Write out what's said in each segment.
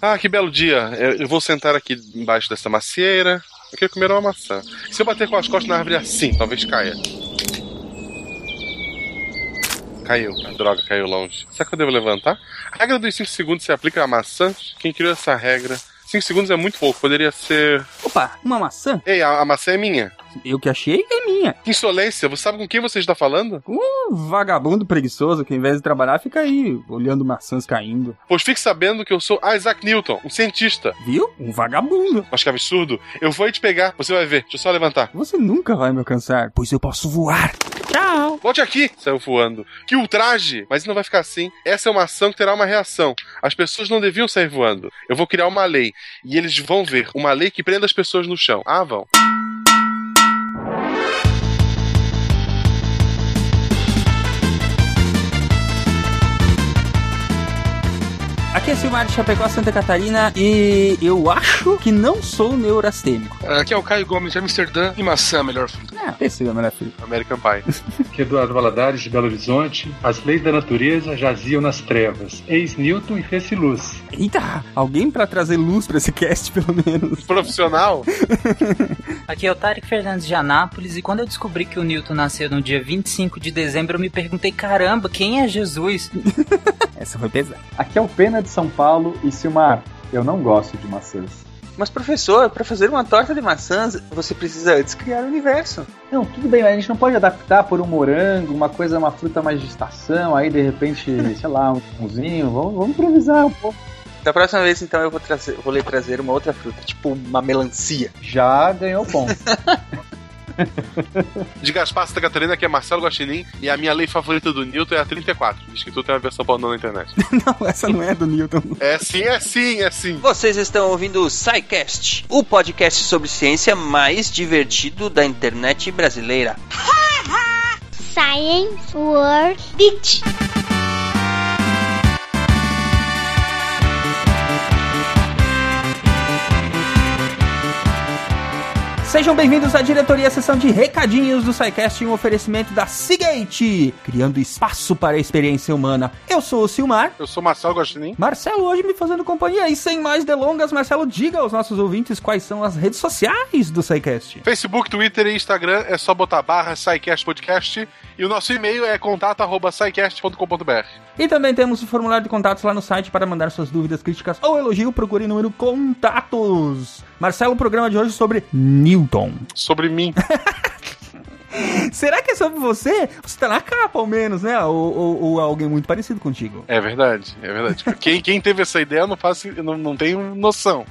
Ah, que belo dia. Eu eu vou sentar aqui embaixo dessa macieira. Eu quero comer uma maçã. Se eu bater com as costas na árvore assim, talvez caia. Caiu. Ah, droga, caiu longe. Será que eu devo levantar? A regra dos 5 segundos se aplica a maçã. Quem criou essa regra? 5 segundos é muito pouco, poderia ser. Opa, uma maçã? Ei, a, a maçã é minha. Eu que achei é minha. Que insolência, você sabe com quem você está falando? Um vagabundo preguiçoso que, ao invés de trabalhar, fica aí olhando maçãs caindo. Pois fique sabendo que eu sou Isaac Newton, um cientista. Viu? Um vagabundo. Mas que absurdo. Eu vou te pegar, você vai ver. Deixa eu só levantar. Você nunca vai me alcançar, pois eu posso voar. Tchau. Volte aqui! Saiu voando. Que ultraje! Mas não vai ficar assim. Essa é uma ação que terá uma reação. As pessoas não deviam sair voando. Eu vou criar uma lei. E eles vão ver uma lei que prenda as pessoas no chão. Ah, vão. Aqui é Silmar de Chapecó, Santa Catarina, e eu acho que não sou neurastênico. Aqui é o Caio Gomes de Amsterdã e maçã, melhor fruta. Ah, esse é o melhor filho. American Pie. que Eduardo Valadares de Belo Horizonte, as leis da natureza jaziam nas trevas. Eis Newton e fez-se luz. Eita, alguém pra trazer luz pra esse cast, pelo menos. Profissional? Aqui é o Tarek Fernandes de Anápolis e quando eu descobri que o Newton nasceu no dia 25 de dezembro, eu me perguntei, caramba, quem é Jesus? Essa foi pesada. Aqui é o Pena de São Paulo e Silmar, eu não gosto de maçãs. Mas, professor, para fazer uma torta de maçãs, você precisa antes criar o universo. Não, tudo bem, mas a gente não pode adaptar por um morango, uma coisa, uma fruta mais de estação, aí de repente, sei lá, um pãozinho, vamos, vamos improvisar um pouco. Da próxima vez, então, eu vou, trazer, vou lhe trazer uma outra fruta, tipo uma melancia. Já ganhou ponto. De Gaspar Santa Catarina, que é Marcelo Guaxinim, e a minha lei favorita do Newton é a 34. Diz que tu tem uma versão pornô na internet. não, essa não é do Newton. É sim, é sim, é sim. Vocês estão ouvindo o SciCast, o podcast sobre ciência mais divertido da internet brasileira. Science World Beach. Sejam bem-vindos à diretoria, sessão de recadinhos do SciCast, um oferecimento da Seagate, criando espaço para a experiência humana. Eu sou o Silmar. Eu sou Marcelo Guaxinim. Marcelo hoje me fazendo companhia. E sem mais delongas, Marcelo, diga aos nossos ouvintes quais são as redes sociais do SciCast. Facebook, Twitter e Instagram é só botar barra SciCast Podcast. E o nosso e-mail é contato.scicast.com.br. E também temos o formulário de contatos lá no site para mandar suas dúvidas, críticas ou elogio. Procure o número contatos. Marcelo, o programa de hoje é sobre Newton. Sobre mim. Será que é sobre você? Você tá na capa, ao menos, né? Ou, ou, ou alguém muito parecido contigo. É verdade, é verdade. Quem, quem teve essa ideia eu não faço, não, não tenho noção.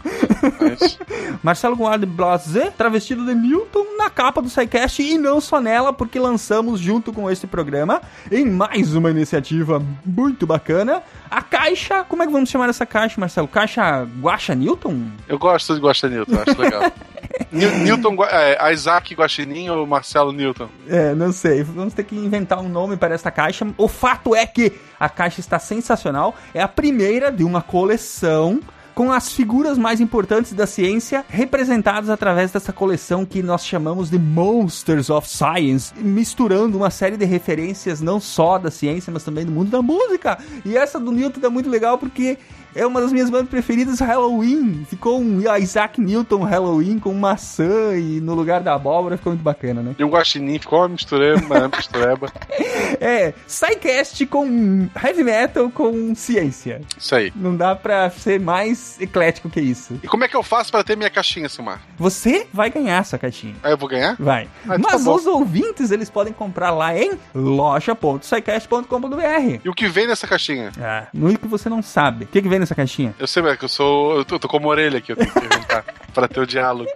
Mas... Marcelo Guarda Blazer, travestido de Newton na capa do SciCast e não só nela, porque lançamos junto com este programa, em mais uma iniciativa muito bacana, a caixa. Como é que vamos chamar essa caixa, Marcelo? Caixa Guaxa Newton? Eu gosto de Guaxa Newton, acho legal. Newton, é, Isaac Guaxinim ou Marcelo Newton? É, não sei. Vamos ter que inventar um nome para esta caixa. O fato é que a caixa está sensacional. É a primeira de uma coleção com as figuras mais importantes da ciência representadas através dessa coleção que nós chamamos de Monsters of Science, misturando uma série de referências não só da ciência, mas também do mundo da música. E essa do Newton é muito legal porque é uma das minhas bandas preferidas, Halloween. Ficou um Isaac Newton Halloween com maçã e no lugar da abóbora ficou muito bacana, né? E o Guaxinim ficou uma mistureba, mistureba. é, SciCast com heavy metal com ciência. Isso aí. Não dá pra ser mais eclético que isso. E como é que eu faço pra ter minha caixinha, Silmar? Você vai ganhar essa caixinha. Ah, eu vou ganhar? Vai. Ah, Mas tá os ouvintes, eles podem comprar lá em loja.scicast.com.br. E o que vem nessa caixinha? Ah, no que você não sabe. O que, que vem nessa caixinha? Eu sei, é que eu sou. Eu tô, eu tô com uma orelha aqui, eu tenho que perguntar pra ter o diálogo.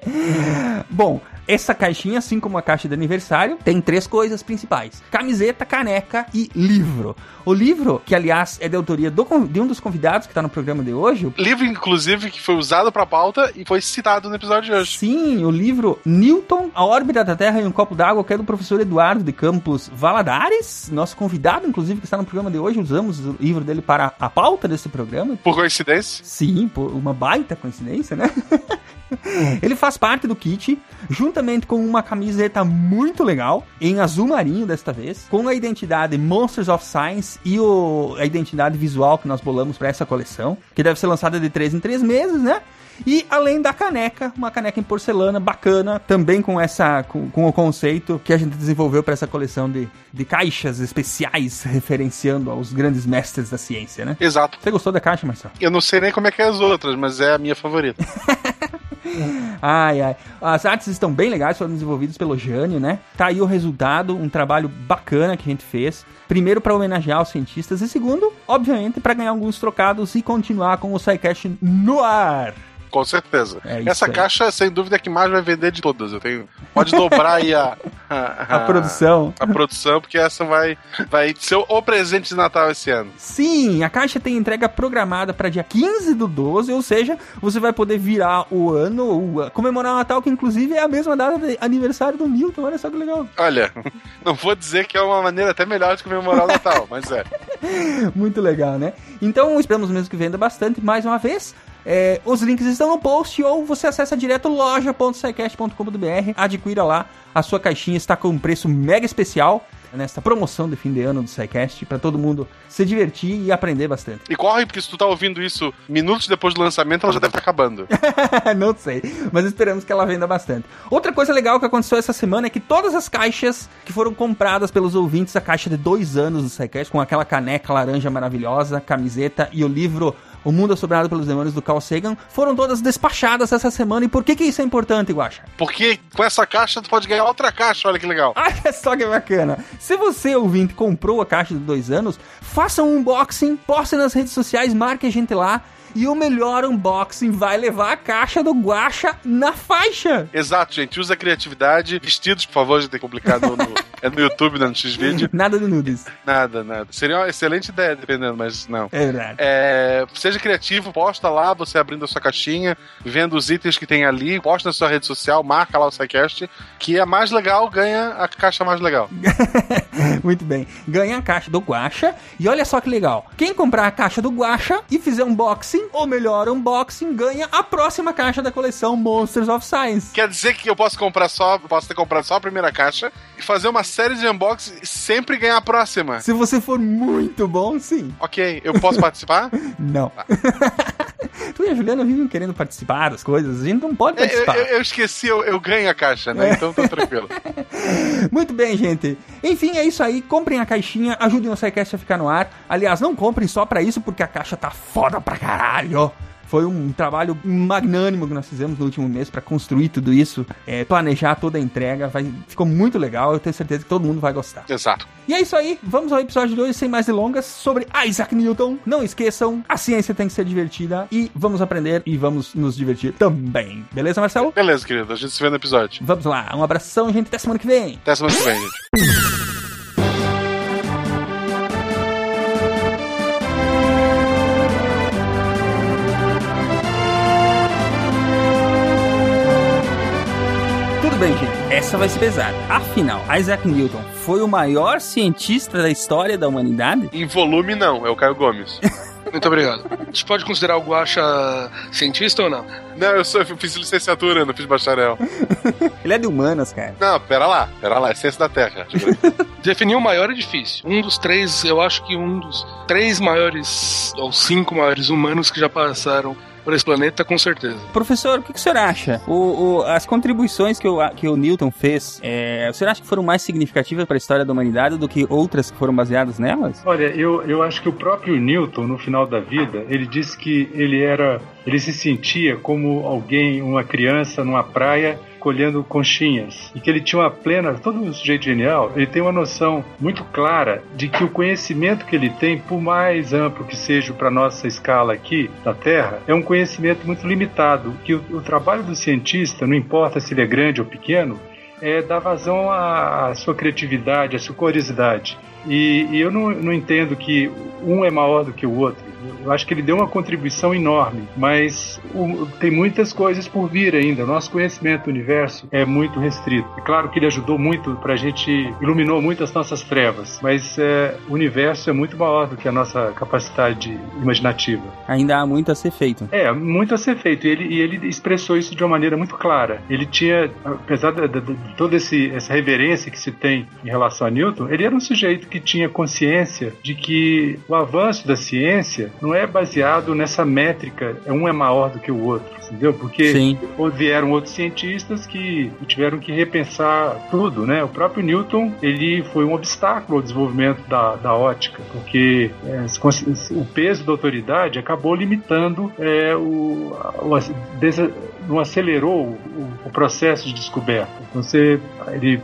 Bom, essa caixinha, assim como a caixa de aniversário, tem três coisas principais: camiseta, caneca e livro. O livro, que aliás é de autoria do, de um dos convidados que está no programa de hoje. Livro, inclusive, que foi usado para pauta e foi citado no episódio de hoje. Sim, o livro Newton, A Órbita da Terra em um Copo d'Água, que é do professor Eduardo de Campos Valadares, nosso convidado, inclusive, que está no programa de hoje. Usamos o livro dele para a pauta desse programa. Por coincidência? Sim, por uma baita coincidência, né? Ele faz parte do kit, juntamente com uma camiseta muito legal, em azul marinho desta vez, com a identidade Monsters of Science e o, a identidade visual que nós bolamos para essa coleção, que deve ser lançada de 3 em 3 meses, né? E além da caneca, uma caneca em porcelana bacana, também com essa com, com o conceito que a gente desenvolveu para essa coleção de, de caixas especiais referenciando aos grandes mestres da ciência, né? Exato. Você gostou da caixa, Marcelo? Eu não sei nem como é que é as outras, mas é a minha favorita. Ai, ai. As artes estão bem legais, foram desenvolvidas pelo Jânio, né? Tá aí o resultado, um trabalho bacana que a gente fez. Primeiro, para homenagear os cientistas, e segundo, obviamente, para ganhar alguns trocados e continuar com o SciCast no ar. Com certeza. É Essa aí. caixa, sem dúvida, é a que mais vai vender de todas. Eu tenho... Pode dobrar aí a, A produção. A produção, porque essa vai, vai ser o presente de Natal esse ano. Sim, a caixa tem entrega programada para dia 15 do 12, ou seja, você vai poder virar o ano, ou, comemorar o Natal, que inclusive é a mesma data de aniversário do Milton. Olha só que legal. Olha, não vou dizer que é uma maneira até melhor de comemorar o Natal, mas é. Muito legal, né? Então esperamos mesmo que venda bastante mais uma vez. É, os links estão no post ou você acessa direto loja.sicast.com.br, adquira lá, a sua caixinha está com um preço mega especial nesta promoção de fim de ano do SciCast para todo mundo se divertir e aprender bastante. E corre, porque se tu tá ouvindo isso minutos depois do lançamento, ela já deve estar acabando. Não sei, mas esperamos que ela venda bastante. Outra coisa legal que aconteceu essa semana é que todas as caixas que foram compradas pelos ouvintes, a caixa de dois anos do SciCast, com aquela caneca laranja maravilhosa, camiseta e o livro O Mundo Assobrado pelos Demônios do Carl Sagan, foram todas despachadas essa semana. E por que, que isso é importante, Guaxa? Porque com essa caixa tu pode ganhar outra caixa, olha que legal. Olha só que bacana. Se você, ouvinte, comprou a caixa de dois anos, faça um unboxing, poste nas redes sociais, marque a gente lá. E o melhor unboxing vai levar a caixa do Guaxa na faixa. Exato, gente. Usa a criatividade. Vestidos, por favor, a gente tem publicado no, é no YouTube, né, no X-Video. Nada de nudes. Nada, nada. Seria uma excelente ideia, dependendo, mas não. É verdade. É, seja criativo, posta lá, você abrindo a sua caixinha, vendo os itens que tem ali, posta na sua rede social, marca lá o SciCast, que é mais legal, ganha a caixa mais legal. Muito bem. Ganha a caixa do Guaxa. E olha só que legal. Quem comprar a caixa do Guaxa e fizer unboxing, ou melhor, unboxing, ganha a próxima caixa da coleção Monsters of Science. Quer dizer que eu posso comprar só, posso ter comprado só a primeira caixa e fazer uma série de unboxing e sempre ganhar a próxima. Se você for muito bom, sim. Ok, eu posso participar? Não. tu e a Juliana vivem querendo participar das coisas. A gente não pode Eu, participar. eu- eu esqueci, eu, eu ganho a caixa, né? Então tô tranquilo. Muito bem, gente. Enfim, é isso aí. Comprem a caixinha, ajudem o SciCast a ficar no ar. Aliás, não comprem só pra isso, porque a caixa tá foda pra caralho. Foi um trabalho magnânimo que nós fizemos no último mês pra construir tudo isso, é, planejar toda a entrega. Vai, ficou muito legal. Eu tenho certeza que todo mundo vai gostar. Exato. E é isso aí. Vamos ao episódio de hoje, sem mais delongas, sobre Isaac Newton. Não esqueçam, a ciência tem que ser divertida e vamos aprender e vamos nos divertir também. Beleza, Marcelo? Beleza, querido. A gente se vê no episódio. Vamos lá. Um abração, gente. Até semana que vem. Até semana que vem, gente. Gente. Essa vai ser pesada. Afinal, Isaac Newton foi o maior cientista da história da humanidade? Em volume, não. É o Caio Gomes. Muito obrigado. A gente pode considerar o Guacha cientista ou não? Não, eu, sou, eu fiz licenciatura, não fiz bacharel. Ele é de humanas, cara. Não, pera lá. Pera lá. É ciência da Terra. Definir o maior é difícil. Um dos três, eu acho que um dos três maiores, ou cinco maiores humanos que já passaram por esse planeta, com certeza. Professor, o que, que o senhor acha? O, o- as contribuições que o, que o Newton fez, é, o senhor acha que foram mais significativas para a história da humanidade do que outras que foram baseadas nelas? Olha, eu, eu acho que o próprio Newton, no final da vida, ele disse que ele era. ele se sentia como alguém, uma criança numa praia colhendo conchinhas. E que ele tinha uma plena, todo um sujeito genial, ele tem uma noção muito clara de que o conhecimento que ele tem, por mais amplo que seja para nossa escala aqui da Terra, é um conhecimento muito limitado. Que o, o trabalho do cientista, não importa se ele é grande ou pequeno, é dar vazão à, à sua criatividade, à sua curiosidade. E, e eu não, não entendo que um é maior do que o outro. Eu acho que ele deu uma contribuição enorme, mas o, tem muitas coisas por vir ainda. Nosso conhecimento do universo é muito restrito. É claro que ele ajudou muito para a gente, iluminou muito as nossas trevas, mas é, o universo é muito maior do que a nossa capacidade imaginativa. Ainda há muito a ser feito. É, muito a ser feito. E ele, e ele expressou isso de uma maneira muito clara. Ele tinha, apesar de, de, de toda esse, essa reverência que se tem em relação a Newton, ele era um sujeito que tinha consciência de que o avanço da ciência não é baseado nessa métrica, é um é maior do que o outro, entendeu? Porque Sim. vieram outros cientistas que tiveram que repensar tudo, né? O próprio Newton, ele foi um obstáculo ao desenvolvimento da, da ótica, porque é, o peso da autoridade acabou limitando é, o, o não acelerou o, o, processo de descoberta. Então,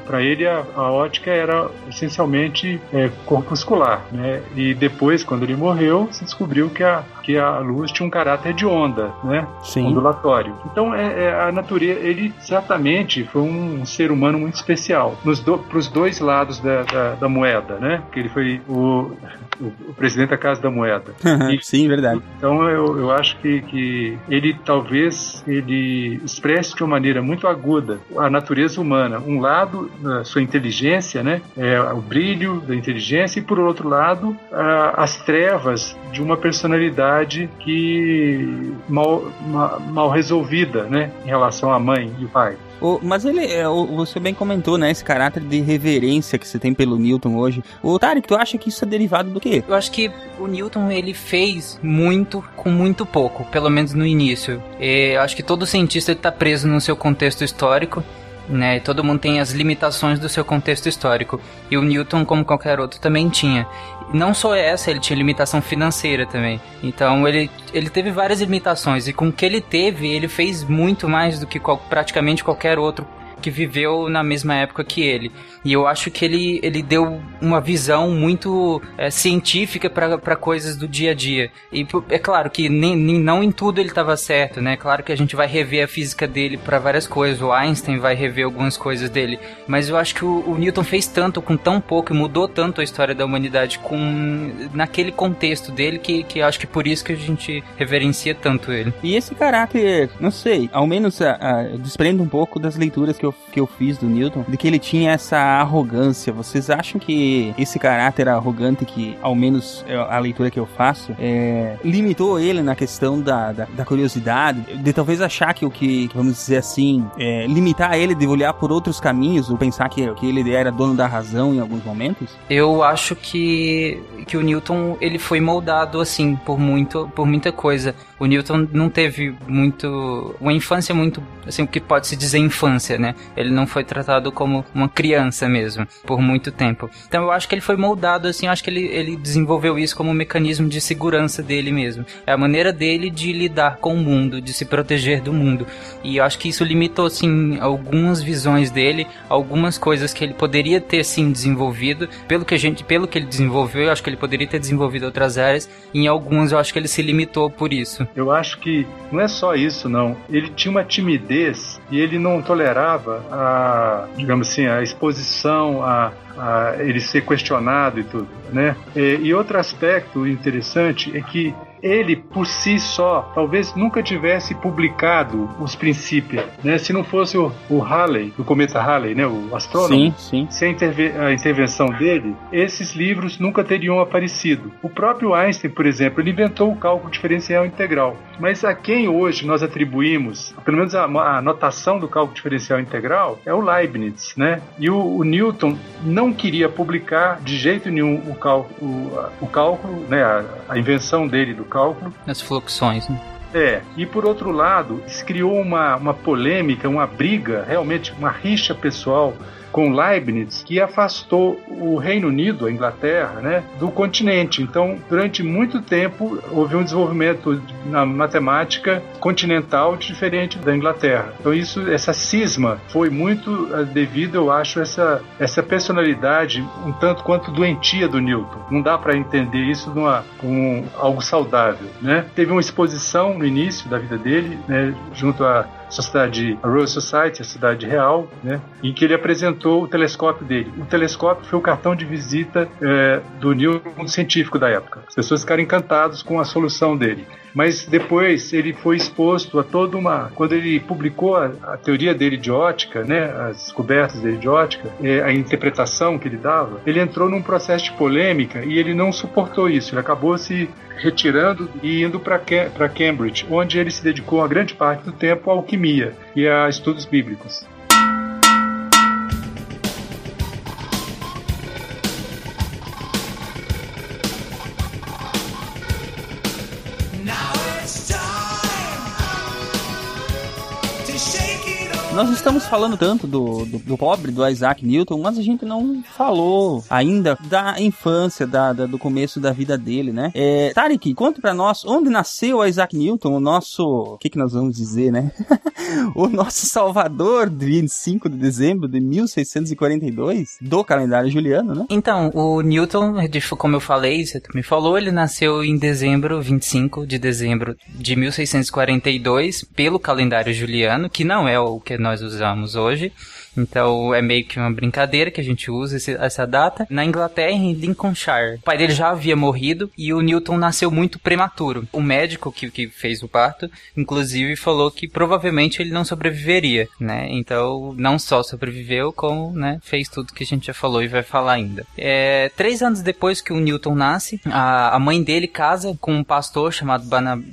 para ele a, a, ótica era essencialmente é, corpuscular, né? E depois, quando ele morreu, se descobriu que a, que a luz tinha um caráter de onda, né? Sim. Ondulatório. Então, é, é a natureza, ele certamente foi um ser humano muito especial do, para os dois lados da, da, da, moeda, né? Que ele foi o, o, o presidente da Casa da Moeda. e, Sim, verdade. Então, eu, eu acho que, que ele talvez ele expresse de uma maneira muito aguda a natureza humana. Um lado, sua inteligência, né? É, o brilho da inteligência, e por outro lado, a, as trevas de uma personalidade que mal, mal, mal resolvida, né? Em relação à mãe e o pai. O, mas ele, é, o, você bem comentou, né? Esse caráter de reverência que você tem pelo Newton hoje. O Tarek, tu acha que isso é derivado do quê? Eu acho que o Newton ele fez muito com muito pouco, pelo menos no início. E eu acho que todo cientista está preso no seu contexto histórico né? Todo mundo tem as limitações do seu contexto histórico. E o Newton, como qualquer outro, também tinha. Não só essa, ele tinha limitação financeira também. Então ele, ele teve várias limitações. E com o que ele teve, ele fez muito mais do que qual, praticamente qualquer outro que viveu na mesma época que ele. E eu acho que ele, ele deu uma visão muito é, científica para coisas do dia a dia. E é claro que nem, nem não em tudo ele estava certo, né? Claro que a gente vai rever a física dele para várias coisas. O Einstein vai rever algumas coisas dele. Mas eu acho que o, o, Newton fez tanto com tão pouco e mudou tanto a história da humanidade com naquele contexto dele que, que acho que por isso que a gente reverencia tanto ele. E esse caráter, não sei, ao menos a, a, desprendo um pouco das leituras que eu, que eu fiz do Newton, de que ele tinha essa arrogância. Vocês acham que esse caráter arrogante, que ao menos é a leitura que eu faço, é, limitou ele na questão da, da, da, curiosidade, de talvez achar que o que, vamos dizer assim, é, limitar ele de olhar por outros caminhos, ou pensar que, que ele era dono da razão em alguns momentos? Eu acho que, que o Newton ele foi moldado assim por muito por muita coisa. O Newton não teve muito uma infância muito assim o que pode se dizer infância, né? Ele não foi tratado como uma criança mesmo, por muito tempo. Então eu acho que ele foi moldado assim, eu acho que ele, ele desenvolveu isso como um mecanismo de segurança dele mesmo. É a maneira dele de lidar com o mundo, de se proteger do mundo. E eu acho que isso limitou assim algumas visões dele, algumas coisas que ele poderia ter sim desenvolvido, pelo que a gente, pelo que ele desenvolveu, eu acho que ele poderia ter desenvolvido outras áreas, em algumas eu acho que ele se limitou por isso. Eu acho que não é só isso não. Ele tinha uma timidez e ele não tolerava a, digamos assim, a exposição, a, a ele ser questionado e tudo, né? E, e outro aspecto interessante é que ele por si só talvez nunca tivesse publicado os princípios, né? Se não fosse o, o Halley, o cometa Halley, né? O astrônomo, sim, sim. sem a intervenção dele, esses livros nunca teriam aparecido. O próprio Einstein, por exemplo, ele inventou o cálculo diferencial integral. Mas a quem hoje nós atribuímos, pelo menos a, a notação do cálculo diferencial integral, é o Leibniz, né? E o, o Newton não queria publicar de jeito nenhum o cálculo, o, o cálculo, né? A, a invenção dele do cálculo. As fluxões, né? É, e por outro lado, se criou uma, uma polêmica, uma briga, realmente uma rixa pessoal com Leibniz, que afastou o Reino Unido, a Inglaterra, né, do continente. Então, durante muito tempo, houve um desenvolvimento na matemática continental diferente da Inglaterra. Então, isso, essa cisma foi muito uh, devido, eu acho, essa essa personalidade um tanto quanto doentia do Newton. Não dá para entender isso numa, com algo saudável, né? Teve uma exposição no início da vida dele, né, junto a sociedade, a Royal Society, a Sociedade Real, né, em que ele apresentou o telescópio dele. O telescópio foi o cartão de visita é, do Newton científico da época. As pessoas ficaram encantadas com a solução dele mas depois ele foi exposto a toda uma. Quando ele publicou a, a teoria dele de ótica, né, as descobertas dele de ótica, é, a interpretação que ele dava, ele entrou num processo de polêmica e ele não suportou isso. Ele acabou se retirando e indo para Cambridge, onde ele se dedicou a grande parte do tempo à alquimia e a estudos bíblicos. Nós estamos falando tanto do, do, do, pobre, do Isaac Newton, mas a gente não falou ainda da infância, da, da do começo da vida dele, né? É, Tarek, conta pra nós onde nasceu Isaac Newton, o nosso. O que, que nós vamos dizer, né? o nosso salvador de 25 de dezembro de 1642, do calendário juliano, né? Então, o Newton, como eu falei, você me falou, ele nasceu em dezembro, 25 de dezembro de 1642, pelo calendário juliano, que não é o que nós usamos hoje. Então é meio que uma brincadeira que a gente usa esse, essa data. Na Inglaterra, em Lincolnshire. O pai dele já havia morrido e o Newton nasceu muito prematuro. O médico que, que fez o parto, inclusive, falou que provavelmente ele não sobreviveria, né? Então, não só sobreviveu, como né, fez tudo que a gente já falou e vai falar ainda. É, três anos depois que o Newton nasce, a, a mãe dele casa com um pastor chamado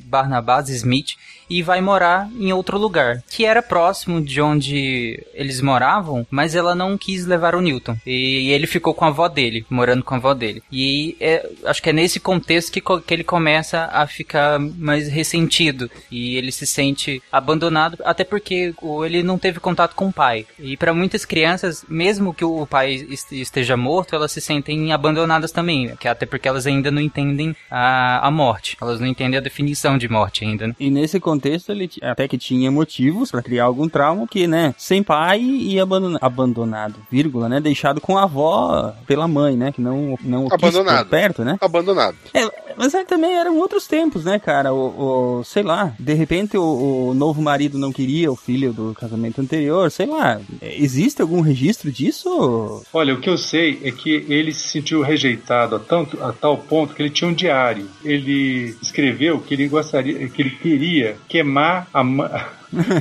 Barnabas Smith e vai morar em outro lugar, que era próximo de onde eles moravam, mas ela não quis levar o Newton. E, ele ficou com a avó dele, morando com a avó dele. E é, acho que é nesse contexto que, que ele começa a ficar mais ressentido e ele se sente abandonado, até porque ele não teve contato com o pai. E para muitas crianças, mesmo que o pai esteja morto, elas se sentem abandonadas também, que até porque elas ainda não entendem a, a morte. Elas não entendem a definição de morte ainda. Né? E nesse contexto contexto, ele até que tinha motivos para criar algum trauma, que, né, sem pai e abandonado, abandonado, vírgula, né, deixado com a avó pela mãe, né, que não, não abandonado. perto, né? Abandonado. É, mas aí também eram outros tempos, né, cara? O, o sei lá, de repente o, o, novo marido não queria o filho do casamento anterior, sei lá. Existe algum registro disso? Olha, o que eu sei é que ele se sentiu rejeitado a, tanto, a tal ponto que ele tinha um diário. Ele escreveu que ele gostaria, que ele queria queimar a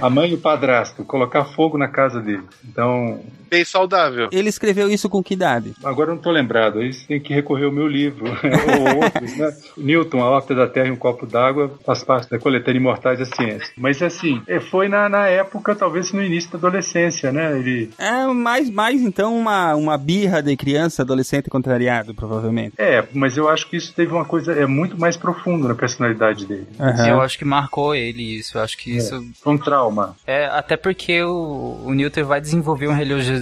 a mãe e o padrasto, colocar fogo na casa dele. Então. Bem saudável. Ele escreveu isso com que idade? Agora eu não tô lembrado. Aí tem que recorrer ao meu livro. ou outros, né? Newton, A Órbita da Terra e um Copo d'Água, faz parte da coletânea Imortais da Ciência. Mas assim, é, foi na, na época, talvez no início da adolescência, né? Ele... É mais, mais então uma, uma birra de criança, adolescente contrariado, provavelmente. É, mas eu acho que isso teve uma coisa é muito mais profunda na personalidade dele. Uhum. Eu acho que marcou ele isso. Eu acho que é. isso. Foi um trauma. É, até porque o, o Newton vai desenvolver uma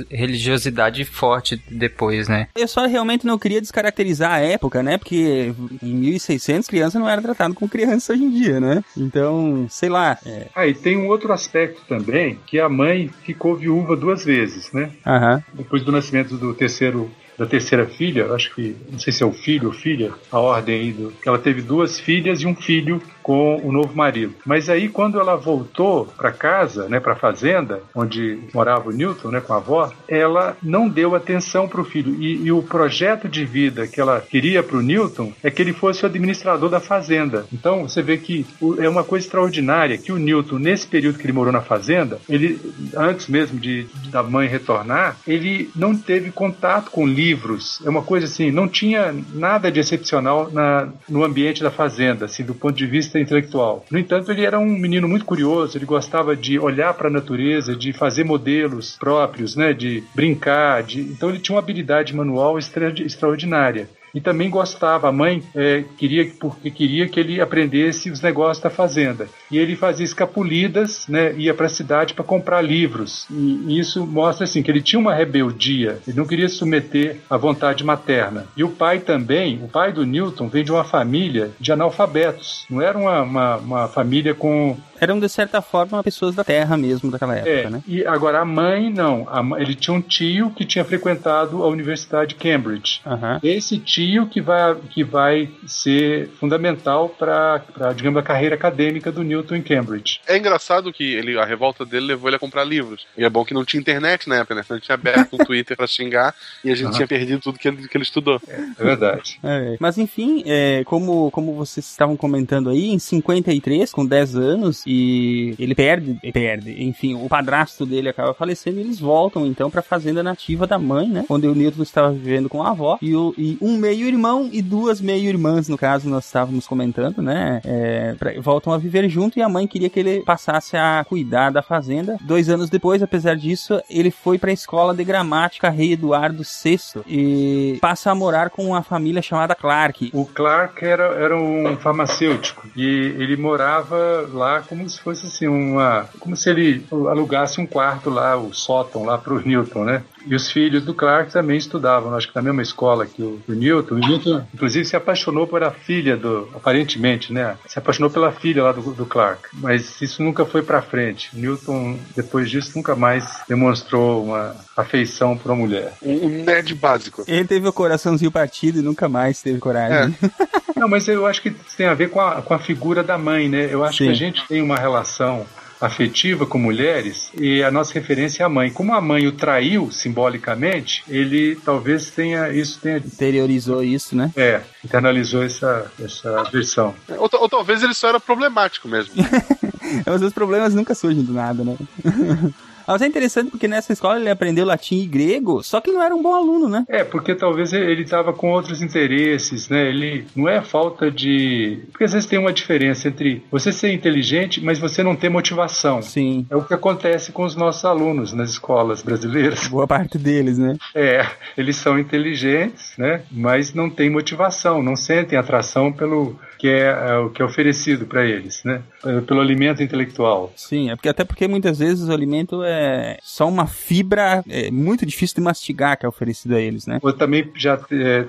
religiosidade forte depois, né? Eu só realmente não queria descaracterizar a época, né? Porque em 1600 criança não era tratado como criança hoje em dia, né? Então, sei lá. É... Ah, e tem um outro aspecto também, que a mãe ficou viúva duas vezes, né? Uhum. Depois do nascimento do terceiro da terceira filha, acho que não sei se é o filho ou filha, a ordem aí do, ela teve duas filhas e um filho com o novo marido. Mas aí quando ela voltou para casa, né, para a fazenda onde morava o Newton, né, com a avó, ela não deu atenção para o filho e, e, o projeto de vida que ela queria para o Newton é que ele fosse o administrador da fazenda. Então você vê que é uma coisa extraordinária que o Newton nesse período que ele morou na fazenda, ele antes mesmo de, de da mãe retornar, ele não teve contato com livros. É uma coisa assim, não tinha nada de excepcional na, no ambiente da fazenda, assim, do ponto de vista intelectual. No entanto, ele era um menino muito curioso, ele gostava de olhar para a natureza, de fazer modelos próprios, né, de brincar, de... então ele tinha uma habilidade manual extra... extraordinária e também gostava. A mãe é, queria porque queria que ele aprendesse os negócios da fazenda. E ele fazia escapulidas, né, ia para a cidade para comprar livros. E, isso mostra assim que ele tinha uma rebeldia. Ele não queria se submeter à vontade materna. E o pai também, o pai do Newton vem de uma família de analfabetos. Não era uma, uma, uma família com Eram, de certa forma, pessoas da terra mesmo daquela época, É, né? e agora a mãe não. A mãe- ele tinha um tio que tinha frequentado a Universidade de Cambridge. Aham. Esse tio que vai, que vai ser fundamental para, digamos, a carreira acadêmica do Newton em Cambridge. É engraçado que ele, a revolta dele levou ele a comprar livros. E é bom que não tinha internet na época, né? Senão ele tinha aberto um Twitter pra xingar e a gente Aham. tinha perdido tudo que ele, que ele estudou. É verdade. É, mas enfim, é, como, como vocês estavam comentando aí, em 53, com 10 anos, e ele perde, perde, enfim, o padrasto dele acaba falecendo e eles voltam então pra fazenda nativa da mãe, né? Onde o Newton estava vivendo com a avó, e, o, e um meio-irmão e duas meio-irmãs, no caso, nós estávamos comentando, né? É, pra- voltam a viver junto e a mãe queria que ele passasse a cuidar da fazenda. Dois anos depois, apesar disso, ele foi pra escola de gramática Rei Eduardo VI e passa a morar com uma família chamada Clark. O Clark era, era um farmacêutico e ele morava lá como se fosse assim uma, como se ele alugasse um quarto lá, o sótão lá para o Newton, né? E os filhos do Clark também estudavam, acho que na mesma escola que o, o Newton. O Newton, inclusive, se apaixonou por a filha do, aparentemente, né? Se apaixonou pela filha lá do, do Clark. Mas isso nunca foi para frente. O Newton, depois disso, nunca mais demonstrou uma afeição por uma mulher. Um, um nerd básico. Ele teve o coraçãozinho partido e nunca mais teve coragem. Não, mas eu acho que isso tem a ver com a, com a figura da mãe, né? Eu acho Sim. que a gente tem uma relação afetiva com mulheres e a nossa referência é a mãe. Como a mãe o traiu simbolicamente, ele talvez tenha isso tenha Interiorizou isso, né? é, internalizou essa essa versão. Ou, ou talvez ele só era problemático mesmo. Mas os problemas nunca surgem do nada, né? Mas é interessante porque nessa escola ele aprendeu latim e grego, só que ele não era um bom aluno, né? É, porque talvez ele estava com outros interesses, né? Ele não é falta de. Porque às vezes tem uma diferença entre você ser inteligente, mas você não ter motivação. Sim. É o que acontece com os nossos alunos nas escolas brasileiras. Boa parte deles, né? É, eles são inteligentes, né? Mas não têm motivação, não sentem atração pelo que é, é, o que é oferecido para eles, né? Pelo pelo alimento intelectual. Sim, é porque até porque muitas vezes o alimento é só uma fibra é, muito difícil de mastigar que é oferecido a eles, né? Ou também já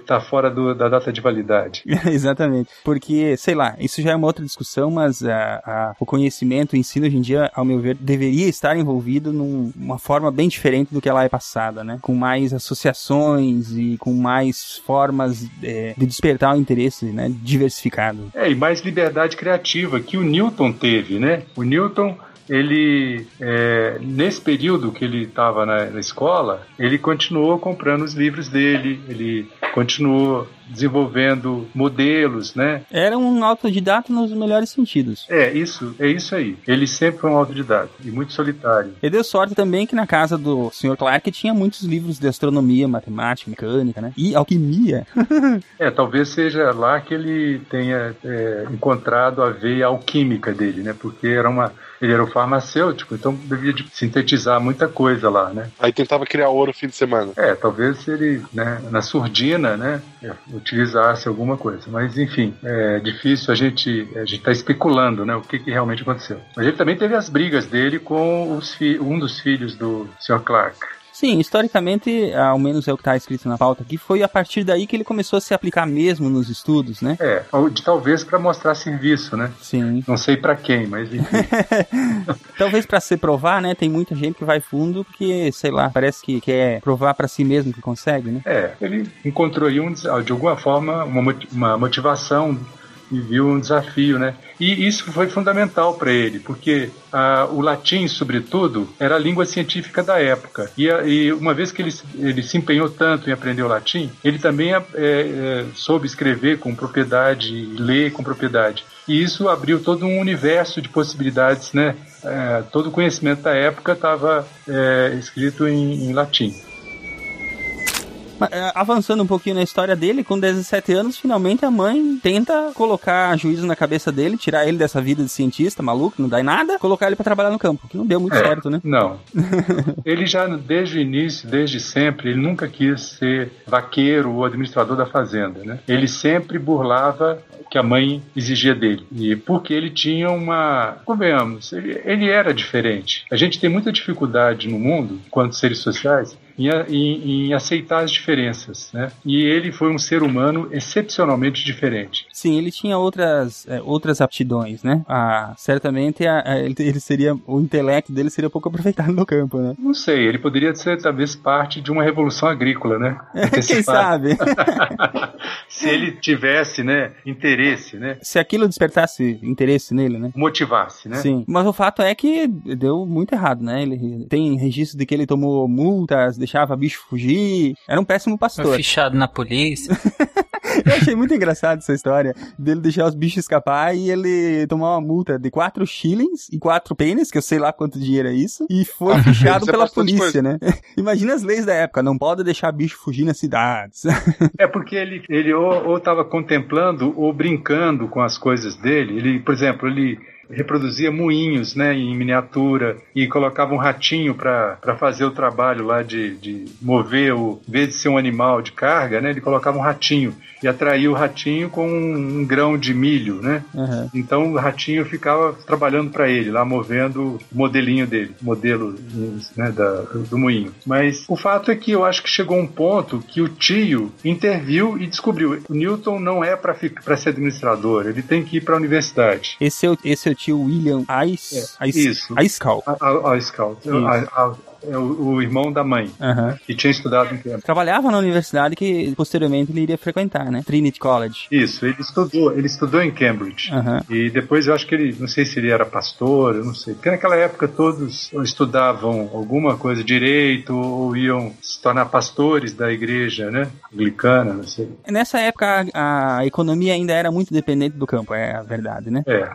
está fora do- da data de validade. Exatamente. Porque, sei lá, isso já é uma outra discussão, mas a- a- o conhecimento, o ensino hoje em dia, ao meu ver, deveria estar envolvido numa forma bem diferente do que ela é passada, né? Com mais associações e com mais formas é, de despertar o interesse, né? Diversificado. É, e mais liberdade criativa que o Newton teve, né? O Newton, ele, é, nesse período que ele estava na, na escola, ele continuou comprando os livros dele, ele continuou desenvolvendo modelos, né? Era um autodidata nos melhores sentidos. É, isso, é isso aí. Ele sempre foi um autodidata e muito solitário. Ele deu sorte também que na casa do Sr. Clark tinha muitos livros de astronomia, matemática, mecânica, né? E alquimia. É, talvez seja lá que ele tenha é, encontrado a veia alquímica dele, né? Porque era uma, ele era um farmacêutico, então devia de sintetizar muita coisa lá, né? Aí tentava criar ouro no fim de semana. É, talvez ele, né, na surdina, né, utilizasse alguma coisa. Mas, enfim, é difícil a gente a gente tá especulando, né, o que, que realmente aconteceu. Mas ele também teve as brigas dele com os um dos filhos do Sr. Clark. Sim, historicamente, ao menos é o que está escrito na pauta aqui, foi a partir daí que ele começou a se aplicar mesmo nos estudos, né? É, talvez para mostrar serviço, né? Sim. Não sei para quem, mas enfim. Talvez para se provar, né? Tem muita gente que vai fundo porque, sei lá, parece que quer provar para si mesmo que consegue, né? É, ele encontrou aí, um, de alguma forma, uma, uma motivação e viu um desafio, né? E isso foi fundamental para ele, porque ah, o latim, sobretudo, era a língua científica da época. E, a- e uma vez que ele, ele se empenhou tanto em aprender o latim, ele também é, é, soube escrever com propriedade, ler com propriedade. E isso abriu todo um universo de possibilidades, né? É, todo o conhecimento da época estava é, escrito em- em latim. É, Avançando um pouquinho na história dele, com 17 anos, finalmente a mãe tenta colocar juízo na cabeça dele, tirar ele dessa vida de cientista maluco, não dá em nada, colocar ele para trabalhar no campo, que não deu muito É, certo, né? Não. ele já, desde o início, desde sempre, ele nunca quis ser vaqueiro ou administrador da fazenda, né? Ele sempre burlava o que a mãe exigia dele. E porque ele tinha uma... Convenhamos, ele, ele era diferente. A gente tem muita dificuldade no mundo, enquanto seres sociais, em, em, em aceitar as diferenças, né? E ele foi um ser humano excepcionalmente diferente. Sim, ele tinha outras, é, outras aptidões, né? Ah, certamente a, a, ele, seria o intelecto dele seria pouco aproveitado no campo, né? Não sei, ele poderia ser talvez parte de uma revolução agrícola, né? Quem sabe? Se ele tivesse, né, interesse, né? Se aquilo despertasse interesse nele, né? Motivasse, né? Sim. Mas o fato é que deu muito errado, né? Ele tem registro de que ele tomou multas, deixava bicho fugir. Era um péssimo pastor. Foi fichado na polícia. Eu achei muito engraçado essa história dele deixar os bichos escapar e ele tomar uma multa de 4 shillings e 4 pennies, que eu sei lá quanto dinheiro é isso, e foi Ah, fichado pela polícia, né? Imagina as leis da época, não pode deixar bicho fugir nas cidades. É porque ele, ele ou estava contemplando ou brincando com as coisas dele. Ele, por exemplo, ele reproduzia moinhos né, em miniatura e colocava um ratinho para fazer o trabalho lá de, de mover, o, em vez de ser um animal de carga, né, ele colocava um ratinho e atraía o ratinho com um, um grão de milho, né? Uhum. Então o ratinho ficava trabalhando para ele, lá movendo o modelinho dele, modelo né, da, do moinho. Mas o fato é que eu acho que chegou um ponto que o tio interviu e descobriu: o Newton não é para ser administrador, ele tem que ir para a universidade. Esse é o, esse é o tio William Ice, É, Ice, isso. Icecal. A, a, a Scout, a, a, é o, o irmão da mãe, Uhum. que tinha estudado em Cambridge. Trabalhava na universidade que posteriormente ele iria frequentar, né? Trinity College. Isso, ele estudou, ele estudou em Cambridge. Uhum. E depois eu acho que ele, não sei se ele era pastor, eu não sei. Porque naquela época todos estudavam alguma coisa, direito, ou iam se tornar pastores da igreja, né? Anglicana, não sei. Nessa época a, a economia ainda era muito dependente do campo, é a verdade, né? É.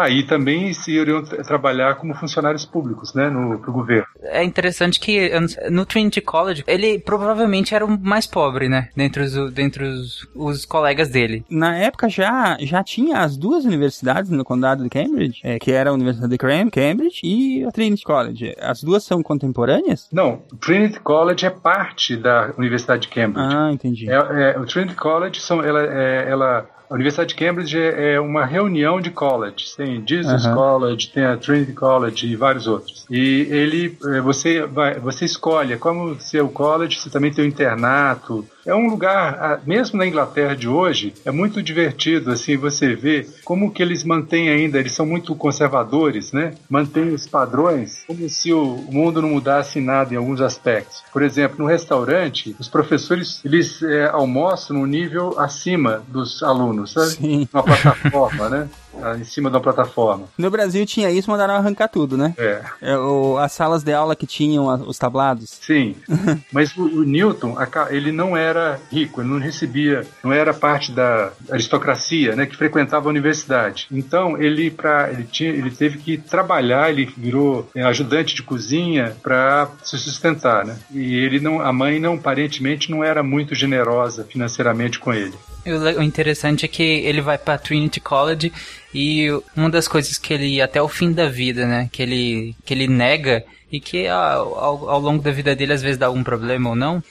Aí também se iriam tra- trabalhar como funcionários públicos, né? No, pro governo. É interessante que no Trinity College, ele provavelmente era o mais pobre, né? Dentre os, dentre os, os colegas dele. Na época já, já tinha as duas universidades no condado de Cambridge, é, que era a Universidade de Cam- Cambridge e a Trinity College. As duas são contemporâneas? Não, o Trinity College é parte da Universidade de Cambridge. Ah, entendi. É, é, o Trinity College são, ela, é, ela, a Universidade de Cambridge é, é uma reunião de colleges. Tem Jesus Aham. College, tem a Trinity College e vários outros. E ele, é, você vai, você escolhe, é como ser o college, você também tem o internato. É um lugar, mesmo na Inglaterra de hoje, é muito divertido assim você vê como que eles mantêm ainda, eles são muito conservadores, né? Mantêm os padrões, como se o mundo não mudasse nada em alguns aspectos. Por exemplo, no restaurante, os professores eles é, almoçam no nível acima dos alunos, sabe? Sim. Uma plataforma, né? Ah, Em cima de uma plataforma. No Brasil tinha isso, mandaram arrancar tudo, né? É. É, o- as salas de aula que tinham a- os tablados. Sim, mas o, o Newton, a ele não era rico, ele não recebia, não era parte da aristocracia, né, que frequentava a universidade. Então ele para ele tinha, ele teve que trabalhar, ele virou é, ajudante de cozinha para se sustentar, né? E ele não, a mãe não, aparentemente não era muito generosa financeiramente com ele. E o interessante é que ele vai pra Trinity College e uma das coisas que ele, até o fim da vida, né, que ele, que ele nega e que ao, ao, ao longo da vida dele às vezes dá algum problema ou não,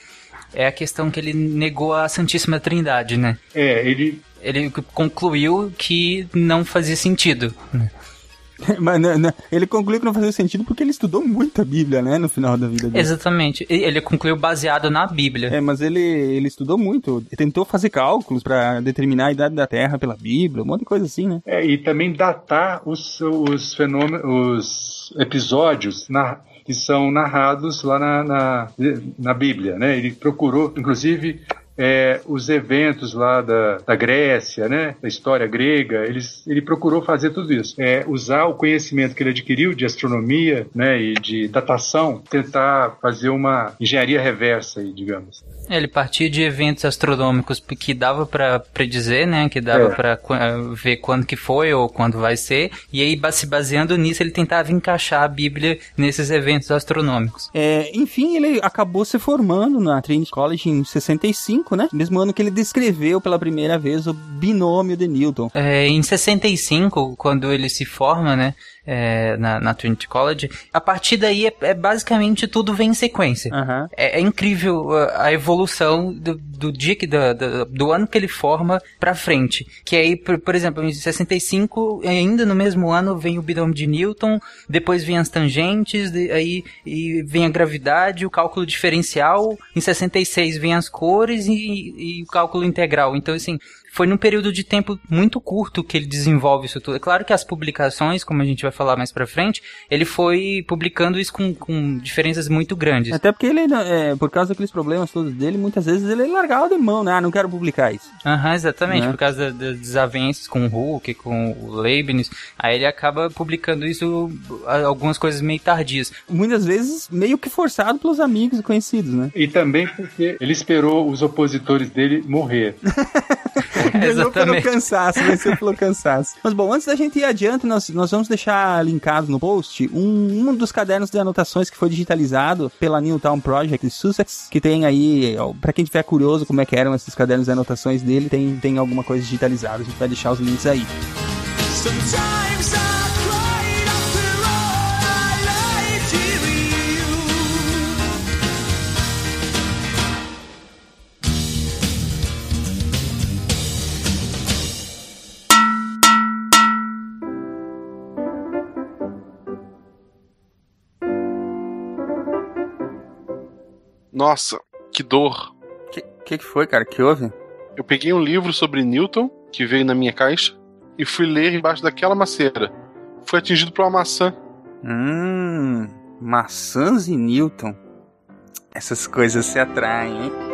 é a questão que ele negou a Santíssima Trindade, né? É, ele Ele concluiu que não fazia sentido. né? Mas não- não, ele concluiu que não fazia sentido porque ele estudou muito a Bíblia, né? No final da vida dele. Exatamente. Ele concluiu baseado na Bíblia. É, mas ele, ele estudou muito. Ele tentou fazer cálculos pra determinar a idade da Terra pela Bíblia, um monte de coisa assim, né? É, e também datar os, os fenômenos, os episódios na- que são narrados lá na, na, na Bíblia, né? Ele procurou, inclusive, é, os eventos lá da, da Grécia, né? Da história grega, eles, ele procurou fazer tudo isso. É, usar o conhecimento que ele adquiriu de astronomia, né? E de datação, tentar fazer uma engenharia reversa, aí, digamos. Ele partia de eventos astronômicos que dava pra predizer, né? Que dava É. pra qu- eh, ver quando que foi ou quando vai ser. E aí, se baseando nisso, ele tentava encaixar a Bíblia nesses eventos astronômicos. É, enfim, ele acabou se formando na Trinity College em 65, né? Mesmo ano que ele descreveu pela primeira vez o binômio de Newton. É, em 65, quando ele se forma, né? É, na, na Trinity College. A partir daí, é, é basicamente tudo vem em sequência. Aham. É, é incrível a, a evolução do, do dia que do, do, do ano que ele forma pra frente. Que aí, por, por exemplo, em 65, ainda no mesmo ano, vem o binômio de Newton, depois vem as tangentes, de- aí e vem a gravidade, o cálculo diferencial. Em 66 vem as cores e, e o cálculo integral. Então, assim, foi num período de tempo muito curto que ele desenvolve isso tudo. É claro que as publicações, como a gente vai falar mais pra frente, ele foi publicando isso com, com diferenças muito grandes. Até porque ele, é, por causa daqueles problemas todos dele, muitas vezes ele largava de mão, né? Ah, não quero publicar isso. Aham, exatamente, Né? por causa da- das desavenças com o Huck, com o Leibniz, aí ele acaba publicando isso, algumas coisas meio tardias. Muitas vezes meio que forçado pelos amigos e conhecidos, né? E também porque ele esperou os opositores dele morrer. Ganhou pelo cansaço, venceu pelo cansaço. Mas bom, antes da gente ir adiante, nós, nós vamos deixar linkado no post um, um dos cadernos de anotações que foi digitalizado pela Newtown Project de Sussex, que tem aí, ó, pra quem tiver curioso como é que eram esses cadernos de anotações dele, tem, tem alguma coisa digitalizada. A gente vai deixar os links aí. Sometimes I Nossa, que dor. Que, que que foi, cara? Que houve? Eu peguei um livro sobre Newton, que veio na minha caixa, e fui ler embaixo daquela macieira. Fui atingido por uma maçã. Hum, maçãs e Newton. Essas coisas se atraem, hein?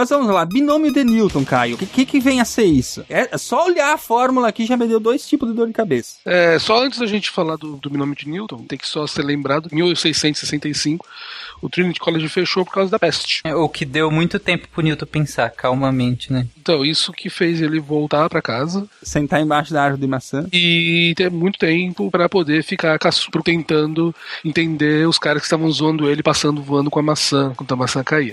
Mas vamos lá, binômio de Newton, Caio. O que, que vem a ser isso? É só olhar a fórmula aqui já me deu dois tipos de dor de cabeça. É, só antes da gente falar do, do binômio de Newton, tem que só ser lembrado, em 1665, o Trinity College fechou por causa da peste. É, O que deu muito tempo pro Newton pensar calmamente, né? Então, isso que fez ele voltar pra casa Sentar embaixo da árvore de maçã. e ter muito tempo pra poder ficar caçu- tentando entender os caras que estavam zoando ele, passando voando com a maçã, quando a maçã caía.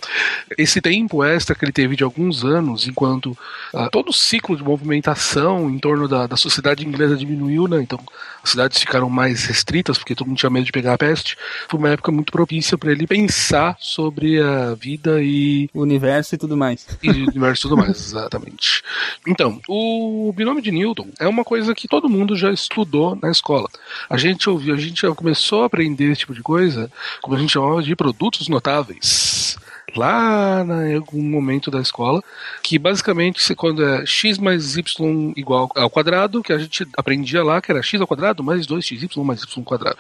Esse tempo extra que ele teve de alguns anos, enquanto ah, todo o ciclo de movimentação em torno da, da sociedade inglesa diminuiu, né? Então as cidades ficaram mais restritas, porque todo mundo tinha medo de pegar a peste. Foi uma época muito propícia para ele pensar sobre a vida e O universo e tudo mais. e o universo e tudo mais, exatamente. Então, o binômio de Newton é uma coisa que todo mundo já estudou na escola. A gente ouviu, a gente já começou a aprender esse tipo de coisa, como a gente chamava de produtos notáveis. Lá em algum momento da escola, que basicamente quando é x mais y igual ao quadrado, que a gente aprendia lá que era x ao quadrado mais 2xy mais y ao quadrado.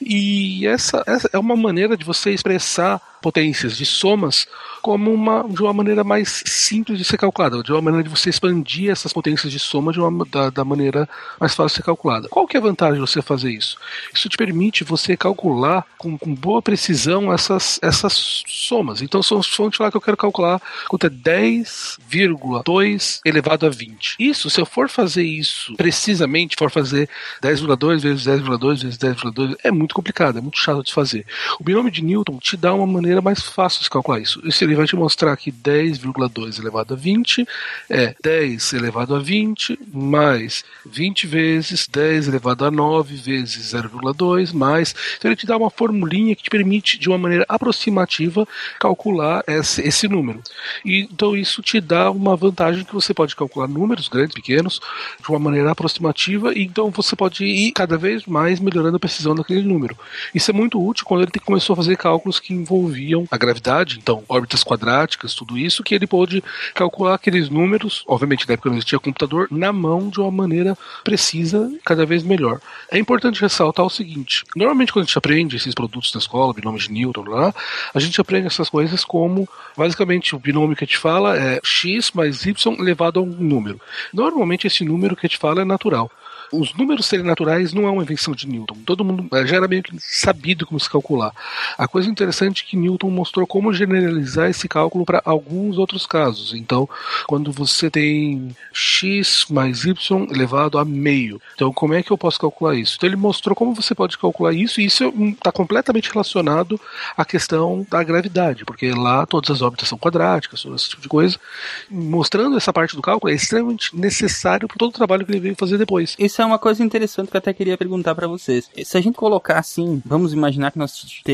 E essa, essa é uma maneira de você expressar potências de somas como uma, de uma maneira mais simples de ser calculada, de uma maneira de você expandir essas potências de soma de uma, da, da maneira mais fácil de ser calculada. Qual que é a vantagem de você fazer isso? Isso te permite você calcular com, com boa precisão essas, essas somas. Então, se eu falar que eu quero calcular quanto é 10,2 elevado a 20. Isso, se eu for fazer isso precisamente, for fazer 10,2 vezes 10,2 vezes 10,2, é muito complicado, é muito chato de fazer. O binômio de Newton te dá uma maneira mais fácil de calcular isso. Isso ele vai te mostrar que 10,2 elevado a 20 é 10 elevado a 20 mais 20 vezes 10 elevado a 9 vezes 0,2 mais. Então ele te dá uma formulinha que te permite, de uma maneira aproximativa, calcular esse, esse número. E, então isso te dá uma vantagem que você pode calcular números grandes, pequenos, de uma maneira aproximativa, e então você pode ir cada vez mais melhorando a precisão daquele número. Isso é muito útil quando ele começou a fazer cálculos que envolviam a gravidade, então órbitas quadráticas, tudo isso, que ele pôde calcular aqueles números, obviamente na época não existia computador, na mão de uma maneira precisa, cada vez melhor. É importante ressaltar o seguinte: normalmente quando a gente aprende esses produtos na escola, binômio de Newton, lá, a gente aprende essas coisas como basicamente o binômio que a gente fala é x mais y elevado a um número. Normalmente esse número que a gente fala é natural. Os números serem naturais não é uma invenção de Newton. Todo mundo eh, já era meio que sabido como se calcular. A coisa interessante é que Newton mostrou como generalizar esse cálculo para alguns outros casos. Então, quando você tem x mais y elevado a meio, então como é que eu posso calcular isso? Então ele mostrou como você pode calcular isso e isso está completamente relacionado à questão da gravidade, porque lá todas as órbitas são quadráticas, esse tipo de coisa. Mostrando essa parte do cálculo é extremamente necessário para todo o trabalho que ele veio fazer depois. É uma coisa interessante que eu até queria perguntar pra vocês. Se a gente colocar assim, vamos imaginar que nós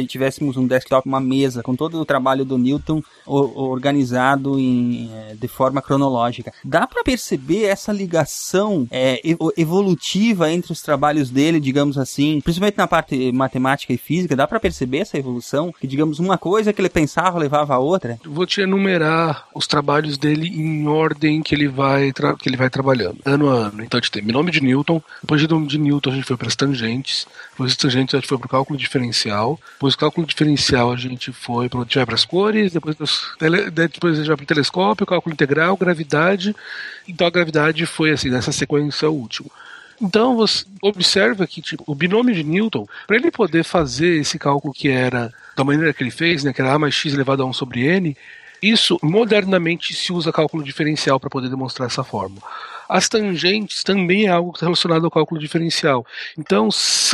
tivéssemos um desktop, uma mesa com todo o trabalho do Newton organizado em, eh, de forma cronológica. Dá pra perceber essa ligação evo- evolutiva entre os trabalhos dele, digamos assim, principalmente na parte matemática e física, dá pra perceber essa evolução? Que digamos uma coisa que ele pensava levava a outra? Vou te enumerar os trabalhos dele em ordem que ele vai, que ele vai trabalhando, ano a ano. Então a gente tem nome de Newton, depois de Newton a gente foi para as tangentes, depois das tangentes a gente foi para o cálculo diferencial, depois do cálculo diferencial a gente foi para para as cores, depois, tele- depois a gente vai para o telescópio, cálculo integral, gravidade. Então a gravidade foi assim, nessa sequência o último. Então você observa que tipo, o binômio de Newton, para ele poder fazer esse cálculo que era da maneira que ele fez, né, que era a mais x elevado a 1 sobre n, isso modernamente se usa cálculo diferencial para poder demonstrar essa fórmula. As tangentes também é algo relacionado ao cálculo diferencial. Então,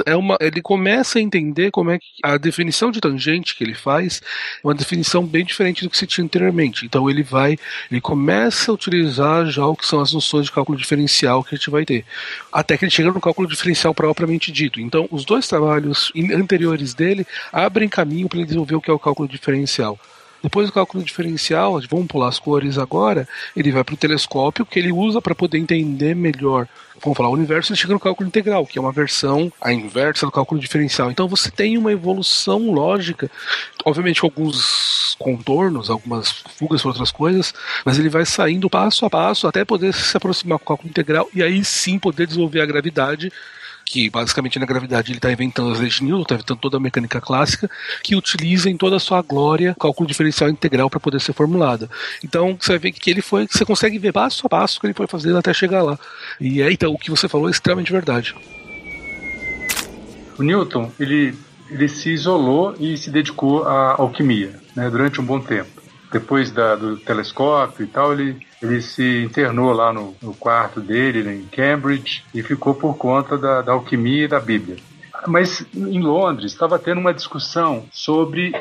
é uma, ele começa a entender como é que a definição de tangente que ele faz é uma definição bem diferente do que se tinha anteriormente. Então, ele vai, ele começa a utilizar já o que são as noções de cálculo diferencial que a gente vai ter, até que ele chega no cálculo diferencial propriamente dito. Então, os dois trabalhos anteriores dele abrem caminho para ele desenvolver o que é o cálculo diferencial. Depois do cálculo diferencial, vamos pular as cores agora, ele vai para o telescópio que ele usa para poder entender melhor, vamos falar, o universo, ele chega no cálculo integral, que é uma versão a inversa do cálculo diferencial. Então você tem uma evolução lógica, obviamente com alguns contornos, algumas fugas para outras coisas, mas ele vai saindo passo a passo até poder se aproximar com o cálculo integral e aí sim poder desenvolver a gravidade que basicamente na gravidade ele está inventando as leis de Newton, está inventando toda a mecânica clássica, que utiliza em toda a sua glória cálculo diferencial integral para poder ser formulada. Então você vai ver que ele foi, você consegue ver passo a passo o que ele foi fazendo até chegar lá. E é então o que você falou é extremamente verdade. O Newton, ele, ele se isolou e se dedicou à alquimia né, durante um bom tempo. Depois da, do telescópio e tal, ele, ele se internou lá no, no quarto dele, em Cambridge, e ficou por conta da, da alquimia e da Bíblia. Mas em Londres estava tendo uma discussão sobre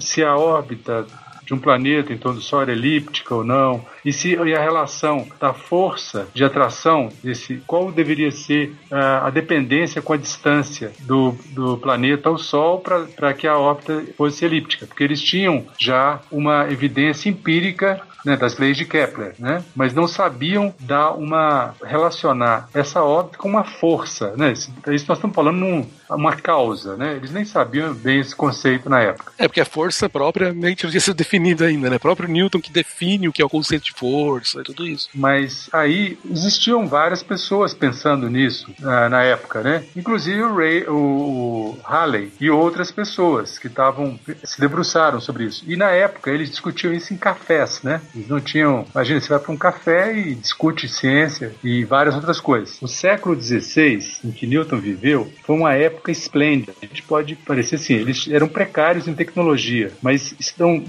se a órbita de um planeta em torno do Sol era elíptica ou não, e se e a relação da força de atração desse, qual deveria ser ah, a dependência com a distância do, do planeta ao Sol para que a órbita fosse elíptica, porque eles tinham já uma evidência empírica né, das leis de Kepler, né? mas não sabiam dar uma relacionar essa órbita com uma força, né? Isso, isso nós estamos falando num, uma causa, né? Eles nem sabiam bem esse conceito na época. É porque a força propriamente não tinha sido definida ainda, né? O próprio Newton que define o que é o conceito de força e tudo isso. Mas aí existiam várias pessoas pensando nisso na, na época, né? Inclusive o, Ray, o, o Halley e outras pessoas que estavam se debruçaram sobre isso. E na época eles discutiam isso em cafés, né? Eles não tinham. Imagina, você vai para um café e discute ciência e várias outras coisas. O século XVI, em que Newton viveu, foi uma época esplêndida. A gente pode parecer assim, eles eram precários em tecnologia, mas estão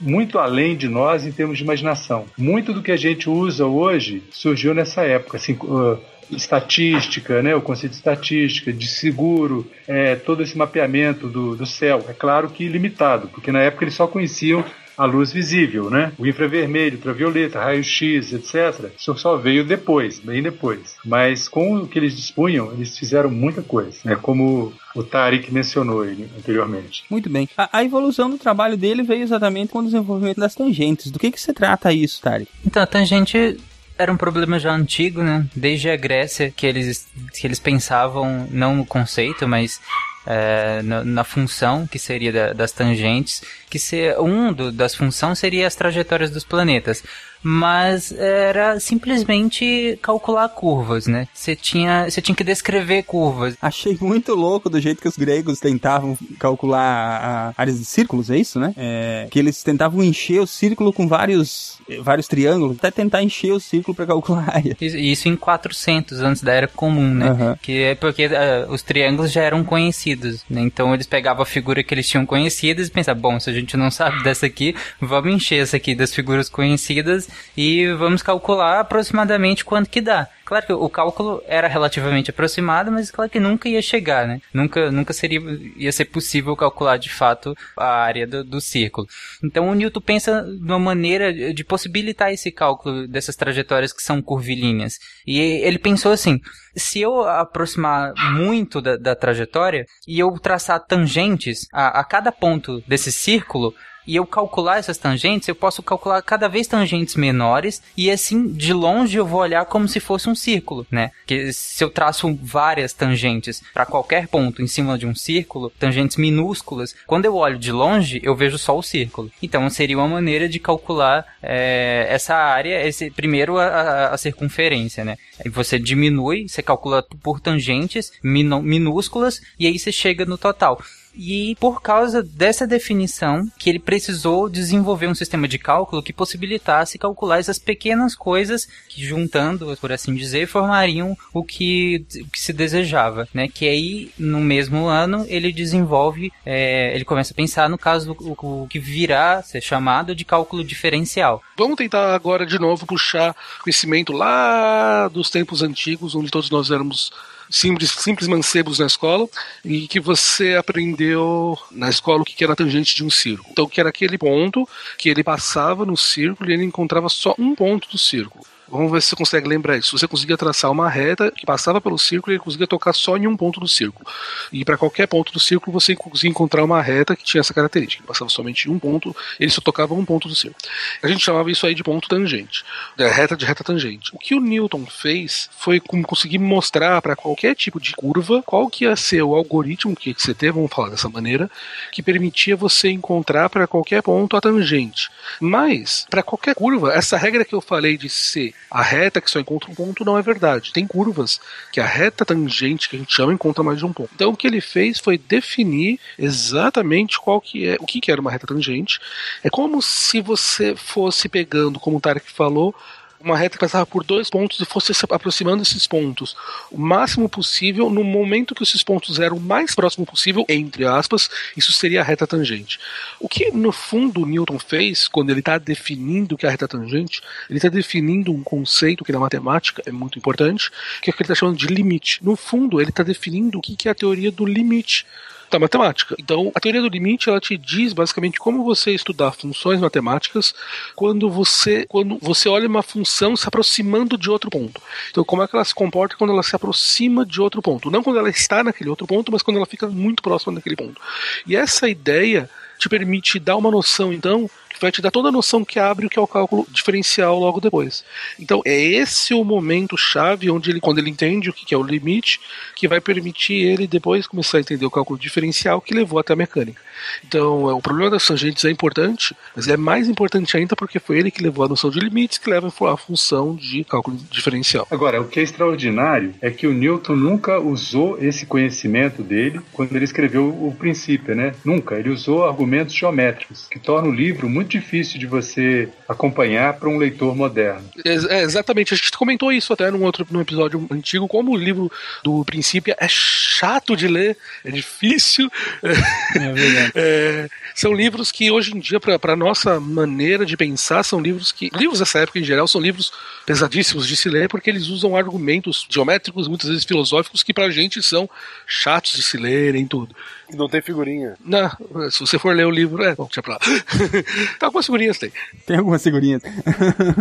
muito além de nós em termos de imaginação. Muito do que a gente usa hoje surgiu nessa época. Assim, uh, estatística, né, o conceito de estatística, de seguro, é, todo esse mapeamento do, do céu. É claro que limitado, porque na época eles só conheciam a luz visível, né? O infravermelho, ultravioleta, raio-x, etc. Isso só veio depois, bem depois. Mas com o que eles dispunham, eles fizeram muita coisa, né? Como o Tariq mencionou ele anteriormente. Muito bem. A, a evolução do trabalho dele veio exatamente com o desenvolvimento das tangentes. Do que que se trata isso, Tarek? Então, a tangente era um problema já antigo, né? Desde a Grécia, que eles, que eles pensavam, não no conceito, mas é, na, na função que seria da- das tangentes, que se, um do- das funções seria as trajetórias dos planetas. Mas era simplesmente calcular curvas, né? Você tinha, você tinha que descrever curvas. Achei muito louco do jeito que os gregos tentavam calcular áreas de círculos, é isso, né? É, que eles tentavam encher o círculo com vários, vários triângulos, até tentar encher o círculo pra calcular a área. Isso- Isso em 400 antes da Era Comum, né? Aham. Que é porque eh, os triângulos já eram conhecidos, né? Então eles pegavam a figura que eles tinham conhecidas e pensavam, bom, se a gente não sabe dessa aqui, vamos encher essa aqui das figuras conhecidas e vamos calcular aproximadamente quanto que dá. Claro que o cálculo era relativamente aproximado, mas claro que nunca ia chegar, né? Nunca, nunca seria, ia ser possível calcular de fato a área do, do círculo. Então o Newton pensa numa maneira de possibilitar esse cálculo dessas trajetórias que são curvilíneas. E ele pensou assim: se eu aproximar muito da, da trajetória e eu traçar tangentes a, a cada ponto desse círculo, e eu calcular essas tangentes, eu posso calcular cada vez tangentes menores e assim, de longe eu vou olhar como se fosse um círculo, né? Que se eu traço várias tangentes para qualquer ponto em cima de um círculo, tangentes minúsculas, quando eu olho de longe, eu vejo só o círculo. Então seria uma maneira de calcular é, essa área, esse primeiro a, a- a circunferência, né? Você diminui, você calcula por tangentes minúsculas e aí você chega no total. E por causa dessa definição, que ele precisou desenvolver um sistema de cálculo que possibilitasse calcular essas pequenas coisas que, juntando, por assim dizer, formariam o que, o que se desejava, né? Que aí, no mesmo ano, ele desenvolve, é, ele começa a pensar no caso o, o que virá ser chamado de cálculo diferencial. Vamos tentar agora de novo puxar conhecimento lá dos tempos antigos, onde todos nós éramos simples, simples mancebos na escola, e que você aprendeu na escola o que era a tangente de um círculo. Então, que era aquele ponto que ele passava no círculo e ele encontrava só um ponto do círculo. Vamos ver se você consegue lembrar isso. Você conseguia traçar uma reta que passava pelo círculo e ele conseguia tocar só em um ponto do círculo. E para qualquer ponto do círculo você conseguia encontrar uma reta que tinha essa característica. Passava somente em um ponto, ele só tocava um ponto do círculo. A gente chamava isso aí de ponto tangente, da reta de reta tangente. O que o Newton fez foi conseguir mostrar para qualquer tipo de curva qual que ia ser o algoritmo que você teve, vamos falar dessa maneira, que permitia você encontrar para qualquer ponto a tangente. Mas, para qualquer curva, essa regra que eu falei de ser a reta que só encontra um ponto não é verdade. Tem curvas que a reta tangente que a gente chama encontra mais de um ponto. Então o que ele fez foi definir exatamente qual que é, o que que era uma reta tangente. É como se você fosse pegando, como o Tarek falou, uma reta que passava por dois pontos e fosse se aproximando desses pontos o máximo possível no momento que esses pontos eram o mais próximo possível, entre aspas, isso seria a reta tangente. O que no fundo Newton fez quando ele está definindo o que é a reta tangente, ele está definindo um conceito que na matemática é muito importante, que é o que ele está chamando de limite. No fundo, ele está definindo o que é a teoria do limite da matemática. Então, a teoria do limite ela te diz basicamente como você estudar funções matemáticas quando você quando você olha uma função se aproximando de outro ponto. Então, como é que ela se comporta quando ela se aproxima de outro ponto? Não quando ela está naquele outro ponto, mas quando ela fica muito próxima daquele ponto. E essa ideia te permite dar uma noção, então, que vai te dar toda a noção que abre o que é o cálculo diferencial logo depois. Então, é esse o momento chave onde ele, quando ele entende o que é o limite, que vai permitir ele depois começar a entender o cálculo diferencial que levou até a mecânica. Então, é, o problema das tangentes é importante, mas é mais importante ainda porque foi ele que levou a noção de limites, que leva a função de cálculo diferencial. Agora, o que é extraordinário é que o Newton nunca usou esse conhecimento dele quando ele escreveu o princípio, né? Nunca. Ele usou argumentos geométricos, que torna o livro muito difícil de você acompanhar para um leitor moderno. É, exatamente, a gente comentou isso até num outro num episódio antigo, como o livro do princípio é chato de ler, é difícil. É. É, são livros que hoje em dia, para nossa maneira de pensar, são livros que. Livros dessa época em geral são livros pesadíssimos de se ler, porque eles usam argumentos geométricos, muitas vezes filosóficos, que pra gente são chatos de se lerem tudo. Não tem figurinha. Não, se você for ler o livro, é. Bom, deixa pra lá. tá algumas figurinhas tem. Tem algumas figurinhas.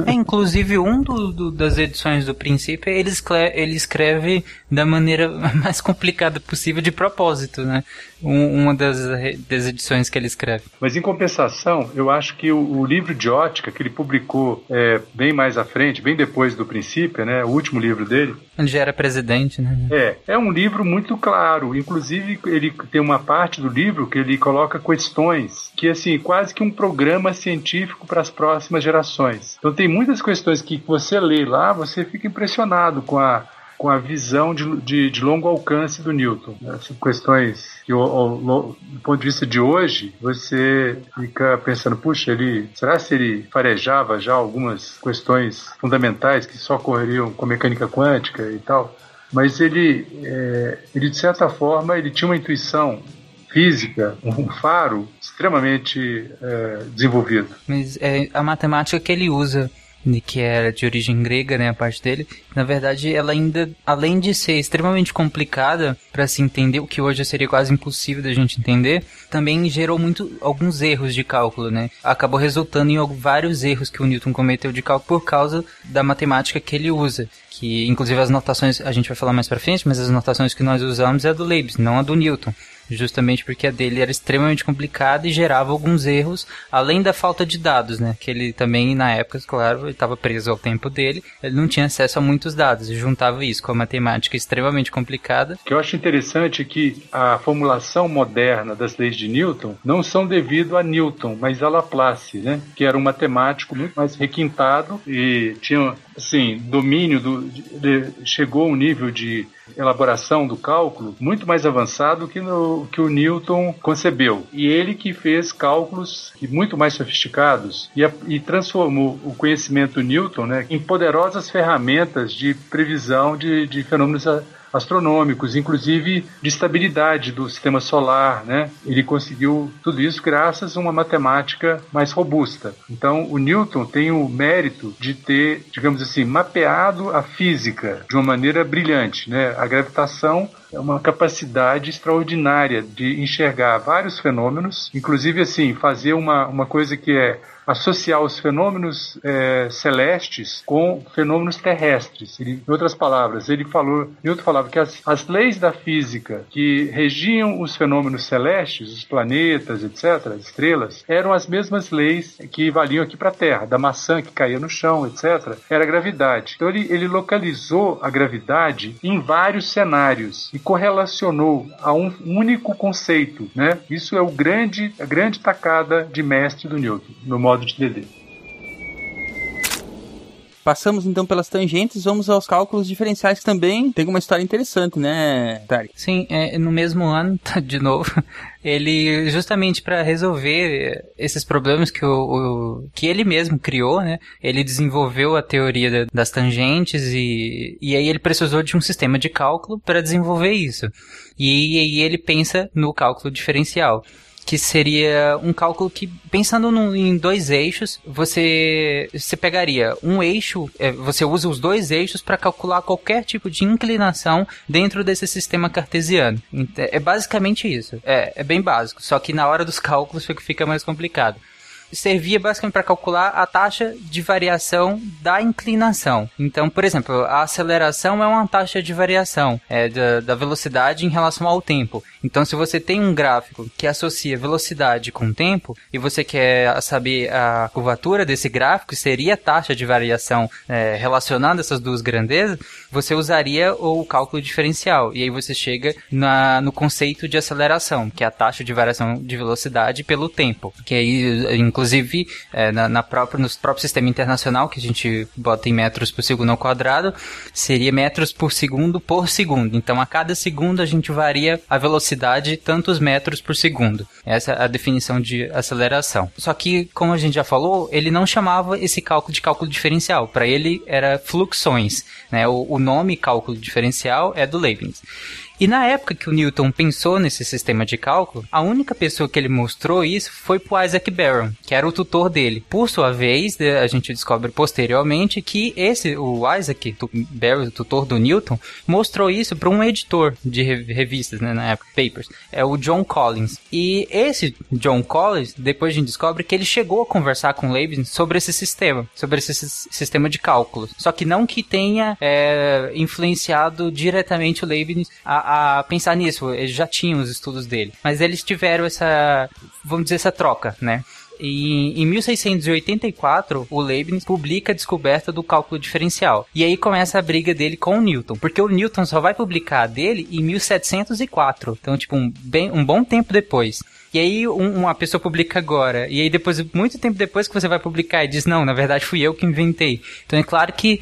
É, inclusive, um do- do- das edições do Princípio, ele, ele escreve da maneira mais complicada possível de propósito, né? Um- uma das, das edições que ele escreve. Mas em compensação, eu acho que o, o livro de ótica que ele publicou é, bem mais à frente, bem depois do princípio, né, o último livro dele, Ele já era presidente, né? é, é um livro muito claro. Inclusive, ele tem uma parte do livro que ele coloca questões que, assim, quase que um programa científico para as próximas gerações. Então, tem muitas questões que você lê lá, você fica impressionado com a com a visão de, de, de longo alcance do Newton. né? São questões que, ao- ao do ponto de vista de hoje, você fica pensando, puxa, ele será se ele farejava já algumas questões fundamentais que só ocorreriam com a mecânica quântica e tal? Mas ele, é, ele de certa forma, ele tinha uma intuição física, um faro extremamente é, desenvolvido. Mas é, a matemática que ele usa, que era de origem grega, né, a parte dele, na verdade, ela ainda, além de ser extremamente complicada para se entender, o que hoje seria quase impossível da gente entender, também gerou muito alguns erros de cálculo, né? Acabou resultando em vários erros que o Newton cometeu de cálculo por causa da matemática que ele usa. Que, inclusive, as notações, a gente vai falar mais pra frente, mas as notações que nós usamos é a do Leibniz, não a do Newton justamente porque a dele era extremamente complicada e gerava alguns erros, além da falta de dados, né? Que ele também, na época, claro, ele estava preso ao tempo dele, ele não tinha acesso a muitos dados, e juntava isso com a matemática extremamente complicada. O que eu acho interessante é que a formulação moderna das leis de Newton não são devido a Newton, mas a Laplace, né? que era um matemático muito mais requintado e tinha assim domínio do de- chegou a um nível de elaboração do cálculo muito mais avançado que no que o Newton concebeu. E ele que fez cálculos muito mais sofisticados e, a- e transformou o conhecimento Newton né, em poderosas ferramentas de previsão de, de fenômenos a- astronômicos, inclusive de estabilidade do sistema solar, né? Ele conseguiu tudo isso graças a uma matemática mais robusta. Então, o Newton tem o mérito de ter, digamos assim, mapeado a física de uma maneira brilhante, né? A gravitação é uma capacidade extraordinária de enxergar vários fenômenos, inclusive assim fazer uma, uma coisa que é associar os fenômenos eh, celestes com fenômenos terrestres. Ele, em outras palavras, ele falou, Newton falava que as, as leis da física que regiam os fenômenos celestes, os planetas, etc., as estrelas, eram as mesmas leis que valiam aqui para a Terra, da maçã que caía no chão, etc., era a gravidade. Então ele, ele localizou a gravidade em vários cenários e correlacionou a um único conceito, né? Isso é o grande, a grande tacada de mestre do Newton, no modo de entender. Passamos então pelas tangentes, vamos aos cálculos diferenciais que também tem uma história interessante, né, Tarek? Sim, é, no mesmo ano, tá, de novo, ele justamente para resolver esses problemas que, o, o- que ele mesmo criou, né? Ele desenvolveu a teoria da- das tangentes e, e aí ele precisou de um sistema de cálculo para desenvolver isso. E aí ele pensa no cálculo diferencial. Que seria um cálculo que, pensando num- em dois eixos, você, você pegaria um eixo, é, você usa os dois eixos para calcular qualquer tipo de inclinação dentro desse sistema cartesiano. É basicamente isso. É, é bem básico, só que na hora dos cálculos fica mais complicado servia basicamente para calcular a taxa de variação da inclinação. Então, por exemplo, a aceleração é uma taxa de variação é, da, da velocidade em relação ao tempo. Então, se você tem um gráfico que associa velocidade com tempo e você quer saber a curvatura desse gráfico, seria a taxa de variação é, relacionando essas duas grandezas, você usaria o cálculo diferencial. E aí você chega na, no conceito de aceleração, que é a taxa de variação de velocidade pelo tempo. Que aí, inclusive, é, na, na própria, no próprio sistema internacional, que a gente bota em metros por segundo ao quadrado, seria metros por segundo por segundo. Então, a cada segundo a gente varia a velocidade tantos metros por segundo. Essa é a definição de aceleração. Só que, como a gente já falou, ele não chamava esse cálculo de cálculo diferencial. Para ele era fluxões. Né? O, o nome cálculo diferencial é do Leibniz. E na época que o Newton pensou nesse sistema de cálculo, a única pessoa que ele mostrou isso foi pro Isaac Barron, que era o tutor dele. Por sua vez, a gente descobre posteriormente que esse, o Isaac tu- Barron, o tutor do Newton, mostrou isso para um editor de re- revistas, né, na época, papers, é o John Collins. E esse John Collins, depois a gente descobre que ele chegou a conversar com Leibniz sobre esse sistema, sobre esse sis- sistema de cálculos. Só que não que tenha é, influenciado diretamente o Leibniz a, a pensar nisso, eles já tinham os estudos dele. Mas eles tiveram essa, vamos dizer, essa troca, né? E em 1684, o Leibniz publica a descoberta do cálculo diferencial. E aí começa a briga dele com o Newton, porque o Newton só vai publicar dele em 1704. Então, tipo, um, bem, um bom tempo depois. E aí um- uma pessoa publica agora, e aí depois, muito tempo depois que você vai publicar, e diz, não, na verdade fui eu que inventei. Então é claro que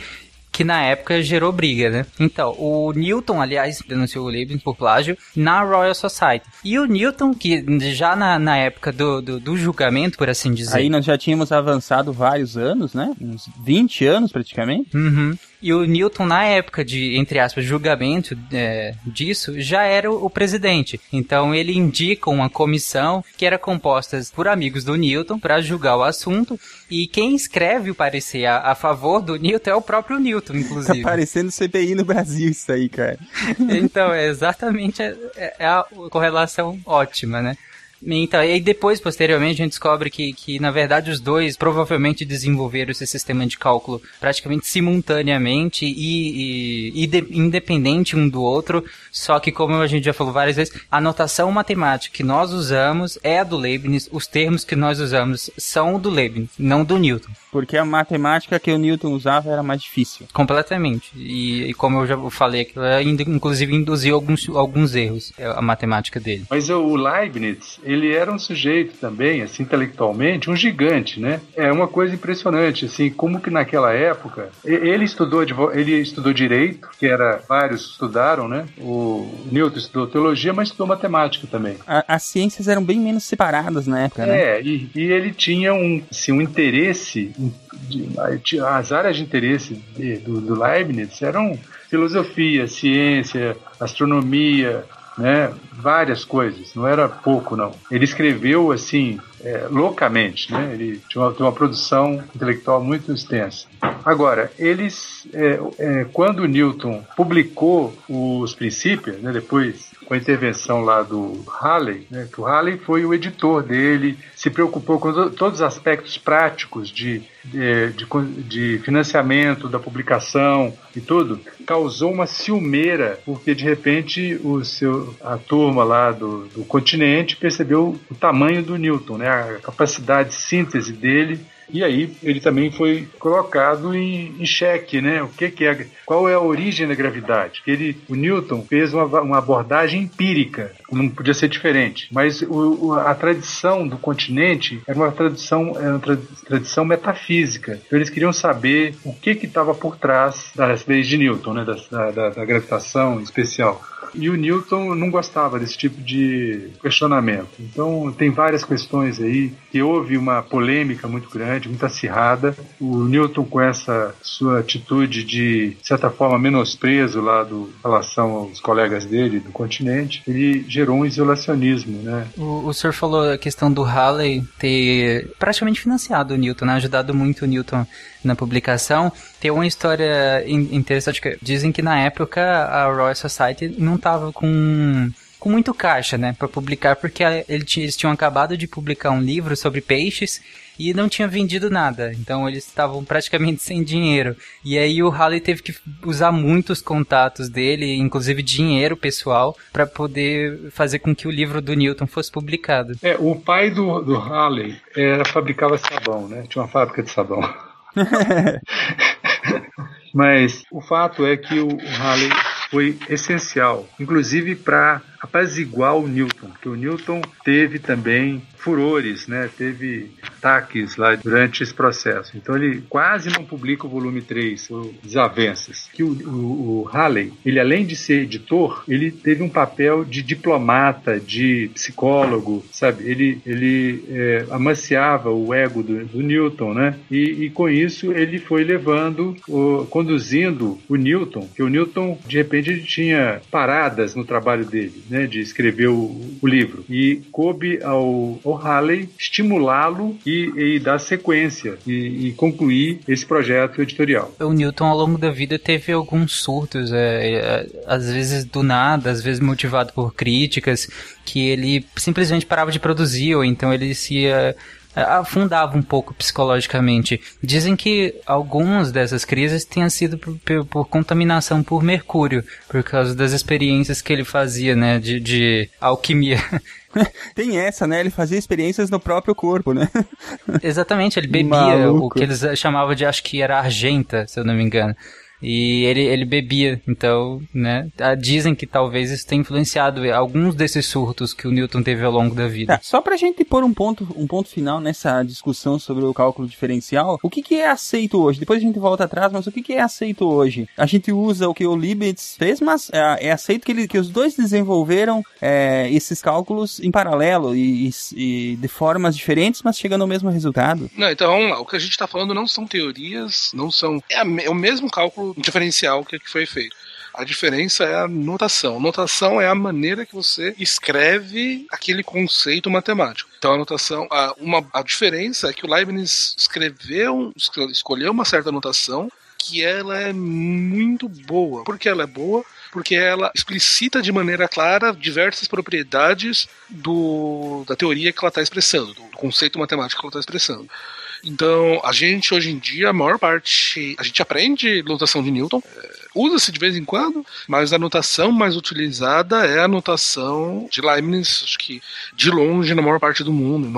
que na época gerou briga, né? Então, o Newton, aliás, denunciou o Leibniz por plágio na Royal Society. E o Newton, que já na, na época do, do, do julgamento, por assim dizer... Aí nós já tínhamos avançado vários anos, né? Uns 20 anos praticamente. Uhum. E o Newton, na época de, entre aspas, julgamento é, disso, já era o, presidente. Então ele indica uma comissão que era composta por amigos do Newton para julgar o assunto. E quem escreve o parecer a, a favor do Newton é o próprio Newton, Tá inclusive. parecendo CPI no Brasil isso aí, cara. então, é exatamente é, é a correlação ótima, né? Então, e aí depois, posteriormente, a gente descobre que, que, na verdade, os dois provavelmente desenvolveram esse sistema de cálculo praticamente simultaneamente e, e- e de- independente um do outro, só que, como a gente já falou várias vezes, a notação matemática que nós usamos é a do Leibniz, os termos que nós usamos são do Leibniz, não do Newton. Porque a matemática que o Newton usava era mais difícil. Completamente. E, e como eu já falei, ainda, inclusive induziu alguns, alguns erros, é, a matemática dele. Mas o Leibniz, ele era um sujeito também, assim, intelectualmente, um gigante, né? É uma coisa impressionante, assim, como que naquela época, ele estudou, ele estudou direito, que era, vários estudaram, né? O Newton estudou teologia, mas estudou matemática também. A- as ciências eram bem menos separadas na época, né? É, e, e ele tinha um, assim, um interesse, de- as áreas de interesse de- do, do Leibniz eram filosofia, ciência, astronomia, né, várias coisas, não era pouco não. Ele escreveu assim, é, loucamente, né, ele tinha uma, tem uma produção intelectual muito extensa. Agora, eles, é, é, quando Newton publicou os princípios, né, depois com a intervenção lá do Halley, né, que o Halley foi o editor dele, se preocupou com to- todos os aspectos práticos de, de, de financiamento da publicação e tudo, causou uma ciumeira, porque de repente o seu, a turma lá do, do continente percebeu o tamanho do Newton, né, a capacidade de síntese dele e aí ele também foi colocado em, em xeque, né? O que, que é, qual é a origem da gravidade? Que ele, o Newton fez uma, uma abordagem empírica, não podia ser diferente. Mas o, a tradição do continente era uma tradição, era uma tra- tradição metafísica. Então eles queriam saber o que estava por trás das leis de Newton, né? Da, da, da gravitação especial. E o Newton não gostava desse tipo de questionamento. Então, tem várias questões aí que houve uma polêmica muito grande, muito acirrada. O Newton, com essa sua atitude de, de certa forma, menosprezo lá do, em relação aos colegas dele do continente, ele gerou um isolacionismo, né? O, o senhor falou a questão do Halley ter praticamente financiado o Newton, né? ajudado muito o Newton na publicação. Tem uma história in- interessante que dizem que na época a Royal Society não estava com com muito caixa, né, para publicar, porque eles tinham acabado de publicar um livro sobre peixes e não tinha vendido nada. Então eles estavam praticamente sem dinheiro. E aí o Halley teve que usar muitos contatos dele, inclusive dinheiro pessoal, para poder fazer com que o livro do Newton fosse publicado. É, o pai do, do Halley era, fabricava sabão, né? Tinha uma fábrica de sabão. Mas o fato é que o, o Halley foi essencial, inclusive para apaziguar o Newton, porque o Newton teve também furores, né? teve ataques lá durante esse processo. Então ele quase não publica o volume 3, o Desavenças. Que o, o, o Halley, ele além de ser editor, ele teve um papel de diplomata, de psicólogo, sabe? Ele, ele é, amaciava o ego do, do Newton, né? E, e com isso ele foi levando, o- conduzindo o Newton, que o Newton, de repente, ele tinha paradas no trabalho dele, né? De escrever o, o livro. E coube ao, ao Halley estimulá-lo e, e dar sequência e, e concluir esse projeto editorial. O Newton, ao longo da vida, teve alguns surtos, é, é, às vezes do nada, às vezes motivado por críticas, que ele simplesmente parava de produzir, ou então ele se ia afundava um pouco psicologicamente. Dizem que algumas dessas crises tenham sido por, por- por contaminação por mercúrio, por causa das experiências que ele fazia, né, de, de alquimia. Tem essa, né? Ele fazia experiências no próprio corpo, né? Exatamente, ele bebia Maluco. o que eles chamavam de, acho que era argenta, se eu não me engano. E ele, ele bebia, então, né? ah, Dizem que talvez isso tenha influenciado alguns desses surtos que o Newton teve ao longo da vida. Tá, só pra gente pôr um ponto, um ponto final nessa discussão sobre o cálculo diferencial, o que, que é aceito hoje? Depois a gente volta atrás, mas o que, que é aceito hoje? A gente usa o que o Leibniz fez, mas é, é aceito que, ele, que os dois desenvolveram é, esses cálculos em paralelo e, e- e de formas diferentes, mas chegando ao mesmo resultado. Não, então vamos lá. O que a gente está falando não são teorias, não são. É, a é o mesmo cálculo diferencial que, foi feito. A diferença é a notação. Notação é a maneira que você escreve aquele conceito matemático. Então a notação, a, uma, a diferença é que o Leibniz escreveu, esco- escolheu uma certa notação que ela é muito boa. Por que ela é boa? Porque ela explicita de maneira clara diversas propriedades do, da teoria que ela está expressando, do conceito matemático que ela está expressando. Então, a gente hoje em dia, a maior parte, a gente aprende notação de Newton, usa-se de vez em quando, mas a notação mais utilizada é a notação de Leibniz, acho que de longe na maior parte do mundo, em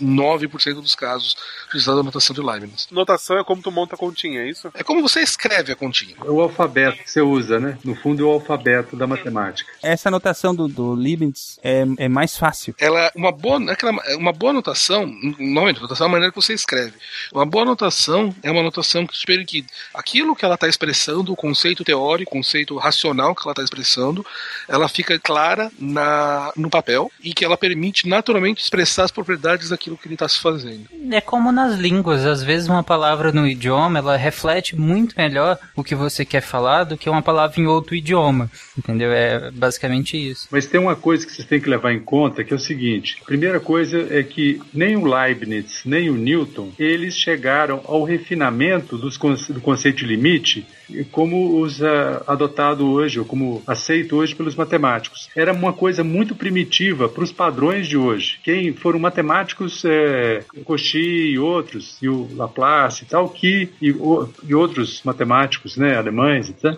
99% dos casos, utilizada a notação de Leibniz. Notação é como tu monta a continha, é isso? É como você escreve a continha. É o alfabeto que você usa, né? No fundo, é o alfabeto da matemática. Essa anotação do, do Leibniz é, é mais fácil. Ela uma boa, é aquela- é uma boa anotação, normalmente, anotação é a maneira que você escreve. Uma boa anotação é uma anotação que espera que aquilo que ela está expressando, o conceito teórico, o conceito racional que ela está expressando, ela fica clara na, no papel e que ela permite naturalmente expressar as propriedades daquilo que ele está se fazendo. É como nas línguas, às vezes uma palavra no idioma, ela reflete muito melhor o que você quer falar do que uma palavra em outro idioma, entendeu? É basicamente isso. Mas tem uma coisa que vocês têm que levar em conta, que é o seguinte. A primeira coisa é que nem o Leibniz, nem o Newton, eles chegaram ao refinamento dos do conceito de limite como os ah, adotado hoje, ou como aceito hoje pelos matemáticos. Era uma coisa muito primitiva para os padrões de hoje. Quem foram matemáticos, é, Cauchy e outros, e o Laplace e tal, que, e, o- e outros matemáticos né, alemães e tal,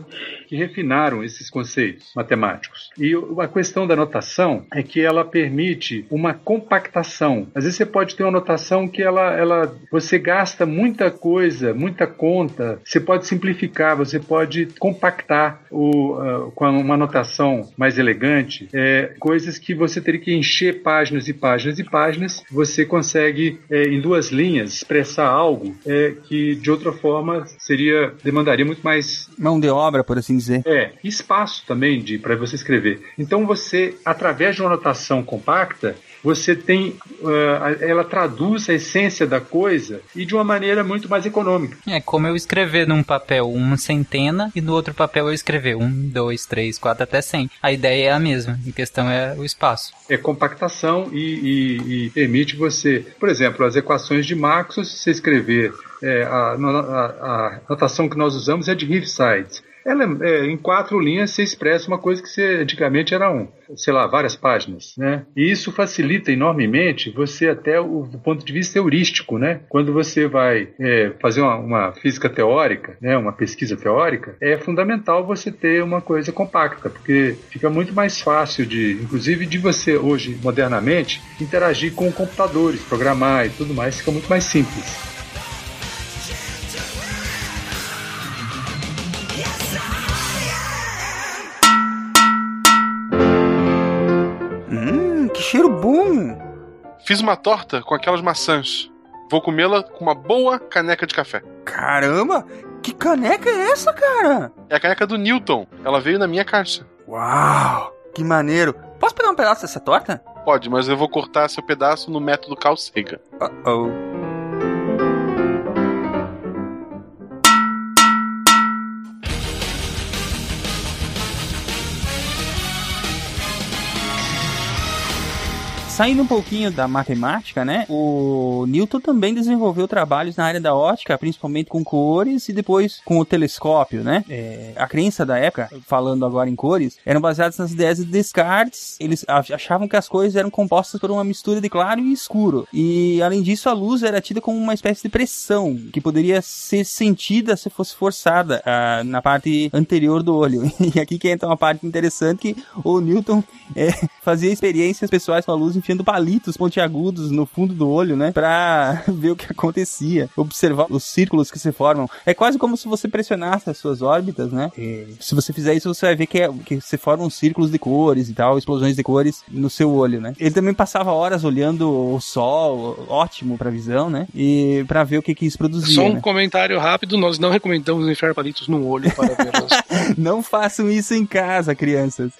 que refinaram esses conceitos matemáticos. E a questão da notação é que ela permite uma compactação. Às vezes você pode ter uma notação que ela, ela você gasta muita coisa, muita conta. Você pode simplificar, você pode compactar o, ah, com uma notação mais elegante, é, coisas que você teria que encher páginas e páginas e páginas. Você consegue é, em duas linhas expressar algo é, que de outra forma seria demandaria muito mais Mão de obra, por assim dizer. É, e espaço também de para você escrever. Então você, através de uma anotação compacta, você tem, ah, ela traduz a essência da coisa e de uma maneira muito mais econômica. É como eu escrever num papel uma centena e no outro papel eu escrever um, dois, três, quatro, até cem. A ideia é a mesma, a questão é o espaço. É compactação e, e- e permite você, por exemplo, as equações de Maxwell, se você escrever é, a, a- a notação que nós usamos é de Riverside. Ela é, é, em quatro linhas você expressa uma coisa que você, antigamente era um, sei lá, várias páginas, né? E isso facilita enormemente você até o, do ponto de vista heurístico, né? Quando você vai é, fazer uma, uma física teórica, né? Uma pesquisa teórica, é fundamental você ter uma coisa compacta, porque fica muito mais fácil de, inclusive, de você hoje modernamente interagir com computadores, programar e tudo mais, fica muito mais simples. Cheiro bom! Fiz uma torta com aquelas maçãs. Vou comê-la com uma boa caneca de café. Caramba! Que caneca é essa, cara? É a caneca do Newton. Ela veio na minha caixa. Uau! Que maneiro! Posso pegar um pedaço dessa torta? Pode, mas eu vou cortar seu pedaço no método Carl Sagan. Uh Saindo um pouquinho da matemática, né? O Newton também desenvolveu trabalhos na área da ótica, principalmente com cores e depois com o telescópio, né? É, a crença da época, falando agora em cores, eram baseadas nas ideias de Descartes. Eles ach- achavam que as cores eram compostas por uma mistura de claro e escuro. E além disso, a luz era tida como uma espécie de pressão que poderia ser sentida se fosse forçada ah, na parte anterior do olho. E aqui que entra uma parte interessante que o Newton é, fazia experiências pessoais com a luz enfiando palitos pontiagudos no fundo do olho, né? Pra ver o que acontecia. Observar os círculos que se formam. É quase como se você pressionasse as suas órbitas, né? E se você fizer isso, você vai ver que, é, que se formam círculos de cores e tal, explosões de cores no seu olho, né? Ele também passava horas olhando o sol, ótimo pra visão, né? E pra ver o que que isso produzia, Só um né? comentário rápido: nós não recomendamos enfiar palitos no olho para ver as Não façam isso em casa, crianças.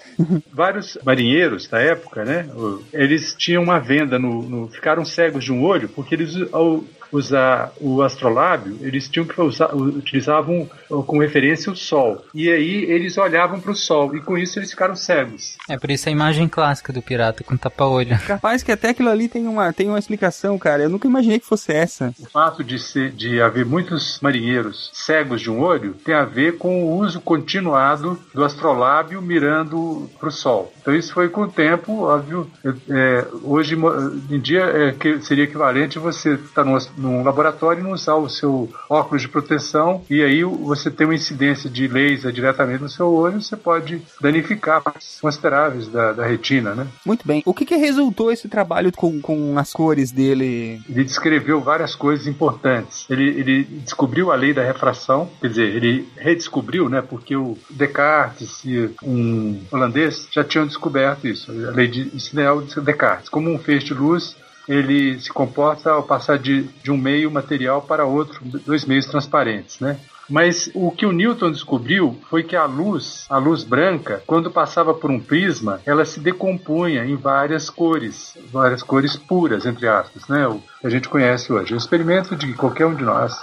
Vários marinheiros da época, né? Eles tinham uma venda no, no- ficaram cegos de um olho porque eles ao usar o astrolábio, eles tinham que usar, utilizavam como referência o sol. E aí eles olhavam para o sol e com isso eles ficaram cegos. É por isso a imagem clássica do pirata com tapa-olho. Capaz que até aquilo ali tem uma, tem uma explicação, cara. Eu nunca imaginei que fosse essa. O fato de, ser, de haver muitos marinheiros cegos de um olho tem a ver com o uso continuado do astrolábio mirando para o sol. Então isso foi com o tempo, óbvio. é, hoje mo- em dia é, que seria equivalente você estar num, as- num laboratório e não usar o seu óculos de proteção e aí você tem uma incidência de laser diretamente no seu olho, você pode danificar partes consideráveis da, da retina, né? Muito bem. O que que resultou esse trabalho com, com as cores dele? Ele descreveu várias coisas importantes. Ele, ele descobriu a lei da refração, quer dizer, ele redescobriu, né? Porque o Descartes e um holandês já tinham descoberto isso. A lei de o de Descartes. Como um feixe de luz, ele se comporta ao passar de, de um meio material para outro, dois meios transparentes, né? Mas o que o Newton descobriu foi que a luz, a luz branca, quando passava por um prisma, ela se decompunha em várias cores, várias cores puras, entre aspas, né? O que a gente conhece hoje. É um experimento de qualquer um de nós.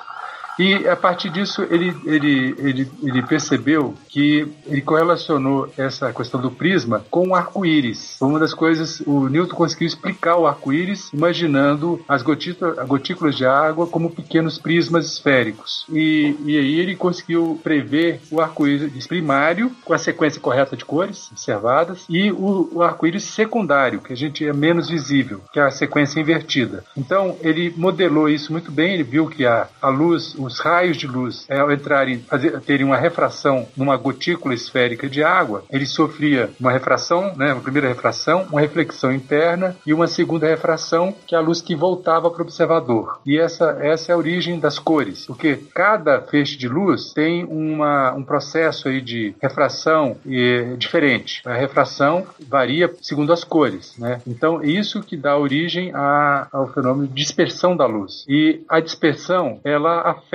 E a partir disso ele, ele, ele, ele percebeu que ele correlacionou essa questão do prisma com o arco-íris. Uma das coisas, o Newton conseguiu explicar o arco-íris imaginando as gotita- gotículas de água como pequenos prismas esféricos. E, e aí ele conseguiu prever o arco-íris primário com a sequência correta de cores observadas e o, o arco-íris secundário, que a gente é menos visível, que é a sequência invertida. Então ele modelou isso muito bem, ele viu que a, a luz, os raios de luz, é, ao entrarem, fazer, terem uma refração numa gotícula esférica de água, ele sofria uma refração, né, uma primeira refração, uma reflexão interna e uma segunda refração, que é a luz que voltava para o observador. E essa, essa é a origem das cores, porque cada feixe de luz tem uma, um processo aí de refração eh, diferente. A refração varia segundo as cores, né? Então, é isso que dá origem a- ao fenômeno de dispersão da luz. E a dispersão, ela afeta,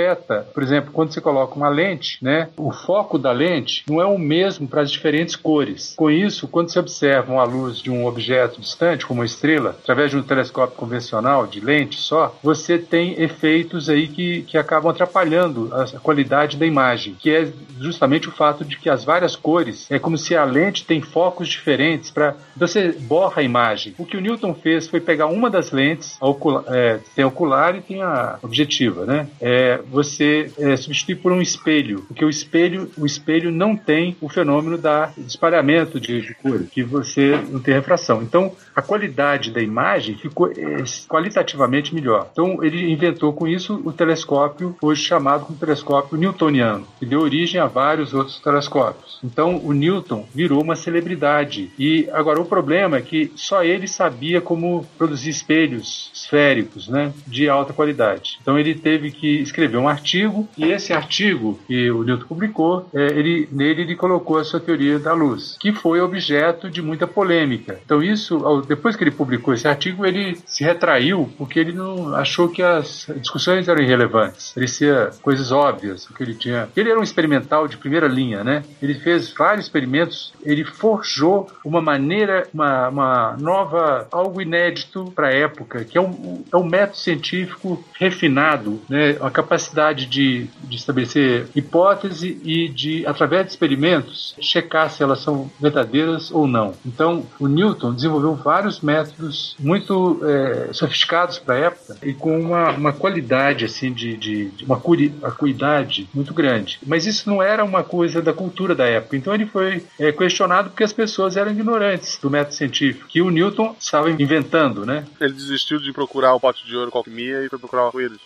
por exemplo, quando você coloca uma lente, né? O foco da lente não é o mesmo para as diferentes cores. Com isso, quando você observa uma luz de um objeto distante, como uma estrela, através de um telescópio convencional de lente só, você tem efeitos aí que, que acabam atrapalhando a, a qualidade da imagem, que é justamente o fato de que as várias cores é como se a lente tem focos diferentes para você borra a imagem. O que o Newton fez foi pegar uma das lentes, a ocula- é, tem a ocular e tem a objetiva, né? É, você é, substitui por um espelho, porque o espelho, o espelho não tem o fenômeno da espalhamento de, de que você não tem refração. Então, a qualidade da imagem ficou é, qualitativamente melhor. Então, ele inventou com isso o telescópio, hoje chamado como telescópio newtoniano, que deu origem a vários outros telescópios. Então, o Newton virou uma celebridade. E agora o problema é que só ele sabia como produzir espelhos esféricos, né, de alta qualidade. Então, ele teve que escrever um artigo e esse artigo que o Newton publicou, é, ele nele ele colocou a sua teoria da luz, que foi objeto de muita polêmica. Então, isso depois que ele publicou esse artigo, ele se retraiu porque ele não achou que as discussões eram irrelevantes. Parecia coisas óbvias o que ele tinha. Ele era um experimental de primeira linha, né? Ele fez vários experimentos, ele forjou uma maneira, uma, uma nova, algo inédito para a época, que é um, é um método científico refinado, né? A capacidade de, de estabelecer hipótese e de, através de experimentos, checar se elas são verdadeiras ou não. Então, o Newton desenvolveu vários métodos muito é, sofisticados para a época e com uma, uma qualidade assim de, de, de uma curi, acuidade muito grande. Mas isso não era uma coisa da cultura da época. Então ele foi é, questionado porque as pessoas eram ignorantes do método científico que o Newton estava inventando, né? Ele desistiu de procurar o pote de ouro com alquimia e foi procurar o arco-íris.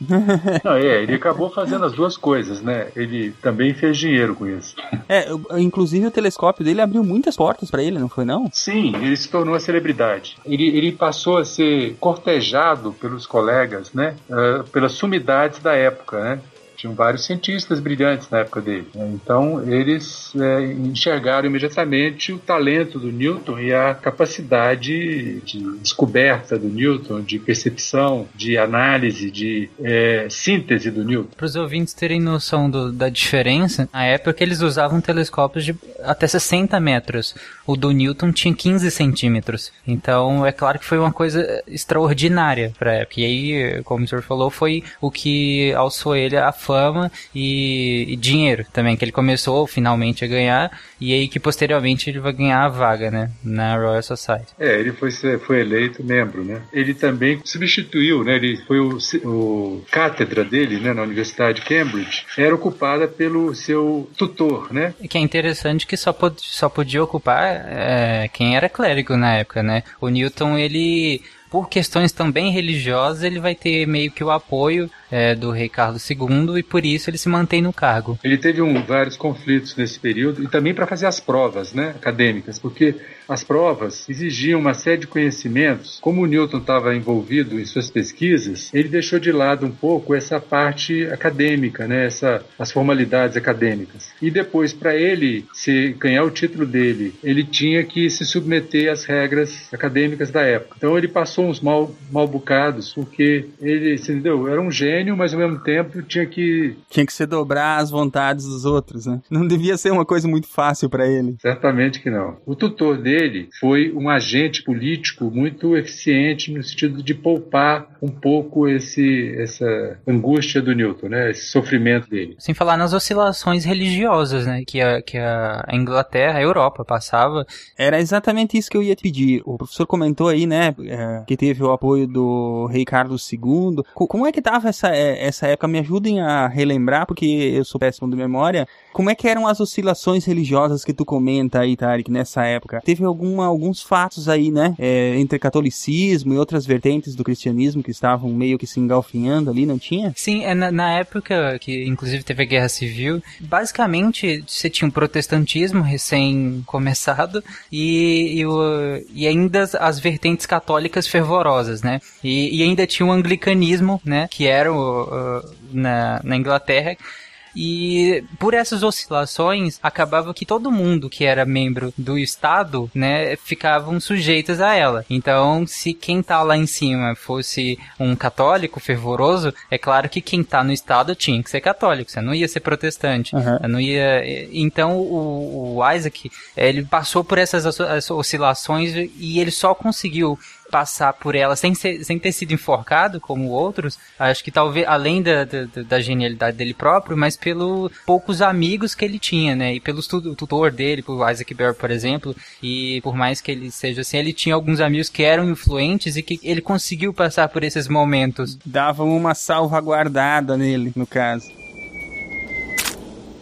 Não, é, ele acabou fazendo as duas coisas, né? Ele também fez dinheiro com isso. É, inclusive o telescópio dele abriu muitas portas pra ele, não foi não? Sim, ele se tornou uma celebridade. Ele, ele passou a ser cortejado pelos colegas, né? ah, pelas sumidades da época, né? Tinham vários cientistas brilhantes na época dele. né? Então, eles é, enxergaram imediatamente o talento do Newton e a capacidade de descoberta do Newton, de percepção, de análise, de é, síntese do Newton. Para os ouvintes terem noção do- da diferença, na época eles usavam telescópios de até 60 metros. O do Newton tinha 15 centímetros. Então é claro que foi uma coisa extraordinária para época. E aí, como o senhor falou, foi o que alçou ele a fama e, e dinheiro também, que ele começou finalmente a ganhar. E aí que posteriormente ele vai ganhar a vaga, né? Na Royal Society. É, ele foi, foi eleito membro, né? Ele também substituiu, né? Ele foi o, o cátedra dele, né? Na Universidade de Cambridge, era ocupada pelo seu tutor, né? E que é interessante que só, pod só podia ocupar é, quem era clérigo na época, né? O Newton, ele, por questões também religiosas, ele vai ter meio que o apoio é, do rei Carlos II e por isso ele se mantém no cargo. Ele teve um, vários conflitos nesse período e também para fazer as provas, né? Acadêmicas, porque as provas exigiam uma série de conhecimentos. Como o Newton estava envolvido em suas pesquisas, ele deixou de lado um pouco essa parte acadêmica, né? Essa, as formalidades acadêmicas. E depois, para ele se ganhar o título dele, ele tinha que se submeter às regras acadêmicas da época. Então ele passou uns mal, mal bocados, porque ele, entendeu? Era um gênio, mas ao mesmo tempo tinha que Tinha que se dobrar às vontades dos outros, né? Não devia ser uma coisa muito fácil pra ele. Certamente que não. O tutor dele foi um agente político muito eficiente no sentido de poupar um pouco esse, essa angústia do Newton, né? esse sofrimento dele. Sem falar nas oscilações religiosas, né? Que a, que a Inglaterra, a Europa passava. Era exatamente isso que eu ia te pedir. O professor comentou aí, né, é, que teve o apoio do rei Carlos II. Co- Como é que tava essa, é, essa época? Me ajudem a relembrar, porque eu sou péssimo de memória. Como é que eram as oscilações religiosas que tu comenta aí, Tarek, nessa época? Teve alguma, alguns fatos aí, né, é, entre catolicismo e outras vertentes do cristianismo que estavam meio que se engalfinhando ali, não tinha? Sim, é na, na época que inclusive teve a Guerra Civil, basicamente você tinha um protestantismo recém-começado e, e, e ainda as, as vertentes católicas fervorosas, né? E, e ainda tinha o anglicanismo, né? Que era o, o- na, na Inglaterra. E por essas oscilações, acabava que todo mundo que era membro do Estado, né, ficavam sujeitos a ela. Então, se quem tá lá em cima fosse um católico fervoroso, é claro que quem tá no Estado tinha que ser católico, você não ia ser protestante. Aham. Não ia... Então, o, o Isaac, ele passou por essas os- as oscilações e ele só conseguiu passar por ela sem, ser- sem ter sido enforcado como outros, acho que talvez além da, da, da genialidade dele próprio, mas pelo poucos amigos que ele tinha, né? E pelo tu- tutor dele, por Isaac Barry, por exemplo, e por mais que ele seja assim, ele tinha alguns amigos que eram influentes e que ele conseguiu passar por esses momentos. davam uma salvaguardada nele, no caso.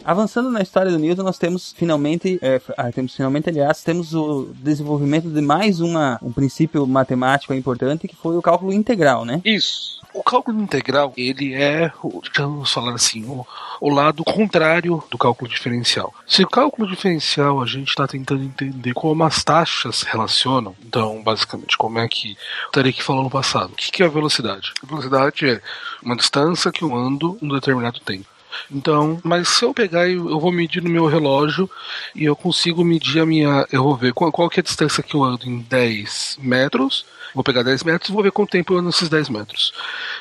Avançando na história do Newton, nós temos finalmente, é, ah, temos finalmente, aliás, temos o desenvolvimento de mais uma, um princípio matemático importante, que foi o cálculo integral, né? Isso. O cálculo integral, ele é, vamos falar assim, o, o lado contrário do cálculo diferencial. Se o cálculo diferencial a gente está tentando entender como as taxas relacionam, então, basicamente, como é que o Tarek falou no passado. O que que é a velocidade? A velocidade é uma distância que eu ando um determinado tempo. Então, mas se eu pegar e eu vou medir no meu relógio e eu consigo medir a minha. Eu vou ver qual, qual que é a distância que eu ando em 10 metros. Vou pegar 10 metros vou ver quanto tempo eu ando nesses 10 metros.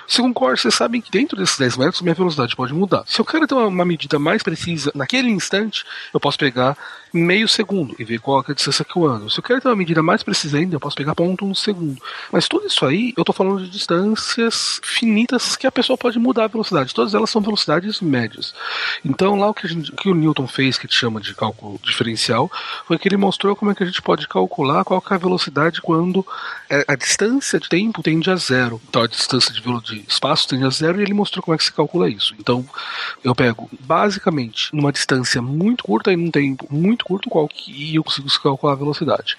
Se concorda, vocês sabem que dentro desses 10 metros minha velocidade pode mudar. Se eu quero ter uma, medida mais precisa naquele instante, eu posso pegar meio segundo e ver qual é a distância que eu ando. Se eu quero ter uma medida mais precisa ainda, eu posso pegar ponto um segundo. Mas tudo isso aí, eu tô falando de distâncias finitas que a pessoa pode mudar a velocidade. Todas elas são velocidades médias. Então lá o que, a gente- o que o Newton fez, que a gente chama de cálculo diferencial, foi que ele mostrou como é que a gente pode calcular qual é a velocidade quando é, a distância de tempo tende a zero. Então a distância de, espaço tende a zero e ele mostrou como é que se calcula isso. Então eu pego basicamente numa distância muito curta e num tempo muito curto qual que e eu consigo calcular a velocidade.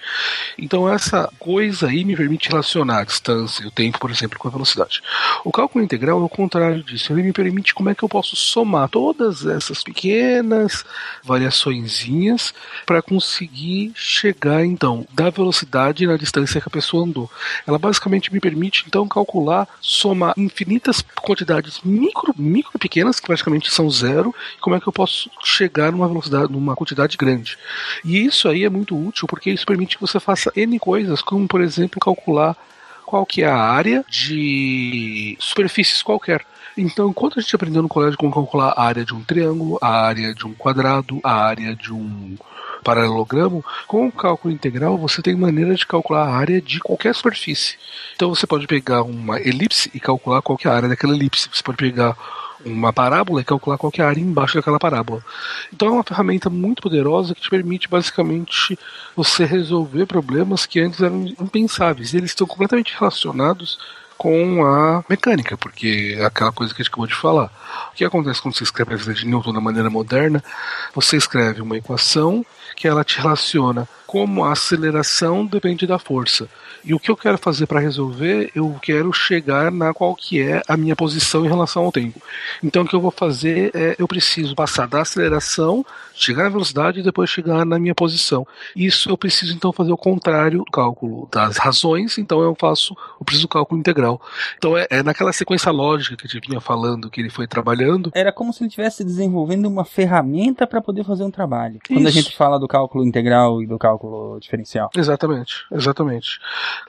Então essa coisa aí me permite relacionar a distância e o tempo, por exemplo, com a velocidade. O cálculo integral é o contrário disso. Ele me permite como é que eu posso somar todas essas pequenas variaçõezinhas para conseguir chegar então da velocidade na distância que a pessoa andou. Ela basicamente me permite então calcular, somar infinitas quantidades micro, micro pequenas que praticamente são zero, e como é que eu posso chegar numa velocidade, numa quantidade grande. E isso aí é muito útil porque isso permite que você faça N coisas, como por exemplo calcular qual que é a área de superfícies qualquer. Então, enquanto a gente aprendeu no colégio como calcular a área de um triângulo, a área de um quadrado, a área de um paralelogramo, com o cálculo integral você tem maneira de calcular a área de qualquer superfície. Então você pode pegar uma elipse e calcular qual é a área daquela elipse. Você pode pegar uma parábola e calcular qual é a área embaixo daquela parábola. Então é uma ferramenta muito poderosa que te permite basicamente você resolver problemas que antes eram impensáveis. Eles estão completamente relacionados com a mecânica, porque é aquela coisa que a gente acabou de falar. O que acontece quando você escreve a vida de Newton da maneira moderna? Você escreve uma equação que ela te relaciona como a aceleração depende da força. E o que eu quero fazer para resolver, eu quero chegar na qual que é a minha posição em relação ao tempo. Então o que eu vou fazer é eu preciso passar da aceleração, chegar na velocidade e depois chegar na minha posição. Isso eu preciso então fazer o contrário do cálculo das razões, então eu faço, eu preciso do cálculo integral. Então é, é naquela sequência lógica que a gente vinha falando, que ele foi trabalhando, Era como se ele estivesse desenvolvendo uma ferramenta para poder fazer um trabalho. Quando a Isso. gente fala do cálculo integral e do cálculo diferencial. Exatamente, exatamente.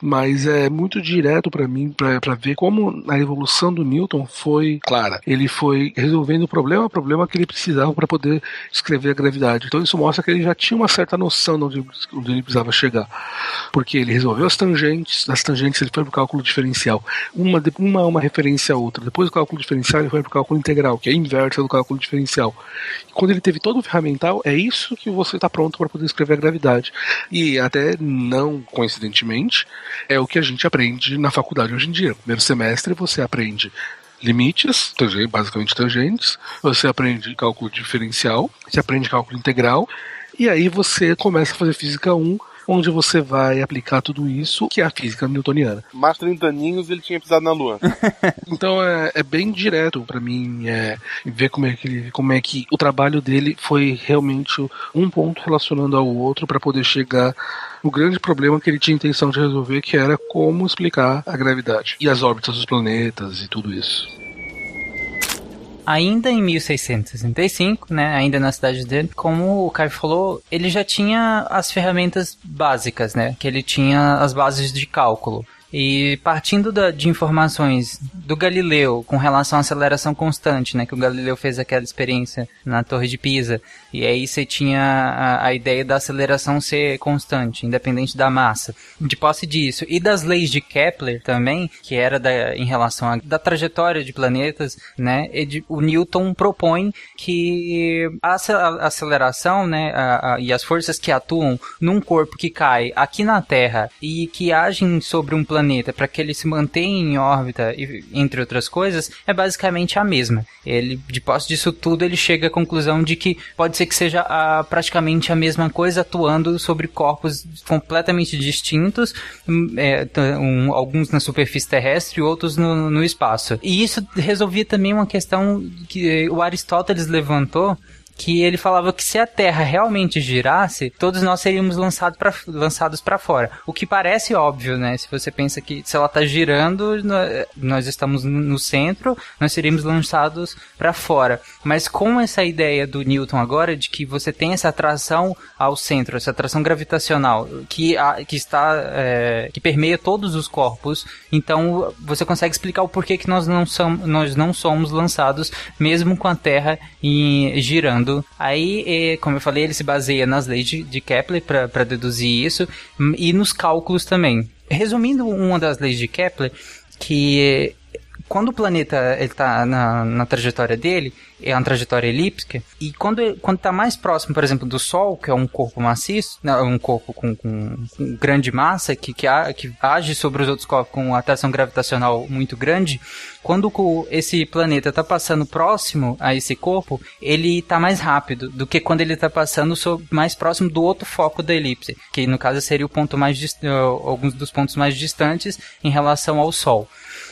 Mas é muito direto pra mim pra pra ver como a evolução do Newton foi clara. Ele foi resolvendo o problema, o problema que ele precisava para poder descrever a gravidade. Então isso mostra que ele já tinha uma certa noção de onde, onde ele precisava chegar. Porque ele resolveu as tangentes, das tangentes ele foi pro cálculo diferencial. Uma uma é uma referência a outra. Depois do cálculo diferencial ele foi pro cálculo integral, que é a inversa do cálculo diferencial. E quando ele teve todo o ferramental, é isso que você está pronto para poder escrever a gravidade. E até não coincidentemente, é o que a gente aprende na faculdade hoje em dia. Primeiro semestre você aprende limites, basicamente tangentes, você aprende cálculo diferencial, você aprende cálculo integral, e aí você começa a fazer física 1, onde você vai aplicar tudo isso, que é a física newtoniana. Mais 30 aninhos ele tinha pisado na lua. Então é, é bem direto pra mim é, ver como é, que ele, como é que o trabalho dele foi realmente um ponto relacionando ao outro para poder chegar no grande problema que ele tinha intenção de resolver, que era como explicar a gravidade e as órbitas dos planetas e tudo isso. Ainda em 1665, né, ainda na cidade dele, como o Caio falou, ele já tinha as ferramentas básicas, né, que ele tinha as bases de cálculo. E partindo da- de informações do Galileu com relação à aceleração constante, né, que o Galileu fez aquela experiência na Torre de Pisa, e aí você tinha a, a ideia da aceleração ser constante, independente da massa. De posse disso, e das leis de Kepler também, que era da, em relação à da trajetória de planetas, né, ele- o Newton propõe que a aceleração, né, a- a- e as forças que atuam num corpo que cai aqui na Terra e que agem sobre um planeta para que ele se mantenha em órbita, entre outras coisas, é basicamente a mesma. Ele, de posse disso tudo, ele chega à conclusão de que pode ser que seja a- praticamente a mesma coisa atuando sobre corpos completamente distintos, hum, é, um- alguns na superfície terrestre e outros no, no espaço. E isso resolvia também uma questão que o Aristóteles levantou que ele falava que se a Terra realmente girasse, todos nós seríamos lançado pra, lançados para fora. O que parece óbvio, né? Se você pensa que se ela tá girando, nó- nós estamos no centro, nós seríamos lançados para fora. Mas com essa ideia do Newton agora de que você tem essa atração ao centro, essa atração gravitacional que, a- que está é, que permeia todos os corpos, então você consegue explicar o porquê que nós não somos, nós não somos lançados mesmo com a Terra em- girando. Aí, eh, como eu falei, ele se baseia nas leis de, de Kepler para deduzir isso e nos cálculos também. Resumindo uma das leis de Kepler, que quando o planeta está na, na trajetória dele, é uma trajetória elíptica, e quando quando está mais próximo, por exemplo, do Sol, que é um corpo maciço, não, um corpo com, com, com grande massa, que, que, a- que age sobre os outros corpos com atração gravitacional muito grande, quando esse planeta está passando próximo a esse corpo, ele está mais rápido do que quando ele está passando so- mais próximo do outro foco da elipse, que no caso seria o ponto mais alguns dos pontos mais distantes em relação ao Sol.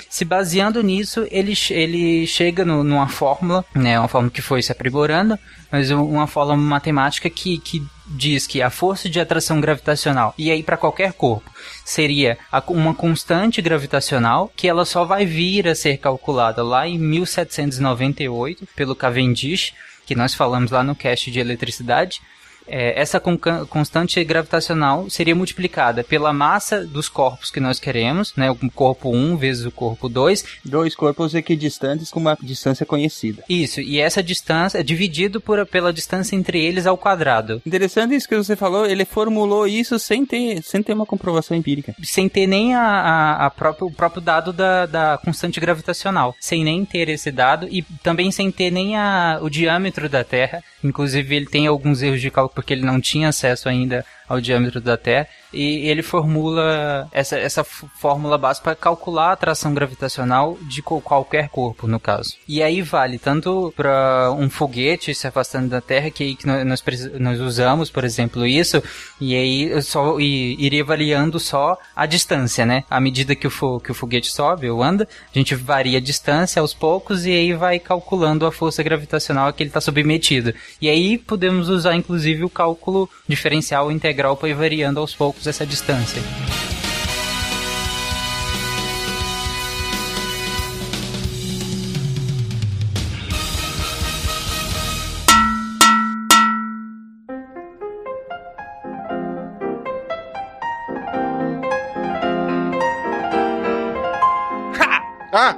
Se baseando nisso, ele, ele chega no- numa fórmula, né, uma fórmula que foi se aprimorando, mas um- uma fórmula matemática que, que diz que a força de atração gravitacional, e aí para qualquer corpo, seria uma constante gravitacional que ela só vai vir a ser calculada lá em 1798 pelo Cavendish, que nós falamos lá no cast de eletricidade. É, essa constante gravitacional seria multiplicada pela massa dos corpos que nós queremos, né? O corpo 1 vezes o corpo 2, Dois corpos equidistantes com uma distância conhecida. isso, e essa distância é dividido por, pela distância entre eles ao quadrado. Interessante isso que você falou, ele formulou isso sem ter, sem ter uma comprovação empírica. Sem ter nem a, a, a próprio, o próprio dado da, da constante gravitacional. Sem nem ter esse dado e também sem ter nem a, o diâmetro da Terra. Inclusive, ele tem alguns erros de cálculo porque ele não tinha acesso ainda ao diâmetro da Terra. E ele formula essa, essa fórmula básica para calcular a atração gravitacional de qualquer corpo, no caso. E aí vale tanto para um foguete se afastando da Terra, que, que nós, nós usamos, por exemplo, isso, e aí só e, iria variando só a distância, né? À medida que o, fo- que o foguete sobe ou anda, a gente varia a distância aos poucos e aí vai calculando a força gravitacional a que ele está submetido. E aí podemos usar, inclusive, o cálculo diferencial integral para ir variando aos poucos essa distância. Ah!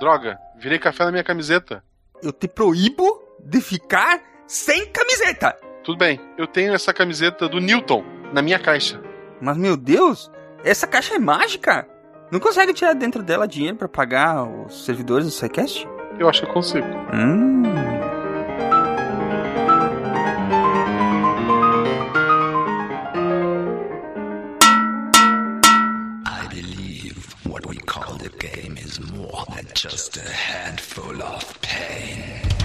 Droga, virei café na minha camiseta. Eu te proíbo de ficar sem camiseta. Tudo bem, eu tenho essa camiseta do Newton na minha caixa. Mas meu Deus, essa caixa é mágica. Não consegue tirar dentro dela dinheiro pra pagar os servidores do SciCast? Eu acho que eu consigo. Hum. I believe what we call the game is more than just a handful of pain.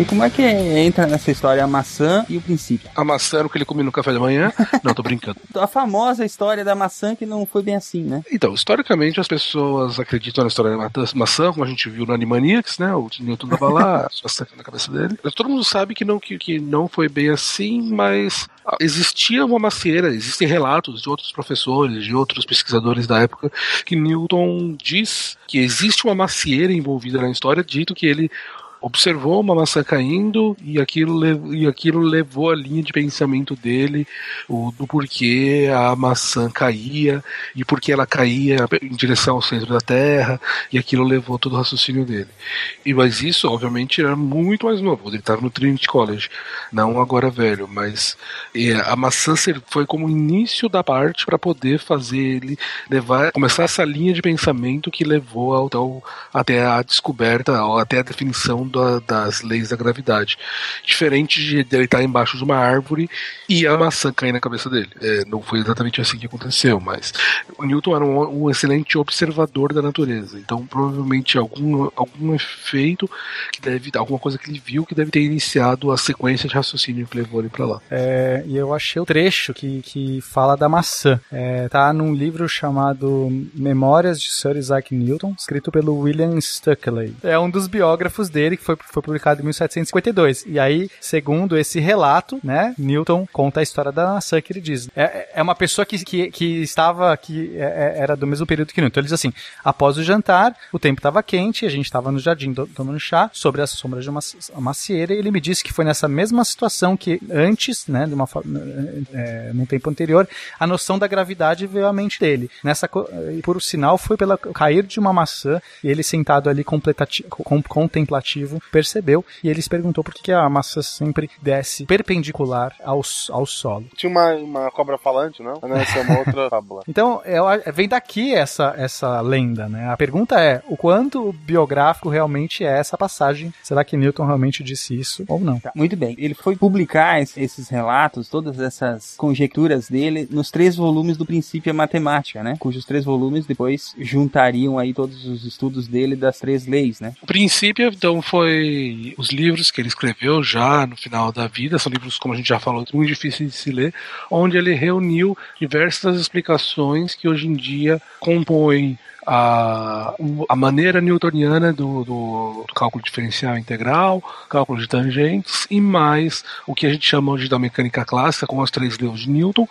E como é que entra nessa história a maçã e o princípio? A maçã era o que ele comia no café da manhã. Não, tô brincando. A famosa história da maçã que não foi bem assim, né? Então, historicamente, as pessoas acreditam na história da maçã, como a gente viu no Animaniacs, né? O Newton tava lá, a maçã na cabeça dele. Todo mundo sabe que não, que, que não foi bem assim, mas ah, existia uma macieira, existem relatos de outros professores, de outros pesquisadores da época, que Newton diz que existe uma macieira envolvida na história, dito que ele observou uma maçã caindo e aquilo, e aquilo levou a linha de pensamento dele o, do porquê a maçã caía e porque ela caía em direção ao centro da Terra e aquilo levou todo o raciocínio dele. E mas isso, obviamente, era muito mais novo. Ele estava no Trinity College, não agora velho, mas é, a maçã foi como o início da parte para poder fazer ele levar, começar essa linha de pensamento que levou ao, ao- até a descoberta, ao- até a definição da- das leis da gravidade. Diferente de dele estar embaixo de uma árvore e a maçã cair na cabeça dele. É, não foi exatamente assim que aconteceu, mas o Newton era um, um excelente observador da natureza. Então, provavelmente, algum, algum efeito que deve. alguma coisa que ele viu que deve ter iniciado a sequência de raciocínio que levou ele pra lá. É, e eu achei o trecho que, que fala da maçã. É, tá num livro chamado Memórias de Sir Isaac Newton, escrito pelo William Stuckley. É um dos biógrafos dele, que foi, foi publicado em 1752. E aí, segundo esse relato, né, Newton conta a história da maçã que ele diz. É, é uma pessoa que, que, que estava, que é- é- era do mesmo período que Newton. Ele diz assim, após o jantar, o tempo estava quente, a gente estava no jardim to- tomando chá, sobre as sombras de uma macieira, e ele me disse que foi nessa mesma situação que antes, né, de uma, é, num tempo anterior, a noção da gravidade veio à mente dele. Nessa, por sinal, foi pelo cair de uma maçã, e ele sentado ali completati- percebeu, e ele se perguntou por que que a maçã sempre desce perpendicular ao, ao solo. Tinha uma, uma cobra falante, não? Não, essa é uma outra fábula. Então, eu a- vem daqui essa, essa lenda, né? A pergunta é, o quanto biográfico realmente é essa passagem? Será que Newton realmente disse isso ou não? Tá, muito bem. Ele foi publicar es- esses relatos, todas essas conjecturas dele, nos três volumes do Princípio Matemática, né? Cujos três volumes depois juntariam aí todos os estudos dele das três leis, né? O princípio, então, foi os livros que ele escreveu já no final da vida, são livros, como a gente já falou, muito difíceis de se ler, onde ele reuniu diversas explicações que hoje em dia compõem a, a maneira newtoniana do, do, do cálculo diferencial integral, cálculo de tangentes e mais o que a gente chama hoje da mecânica clássica, com as três leis de Newton,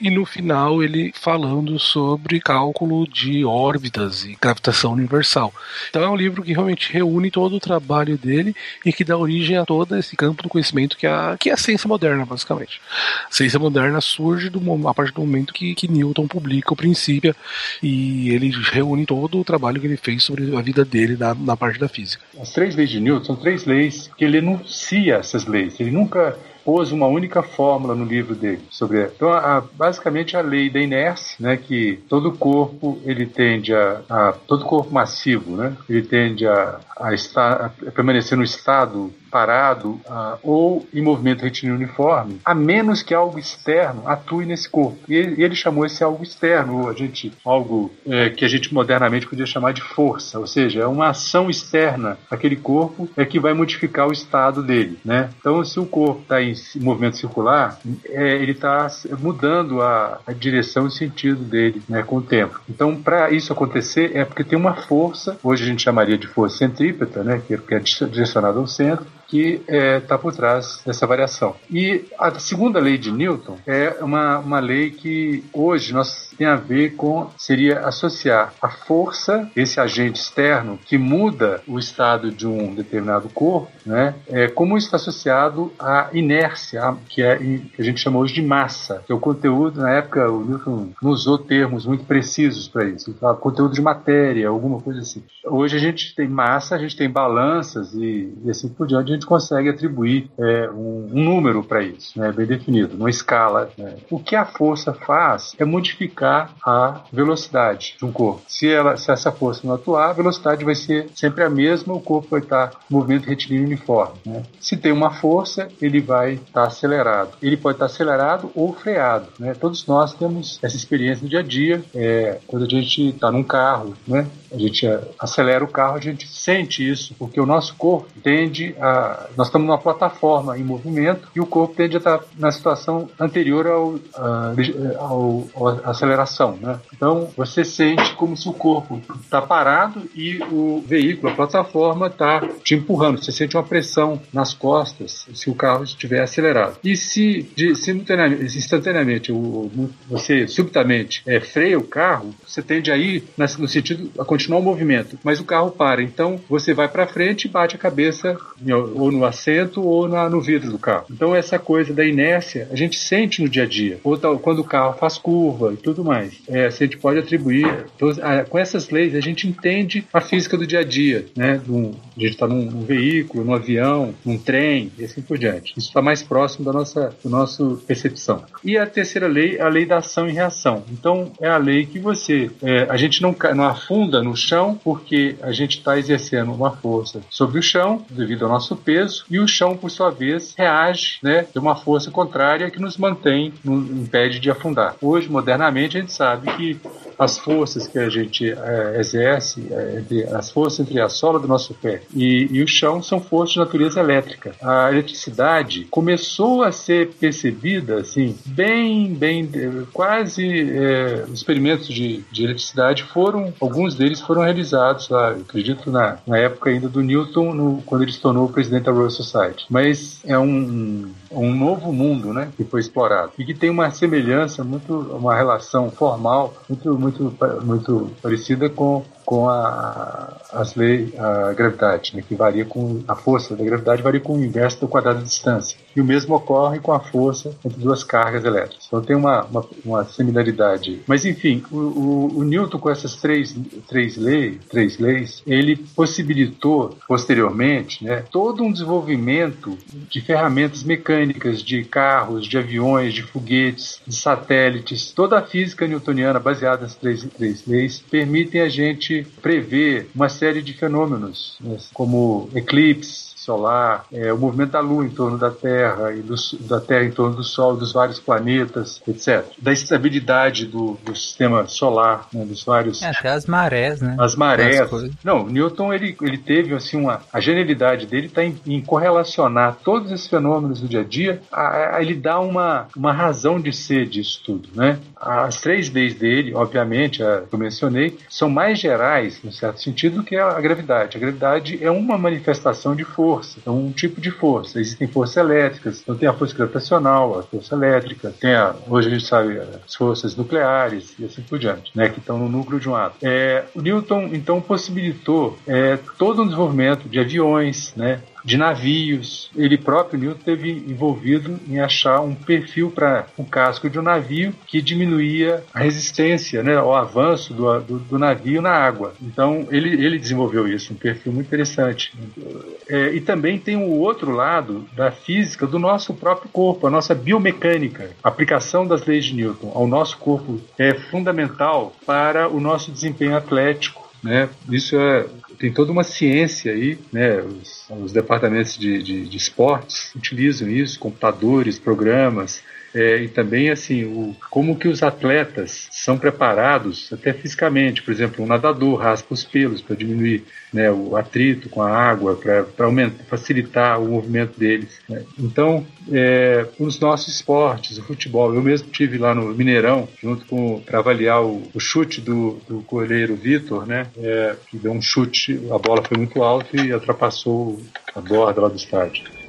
e no final ele falando sobre cálculo de órbitas e gravitação universal. Então é um livro que realmente reúne todo o trabalho dele e que dá origem a todo esse campo do conhecimento que é a, que é a ciência moderna, basicamente. A ciência moderna surge do, a partir do momento que, que Newton publica o princípio e ele reúne todo o trabalho que ele fez sobre a vida dele na, na parte da física. As três leis de Newton são três leis que ele enuncia essas leis. Ele nunca pôs uma única fórmula no livro dele sobre então a, a- basicamente a lei da inércia né que todo corpo ele tende a, a- todo corpo massivo né ele tende a, a, estar, a permanecer no estado parado ah, ou em movimento retilíneo uniforme, a menos que algo externo atue nesse corpo. E ele, chamou esse algo externo, ou a gente, algo eh, que a gente modernamente podia chamar de força, ou seja, é uma ação externa àquele corpo é que vai modificar o estado dele. Né? Então, se o corpo está em movimento circular, eh, ele está mudando a, a direção e sentido dele né, com o tempo. Então, para isso acontecer, é porque tem uma força, hoje a gente chamaria de força centrípeta, né, que é- que é direcionada ao centro, que está por trás dessa variação. E a segunda lei de Newton é uma, uma lei que hoje nós tem a ver com seria associar a força, esse agente externo que muda o estado de um determinado corpo, né, é, como está associado à inércia, que, é, que a gente chama hoje de massa, que é o conteúdo, na época o Newton não usou termos muito precisos para isso, ele conteúdo de matéria, alguma coisa assim. Hoje a gente tem massa, a gente tem balanças e, e assim por diante, a gente consegue atribuir é, um, um número para isso, né, bem definido, uma escala. né. O que a força faz é modificar a velocidade de um corpo. Se, ela, se essa força não atuar, a velocidade vai ser sempre a mesma, o corpo vai estar em movimento retilíneo uniforme. né. Se tem uma força, ele vai estar acelerado. Ele pode estar acelerado ou freado. né. Todos nós temos essa experiência no dia a dia, é, quando a gente está num carro, né, a gente é, acelera o carro, a gente sente isso, porque o nosso corpo tende a. Nós estamos numa plataforma em movimento e o corpo tende a estar na situação anterior ao, ao- ao- à aceleração. Né? Então você sente como se o corpo está parado e o veículo, a plataforma, está te empurrando. Você sente uma pressão nas costas se o carro estiver acelerado. E se de, simultaneamente, instantaneamente o- você subitamente é, freia o carro, você tende a ir no sentido a continuar o movimento, mas o carro para. Então você vai para frente e bate a cabeça ou no assento ou na- no vidro do carro. Então essa coisa da inércia a gente sente no dia a dia. Ou quando o carro faz curva e tudo mais. É, a gente pode atribuir, todos- a- com essas leis, a gente entende a física do dia a dia, né? Do, a gente está num, num veículo, num avião, num trem e assim por diante. Isso está mais próximo da nossa, da nossa percepção. E a terceira lei é a lei da ação e reação. Então, é a lei que você, é, a gente não, não afunda no chão porque a gente está exercendo uma força sobre o chão devido ao nosso peso e o chão, por sua vez, reage, né, de uma força contrária que nos mantém, nos impede de afundar. Hoje, modernamente, a gente sabe que as forças que a gente eh, exerce, entre- as forças entre a sola do nosso pé e, e o chão são forças de natureza elétrica. A eletricidade começou a ser percebida, assim, bem, bem, quase os experimentos de, de eletricidade foram, alguns deles foram realizados lá, acredito na, na época ainda do Newton, no- quando ele se tornou presidente da Royal Society. Mas é um, um novo mundo, né, que foi explorado. E que tem uma semelhança muito, uma relação formal muito, muito, muito parecida com com a, as leis, a gravidade, né, que varia com a força da gravidade varia com o inverso do quadrado de distância. E o mesmo ocorre com a força entre duas cargas elétricas. Então tem uma, uma, uma similaridade. Mas enfim, o, o, o Newton com essas três, três, leis, três leis, ele possibilitou posteriormente né, todo um desenvolvimento de ferramentas mecânicas, de carros, de aviões, de foguetes, de satélites. Toda a física newtoniana baseada nas três, três leis permitem a gente prever uma série de fenômenos, né, como eclipse solar, é, o movimento da Lua em torno da Terra e do, da Terra em torno do Sol, dos vários planetas, etc. Da estabilidade do, do sistema solar, né, dos vários É, até as marés, né? as marés. As. Não, Newton ele, ele teve assim uma a genialidade dele está em, em correlacionar todos esses fenômenos do dia a dia. A, a- ele dá uma, uma razão de ser disso tudo, né? As três leis dele, obviamente, a que eu mencionei, são mais gerais, no certo sentido, do que a, a gravidade. A gravidade é uma manifestação de força, é um tipo de força. Existem forças elétricas, então tem a força gravitacional, a força elétrica, tem a, hoje a gente sabe as forças nucleares e assim por diante, né, que estão no núcleo de um átomo. É, Newton então possibilitou é, todo um desenvolvimento de aviões, né, de navios. Ele próprio, Newton, teve envolvido em achar um perfil para o casco de um navio que diminuía a resistência, né, o avanço do, do, do navio na água. Então, ele, ele desenvolveu isso, um perfil muito interessante. É, e também tem o outro lado da física do nosso próprio corpo, a nossa biomecânica. A aplicação das leis de Newton ao nosso corpo é fundamental para o nosso desempenho atlético. Né? Isso é, tem toda uma ciência aí, né? Os, os departamentos de, de, de esportes utilizam isso, computadores, programas, é, e também assim o, como que os atletas são preparados até fisicamente por exemplo um nadador raspa os pelos para diminuir né, o atrito com a água para facilitar o movimento deles né? então é, os nossos esportes o futebol eu mesmo tive lá no Mineirão junto com para avaliar o, o, chute do, do goleiro Vitor né é, que deu um chute a bola foi muito alta e ultrapassou a borda lá do estádio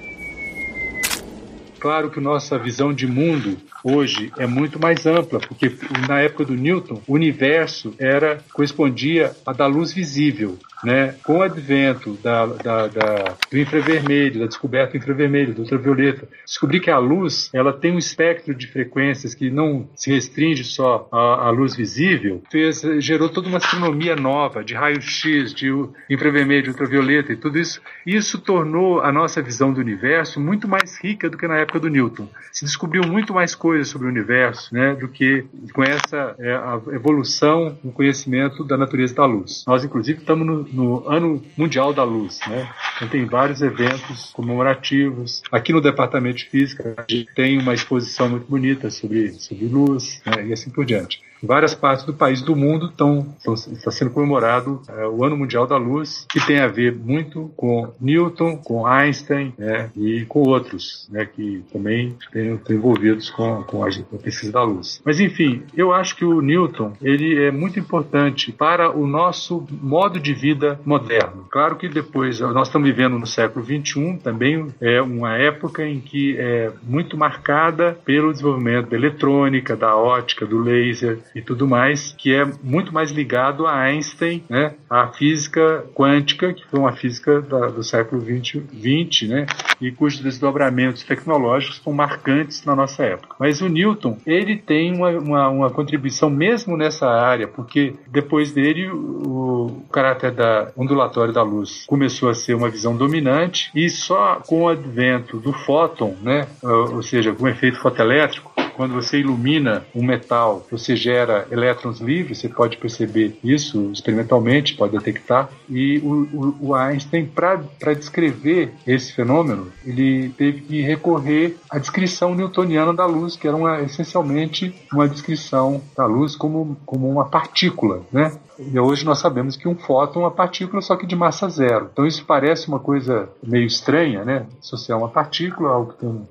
claro que nossa visão de mundo hoje é muito mais ampla, porque na época do Newton, o universo era correspondia a da luz visível. Né? Com o advento da, da, da, do infravermelho, da descoberta do infravermelho, do ultravioleta, descobri que a luz ela tem um espectro de frequências que não se restringe só à, à luz visível, fez, gerou toda uma astronomia nova de raio-x, de infravermelho, de ultravioleta e tudo isso. Isso tornou a nossa visão do universo muito mais rica do que na época do Newton. Se descobriu muito mais coisas sobre o universo né, do que com essa é, evolução no conhecimento da natureza da luz. Nós, inclusive, estamos no, no Ano Mundial da Luz. Né? Então, tem vários eventos comemorativos. Aqui no Departamento de Física, a gente tem uma exposição muito bonita sobre, sobre luz né? e assim por diante. Várias partes do país do mundo estão, está sendo comemorado é, o Ano Mundial da Luz, que tem a ver muito com Newton, com Einstein né, e com outros né, que também estão envolvidos com, com a, a pesquisa da luz. Mas enfim, eu acho que o Newton ele é muito importante para o nosso modo de vida moderno. Claro que depois nós estamos vivendo no século XXI, também é uma época em que é muito marcada pelo desenvolvimento da eletrônica, da ótica, do laser e tudo mais, que é muito mais ligado a Einstein, né, à física quântica, que foi uma física da, do século XX, né, e cujos desdobramentos tecnológicos são marcantes na nossa época. Mas o Newton, ele tem uma, uma, uma contribuição mesmo nessa área, porque depois dele o, o caráter da ondulatório da luz começou a ser uma visão dominante e só com o advento do fóton, né, ou seja, com o efeito fotoelétrico, quando você ilumina um metal, você gera elétrons livres, você pode perceber isso experimentalmente, pode detectar. E o, o, o Einstein, para descrever esse fenômeno, ele teve que recorrer à descrição newtoniana da luz, que era uma, essencialmente uma descrição da luz como, como uma partícula, né? E hoje nós sabemos que um fóton é uma partícula, só que de massa zero. Então isso parece uma coisa meio estranha, né? Associar uma partícula, algo que tem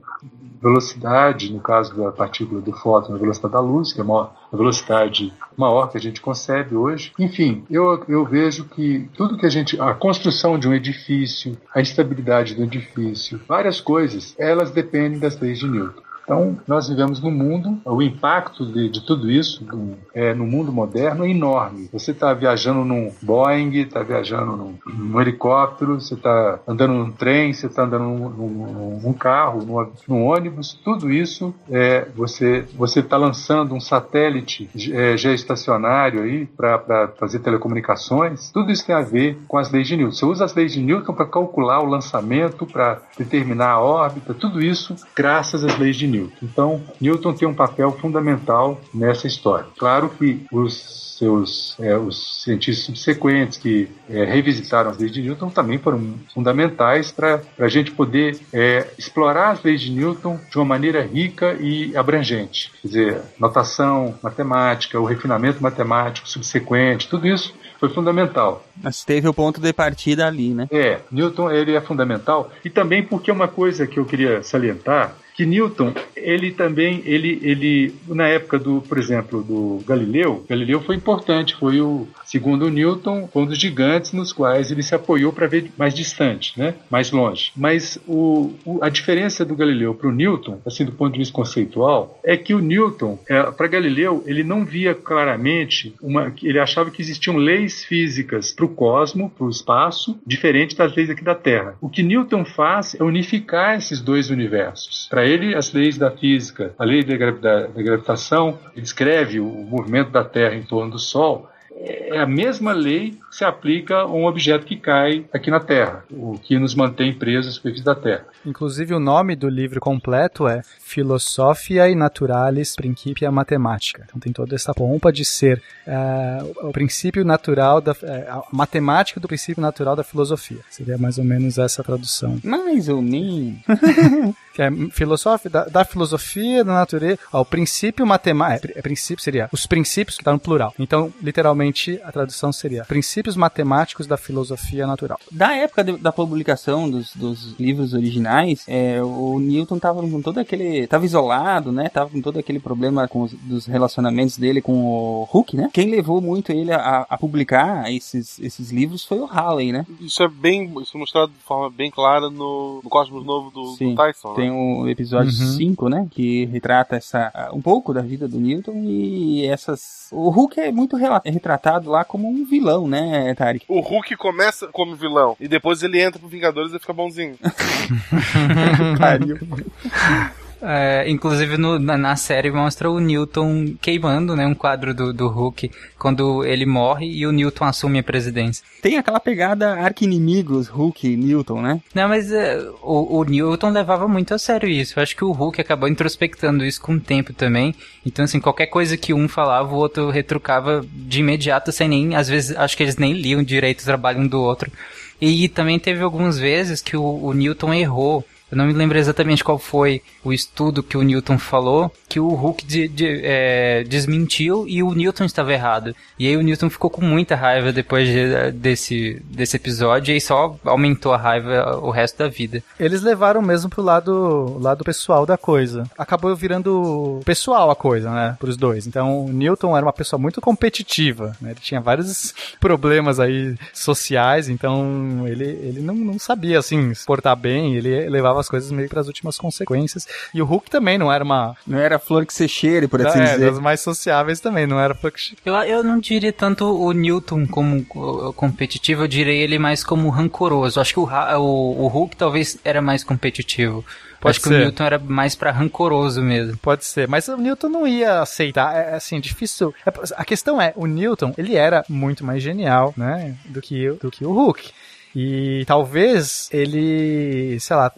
velocidade, no caso da partícula do fóton, a velocidade da luz, que é a velocidade maior que a gente concebe hoje. Enfim, eu, eu vejo que tudo que a gente. a construção de um edifício, a estabilidade do edifício, várias coisas, elas dependem das leis de Newton. Então, nós vivemos no mundo, o impacto de, de tudo isso do, é, no mundo moderno é enorme. Você está viajando num Boeing, está viajando num, num, helicóptero, você está andando num trem, você está andando num, num, num carro, num, num, ônibus, tudo isso é, você você está lançando um satélite é, geoestacionário aí para fazer telecomunicações. Tudo isso tem a ver com as leis de Newton. Você usa as leis de Newton para calcular o lançamento, para determinar a órbita, tudo isso graças às leis de Newton. Então, Newton tem um papel fundamental nessa história. Claro que os seus é, os cientistas subsequentes que é, revisitaram as leis de Newton também foram fundamentais para a gente poder é, explorar as leis de Newton de uma maneira rica e abrangente. Quer dizer, notação, matemática, o refinamento matemático subsequente, tudo isso foi fundamental. Mas teve o ponto de partida ali, né? É, Newton ele é fundamental e também porque uma coisa que eu queria salientar que Newton, ele também, ele, ele, na época do, por exemplo, do Galileu, Galileu foi importante, foi o, segundo Newton, foi um dos gigantes nos quais ele se apoiou para ver mais distante, né, mais longe. Mas o, o a diferença do Galileu para o Newton, assim, do ponto de vista conceitual, é que o Newton, é, para Galileu, ele não via claramente uma, ele achava que existiam leis físicas para o cosmo, para o espaço, diferentes das leis aqui da Terra. O que Newton faz é unificar esses dois universos. Para ele, as leis da física, a lei da, da, da gravitação, descreve o movimento da Terra em torno do Sol, é a mesma lei se aplica a um objeto que cai aqui na Terra, o que nos mantém presos à superfície da Terra. Inclusive, o nome do livro completo é Philosophiae Naturalis Principia Mathematica. Então, tem toda essa pompa de ser uh, o princípio natural da uh, a matemática do princípio natural da filosofia. Seria mais ou menos essa tradução. Mais ou menos. que é filosofia, da, da, filosofia da natureza, ó, o princípio matemático, é, é, princípio seria os princípios que está no plural. Então, literalmente, a tradução seria princípios matemáticos da filosofia natural. Da época de, da publicação dos, dos livros originais, é, o Newton tava com todo aquele, tava isolado, né? Tava com todo aquele problema com os, dos relacionamentos dele com o Hooke, né? Quem levou muito ele a, a publicar esses, esses livros foi o Halley, né? Isso é bem, isso é mostrado de forma bem clara no, no Cosmos Novo do, Sim. do Tyson, né? Tem o episódio 5, uhum. né? Que retrata essa, um pouco da vida do Newton e essas. O Hulk é muito retratado lá como um vilão, né, Tarek? O Hulk começa como vilão e depois ele entra pro Vingadores e fica bonzinho. Pariu. É, inclusive no, na, na, série mostra o Newton queimando, né, um quadro do, do Hulk quando ele morre e o Newton assume a presidência. Tem aquela pegada arqui-inimigos Hulk e Newton, né? Não, mas é, o, o, Newton levava muito a sério isso. Eu acho que o Hulk acabou introspectando isso com o tempo também. Então, assim, qualquer coisa que um falava, o outro retrucava de imediato, sem nem, às vezes, acho que eles nem liam direito o trabalho um do outro. E também teve algumas vezes que o, o Newton errou eu não me lembro exatamente qual foi o estudo que o Newton falou, que o Hulk de, de, é, desmentiu e o Newton estava errado. E aí o Newton ficou com muita raiva depois de, desse, desse episódio e só aumentou a raiva o resto da vida. Eles levaram mesmo pro lado, lado pessoal da coisa. Acabou virando pessoal a coisa, né, pros dois. Então o Newton era uma pessoa muito competitiva, né? Ele tinha vários problemas aí sociais, então ele, ele não, não sabia, assim, se portar bem, ele levava as coisas meio para as últimas consequências. E o Hulk também não era uma... Não era flor que se cheire, por assim é, dizer. das mais sociáveis também, não era flor que. Eu, eu não diria tanto o Newton como uh, competitivo, eu diria ele mais como rancoroso. Acho que o, o, o Hulk talvez era mais competitivo. Eu Pode acho que ser. o Newton era mais pra rancoroso mesmo. Pode ser, mas o Newton não ia aceitar, é assim, difícil. é- A questão é, o Newton, ele era muito mais genial, né, do que, o- do que o Hulk. E talvez ele, sei lá,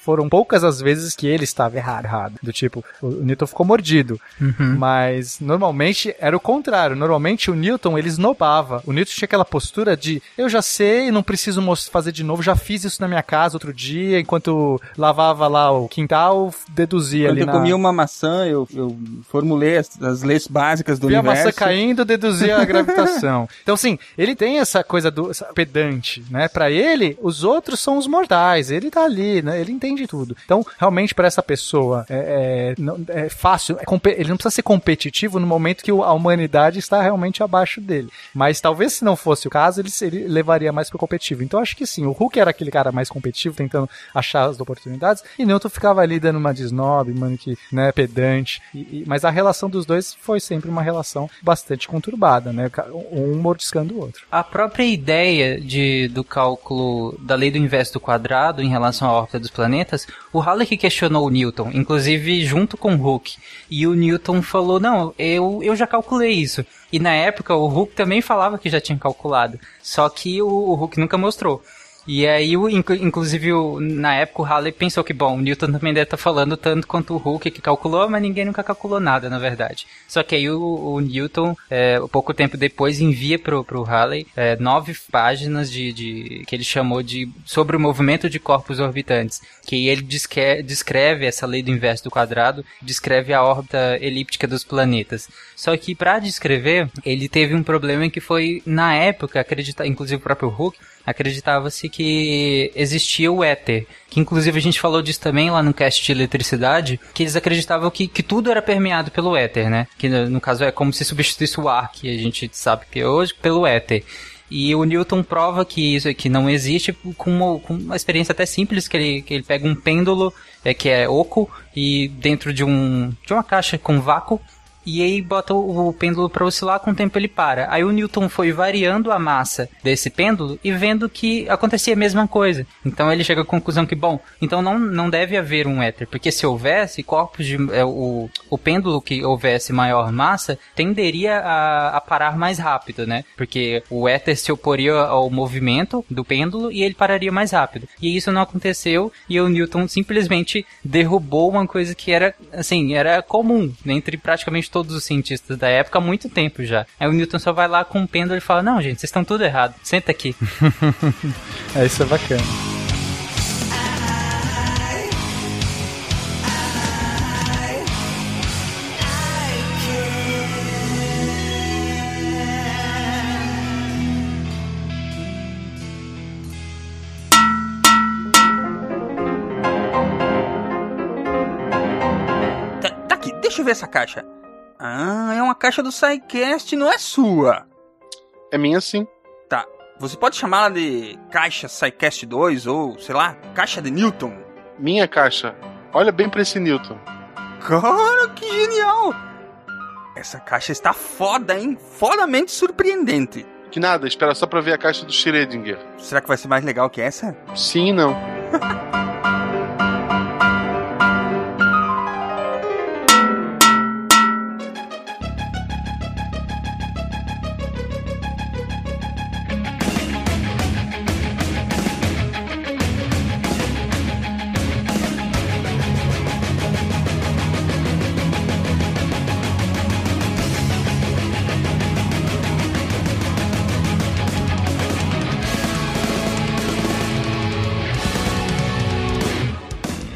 foram poucas as vezes que ele estava errado, errado. Do tipo, o Newton ficou mordido. Uhum. Mas normalmente era o contrário. Normalmente o Newton ele esnobava. O Newton tinha aquela postura de eu já sei, não preciso fazer de novo, já fiz isso na minha casa outro dia, enquanto lavava lá o quintal, deduzia Quando ali eu na... comia uma maçã, eu, eu formulei as, as leis básicas do Via a universo. maçã caindo, deduzia a gravitação. Então, assim, ele tem essa coisa do essa pedante, né? Pra ele, os outros são os mortais. Ele tá ali, né? Ele entende tudo. Então, realmente, pra essa pessoa, é, é, é fácil. é ele não precisa ser competitivo no momento que a humanidade está realmente abaixo dele. Mas talvez, se não fosse o caso, ele, ele levaria mais pro competitivo. Então, acho que sim. O Hulk era aquele cara mais competitivo, tentando achar as oportunidades. E Newton ficava ali dando uma de snob, mano, que, né, pedante. E- e- mas a relação dos dois foi sempre uma relação bastante conturbada, né? Um mordiscando o outro. A própria ideia de, do cálculo da lei do inverso do quadrado em relação à órbita dos planetas, o Halley que questionou o Newton, inclusive junto com o Hooke. E o Newton falou, não, eu, eu já calculei isso. E na época o Hooke também falava que já tinha calculado, só que o, o Hooke nunca mostrou. E aí, o, inclu- inclusive, o- na época, o Halley pensou que, bom, o Newton também deve estar falando tanto quanto o Hulk que calculou, mas ninguém nunca calculou nada, na verdade. Só que aí o, o Newton, é, pouco tempo depois, envia pro, pro Halley é, nove páginas de, de que ele chamou de sobre o movimento de corpos orbitantes, que ele desque- descreve essa lei do inverso do quadrado, descreve a órbita elíptica dos planetas. Só que para descrever, ele teve um problema que foi, na época, acreditar, inclusive o próprio Hulk, acreditava-se que existia o éter. Que inclusive a gente falou disso também lá no cast de eletricidade, que eles acreditavam que, que tudo era permeado pelo éter, né? Que no, caso é como se substituísse o ar, que a gente sabe que é hoje, pelo éter. E o Newton prova que isso aqui não existe com uma, com uma experiência até simples, que ele, que ele pega um pêndulo é, que é oco e dentro de, um, de uma caixa com vácuo e aí bota o, pêndulo para oscilar, com o tempo ele para. Aí o Newton foi variando a massa desse pêndulo e vendo que acontecia a mesma coisa. Então ele chega à conclusão que, bom, então não, não deve haver um éter, porque se houvesse corpos de. é, o, o pêndulo que houvesse maior massa tenderia a, a parar mais rápido, né? Porque o éter se oporia ao movimento do pêndulo e ele pararia mais rápido. E isso não aconteceu e o Newton simplesmente derrubou uma coisa que era, assim, era comum né, entre praticamente todos os cientistas da época há muito tempo já. Aí o Newton só vai lá com um pêndulo e fala: Não, gente, vocês estão tudo errado, senta aqui. é, isso é bacana. Tá, tá aqui, deixa eu ver essa caixa. Ah, é uma caixa do SciCast, não é sua. É minha sim. Tá, você pode chamá-la de caixa SciCast 2 ou, sei lá, caixa de Newton. Minha caixa. Olha bem pra esse Newton. Cara, que genial! Essa caixa está foda, hein? Fodamente surpreendente. Que nada, espera só pra ver a caixa do Schrödinger. Será que vai ser mais legal que essa? Sim e não.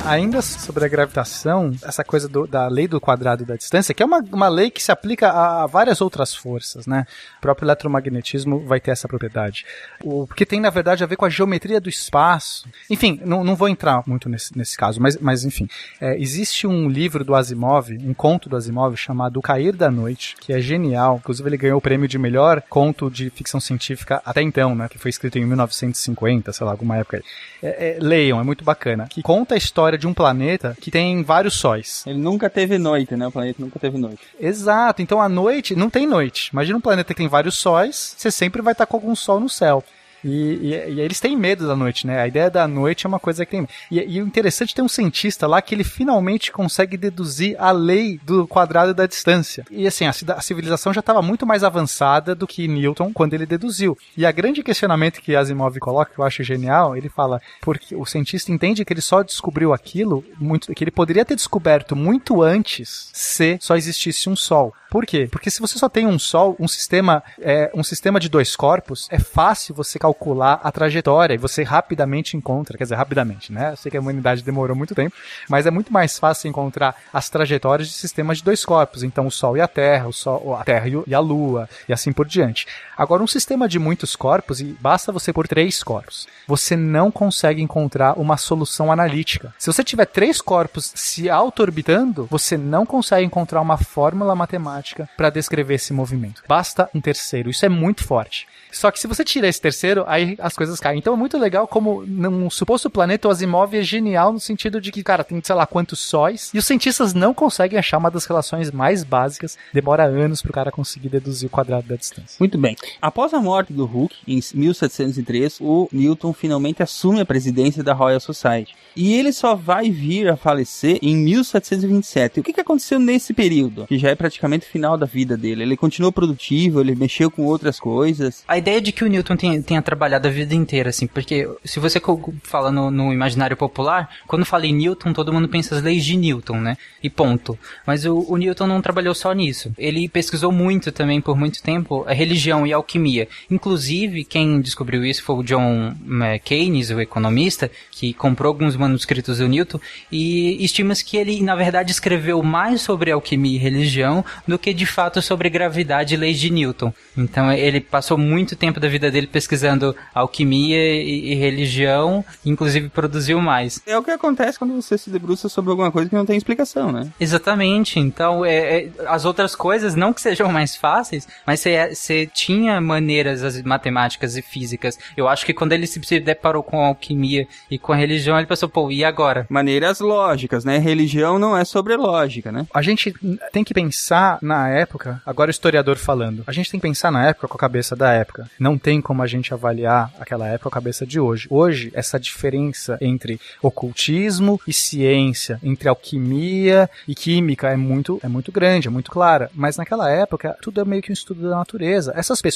Ainda sobre a gravitação, essa coisa do, da lei do quadrado da distância, que é uma, uma lei que se aplica a, várias outras forças, né? O próprio eletromagnetismo vai ter essa propriedade. O, porque tem, na verdade, a ver com a geometria do espaço. Enfim, não, não vou entrar muito nesse, nesse caso, mas, mas enfim. É, existe um livro do Asimov, um conto do Asimov chamado O Cair da Noite, que é genial. Inclusive, ele ganhou o prêmio de melhor conto de ficção científica até então, né? Que foi escrito em 1950, sei lá, alguma época. É, é, leiam, é muito bacana. Que conta a história de um planeta que tem vários sóis. Ele nunca teve noite, né? O planeta nunca teve noite. Exato. Então a noite não tem noite. Imagina um planeta que tem vários sóis, você sempre vai estar com algum sol no céu. E, e, e, eles têm medo da noite, né? A ideia da noite é uma coisa que tem. E, e o interessante é ter um cientista lá que ele finalmente consegue deduzir a lei do quadrado da distância. E assim, a, a civilização já estava muito mais avançada do que Newton quando ele deduziu. E a grande questionamento que Asimov coloca, que eu acho genial, ele fala: porque o cientista entende que ele só descobriu aquilo, muito, que ele poderia ter descoberto muito antes se só existisse um Sol. Por quê? Porque se você só tem um Sol, um sistema, é, um sistema de dois corpos, é fácil você calcular a trajetória e você rapidamente encontra, quer dizer, rapidamente, né? Eu sei que a humanidade demorou muito tempo, mas é muito mais fácil encontrar as trajetórias de sistemas de dois corpos. Então, o Sol e a Terra, o Sol, a Terra e a Lua, e assim por diante. Agora, um sistema de muitos corpos, e basta você por três corpos, você não consegue encontrar uma solução analítica. Se você tiver três corpos se auto-orbitando, você não consegue encontrar uma fórmula matemática para descrever esse movimento. Basta um terceiro. Isso é muito forte. Só que se você tira esse terceiro, aí as coisas caem. Então é muito legal como num suposto planeta o Asimov é genial no sentido de que, cara, tem sei lá quantos sóis e os cientistas não conseguem achar uma das relações mais básicas. Demora anos pro cara conseguir deduzir o quadrado da distância. Muito bem. Após a morte do Hulk, em 1703, o Newton finalmente assume a presidência da Royal Society. E ele só vai vir a falecer em 1727. O que, que aconteceu nesse período? Que já é praticamente o final da vida dele. Ele continuou produtivo, ele mexeu com outras coisas. A ideia de que o Newton tenha, tenha trabalhado a vida inteira, assim, porque se você fala no, no, imaginário popular, quando fala em Newton, todo mundo pensa as leis de Newton, né? E ponto. Mas o, o Newton não trabalhou só nisso. Ele pesquisou muito também, por muito tempo, a religião e a alquimia. Inclusive, quem descobriu isso foi o John eh, Keynes, o economista, que comprou alguns manuscritos do Newton e estima-se que ele, na verdade, escreveu mais sobre alquimia e religião do que de fato sobre gravidade e leis de Newton. Então ele passou muito tempo da vida dele pesquisando alquimia e, e religião, inclusive produziu mais. É o que acontece quando você se debruça sobre alguma coisa que não tem explicação, né? Exatamente. Então, é, é, as outras coisas, não que sejam mais fáceis, mas você tinha maneiras as matemáticas e físicas. Eu acho que quando ele se deparou com a alquimia e com a religião, ele pensou, pô, e agora? Maneiras lógicas, né? Religião não é sobre lógica, né? A gente tem que pensar na época, agora o historiador falando, a gente tem que pensar na época com a cabeça da época. Não tem como a gente avaliar aquela época com a cabeça de hoje. Hoje, essa diferença entre ocultismo e ciência, entre alquimia e química é muito, é muito grande, é muito clara. Mas naquela época, tudo é meio que um estudo da natureza. Essas pessoas,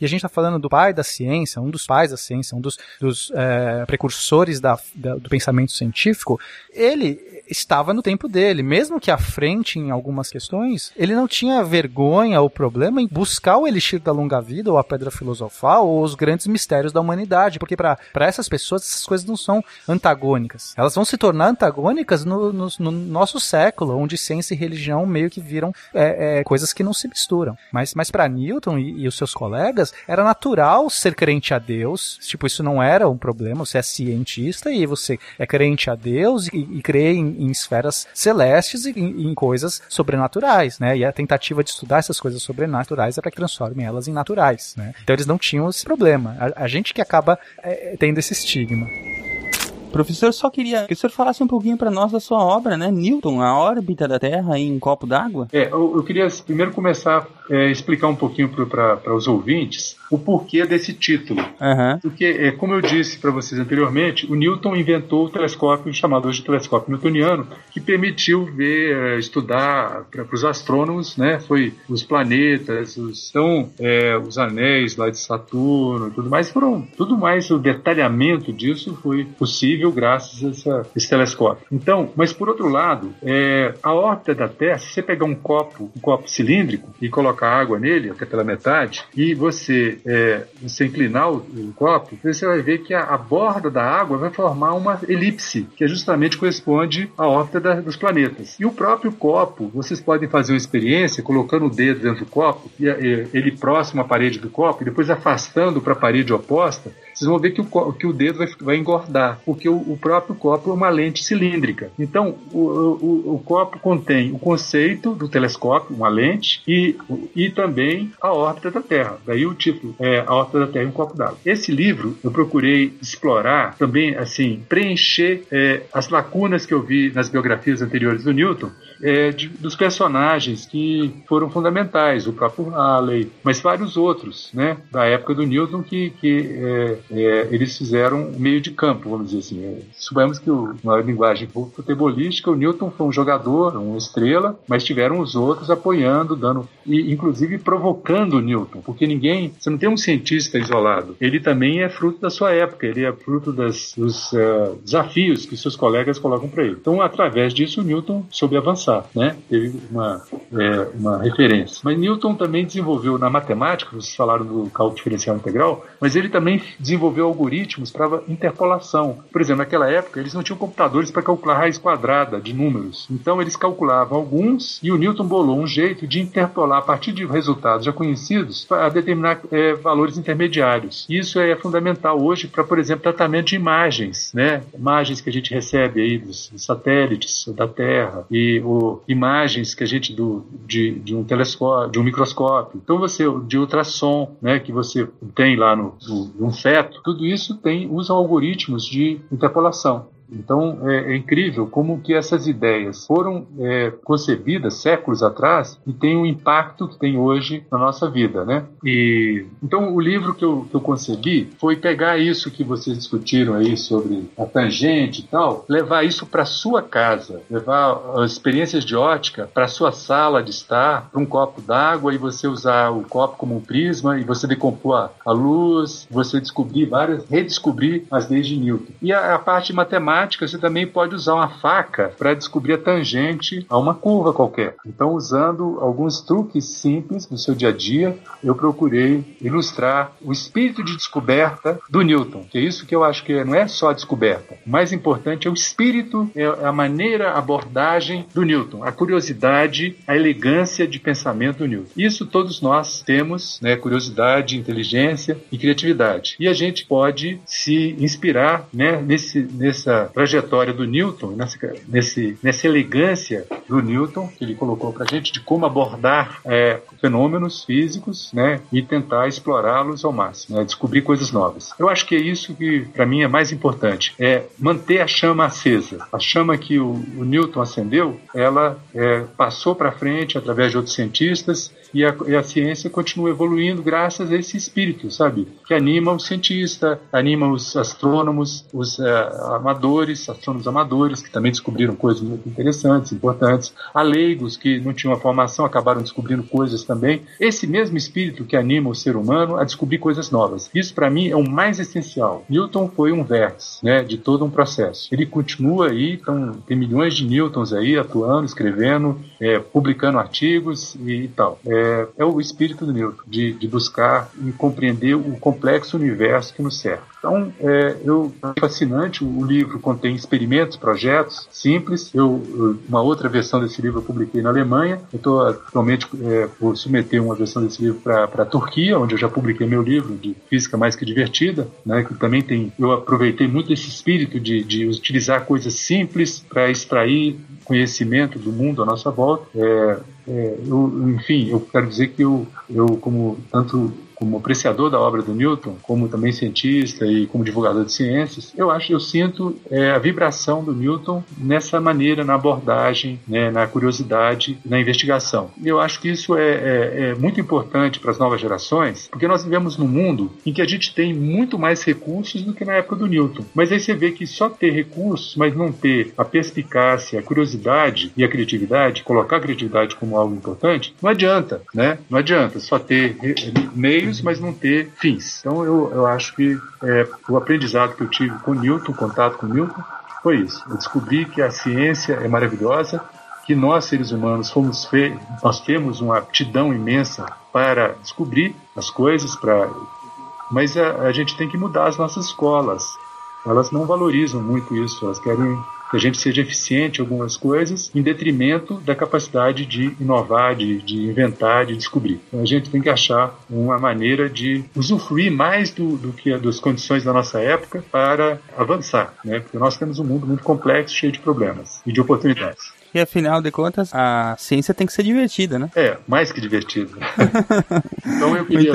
e a gente está falando do pai da ciência, um dos pais da ciência, um dos, dos é, precursores da, da, do pensamento científico, ele estava no tempo dele. Mesmo que à frente em algumas questões, ele não tinha vergonha ou problema em buscar o elixir da longa vida, ou a pedra filosofal, ou os grandes mistérios da humanidade. Porque para essas pessoas, essas coisas não são antagônicas. Elas vão se tornar antagônicas no, no, no nosso século, onde ciência e religião meio que viram é, é, coisas que não se misturam. Mas, mas para Newton e, e os seus colegas, era natural ser crente a Deus. Tipo, isso não era um problema. Você é cientista e você é crente a Deus e, e crê em, em, esferas celestes e em, em, coisas sobrenaturais, né? E a tentativa de estudar essas coisas sobrenaturais é para que transformem elas em naturais, né? Então eles não tinham esse problema. A, a gente que acaba é, tendo esse estigma. Professor, só queria que o senhor falasse um pouquinho para nós da sua obra, né? Newton, a órbita da Terra em um copo d'água. É, eu, eu, queria primeiro começar a é, explicar um pouquinho para os ouvintes o porquê desse título. Uhum. Porque, é, como eu disse para vocês anteriormente, o Newton inventou o telescópio chamado hoje de telescópio newtoniano, que permitiu ver, é, estudar para os astrônomos, né? Foi os planetas, os, então, é, os anéis lá de Saturno, tudo mais foram, tudo mais o detalhamento disso foi possível possível graças a essa, esse telescópio. Então, mas por outro lado, é, a órbita da Terra, se você pegar um copo, um copo cilíndrico e colocar água nele, até pela metade, e você, é, você inclinar o, o, copo, você vai ver que a, a, borda da água vai formar uma elipse, que é justamente corresponde à órbita da, dos planetas. E o próprio copo, vocês podem fazer uma experiência colocando o dedo dentro do copo, e, e ele próximo à parede do copo, e depois afastando para a parede oposta, vocês vão ver que o, que o dedo vai, vai engordar, porque o, o, próprio copo é uma lente cilíndrica. Então, o, o, o, copo contém o conceito do telescópio, uma lente, e, e também a órbita da Terra. Daí o título é A órbita da Terra em um copo d'água. Esse livro eu procurei explorar também, assim, preencher é, as lacunas que eu vi nas biografias anteriores do Newton, é, de, dos personagens que foram fundamentais, o próprio Halley, mas vários outros, né, da época do Newton que, que é, é, eles fizeram meio de campo, vamos dizer assim. É, suponhamos que o, uma linguagem futebolística, o Newton foi um jogador, uma estrela, mas tiveram os outros apoiando, dando e inclusive provocando o Newton, porque ninguém, você não tem um cientista isolado. Ele também é fruto da sua época, ele é fruto das, dos uh, desafios que seus colegas colocam para ele. Então, através disso, o Newton soube avançar, né? Teve uma, é, uma referência. Mas Newton também desenvolveu na matemática, vocês falaram do cálculo diferencial integral, mas ele também desenvolveu algoritmos para interpolação. Por exemplo, naquela época eles não tinham computadores para calcular raiz quadrada de números. Então eles calculavam alguns e o Newton bolou um jeito de interpolar a partir de resultados já conhecidos para determinar é, valores intermediários. Isso é fundamental hoje para, por exemplo, tratamento de imagens, né? Imagens que a gente recebe aí dos, satélites da Terra e o, imagens que a gente do, de, de um telescópio, de um microscópio. Então você de ultrassom, né? Que você tem lá no, no, no feto tudo isso tem usa algoritmos de interpolação. Então é, é, incrível como que essas ideias foram é, concebidas séculos atrás e têm um impacto que tem hoje na nossa vida, né? E então o livro que eu, que eu concebi foi pegar isso que vocês discutiram aí sobre a tangente e tal, levar isso para sua casa, levar as experiências de ótica para sua sala de estar, para um copo d'água e você usar o copo como um prisma e você decompor a, a luz, você descobrir várias, redescobrir as leis de Newton. E a, a parte matemática matemática, você também pode usar uma faca para descobrir a tangente a uma curva qualquer. Então, usando alguns truques simples do seu dia a dia, eu procurei ilustrar o espírito de descoberta do Newton, que é isso que eu acho que não é só a descoberta. O mais importante é o espírito, é a maneira, a abordagem do Newton, a curiosidade, a elegância de pensamento do Newton. Isso todos nós temos, né, curiosidade, inteligência e criatividade. E a gente pode se inspirar né, nesse, nessa trajetória do Newton, nessa, nesse, nessa elegância do Newton, que ele colocou para a gente, de como abordar é, fenômenos físicos né, e tentar explorá-los ao máximo, né, descobrir coisas novas. Eu acho que é isso que, para mim, é mais importante: é manter a chama acesa. A chama que o, o Newton acendeu, ela é, passou para frente através de outros cientistas e a, e a, ciência continua evoluindo graças a esse espírito, sabe? Que anima o cientista, anima os astrônomos, os uh, amadores, astrônomos amadores, que também descobriram coisas muito interessantes, importantes, a leigos que não tinham uma formação acabaram descobrindo coisas também. Esse mesmo espírito que anima o ser humano a descobrir coisas novas. Isso, para mim, é o mais essencial. Newton foi um vértice né, de todo um processo. Ele continua aí, então, tem milhões de Newtons aí atuando, escrevendo, é, publicando artigos e, e tal. É, é, é, o espírito do Newton, de, de buscar e compreender o complexo universo que nos cerca. Então, é, eu, é fascinante, o livro contém experimentos, projetos simples. Eu, eu uma outra versão desse livro eu publiquei na Alemanha. Eu estou atualmente é, por submeter uma versão desse livro para a Turquia, onde eu já publiquei meu livro de Física Mais Que Divertida, né, que também tem. Eu aproveitei muito esse espírito de, de utilizar coisas simples para extrair conhecimento do mundo à nossa volta. É, é, eu, enfim, eu quero dizer que eu, eu como tanto como apreciador da obra do Newton, como também cientista e como divulgador de ciências, eu acho, eu sinto é, a vibração do Newton nessa maneira, na abordagem, né, na curiosidade, na investigação. Eu acho que isso é, é, é muito importante para as novas gerações, porque nós vivemos num mundo em que a gente tem muito mais recursos do que na época do Newton. Mas aí você vê que só ter recursos, mas não ter a perspicácia, a curiosidade e a criatividade, colocar a criatividade como algo importante, não adianta, né? Não adianta só ter meios mas não ter fins. Então eu, eu acho que é, o aprendizado que eu tive com Newton, contato com Newton, foi isso. Eu descobri que a ciência é maravilhosa, que nós seres humanos fomos fe nós temos uma aptidão imensa para descobrir as coisas, para mas a, a gente tem que mudar as nossas escolas. Elas não valorizam muito isso, elas querem que a gente seja eficiente em algumas coisas, em detrimento da capacidade de inovar, de, de inventar, de descobrir. Então a gente tem que achar uma maneira de usufruir mais do, do que das condições da nossa época para avançar, né? Porque nós temos um mundo muito complexo, cheio de problemas e de oportunidades. E afinal de contas, a ciência tem que ser divertida, né? É, mais que divertida. então eu queria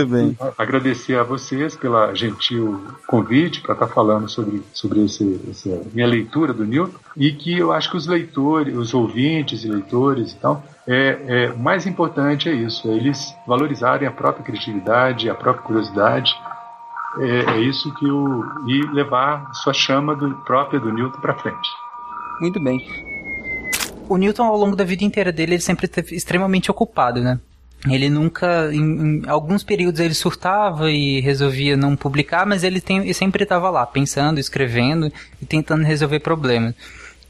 agradecer a vocês pela gentil convite para estar falando sobre, sobre esse, essa minha leitura do Newton e que eu acho que os leitores, os ouvintes e leitores e tal, é, é, o mais importante é isso, é eles valorizarem a própria criatividade, a própria curiosidade. É, é isso que o e levar sua chama do, própria do Newton para frente. Muito bem o Newton, ao longo da vida inteira dele, ele sempre esteve extremamente ocupado, né? Ele nunca, em, em, alguns períodos ele surtava e resolvia não publicar, mas ele, tem, ele sempre estava lá, pensando, escrevendo e tentando resolver problemas.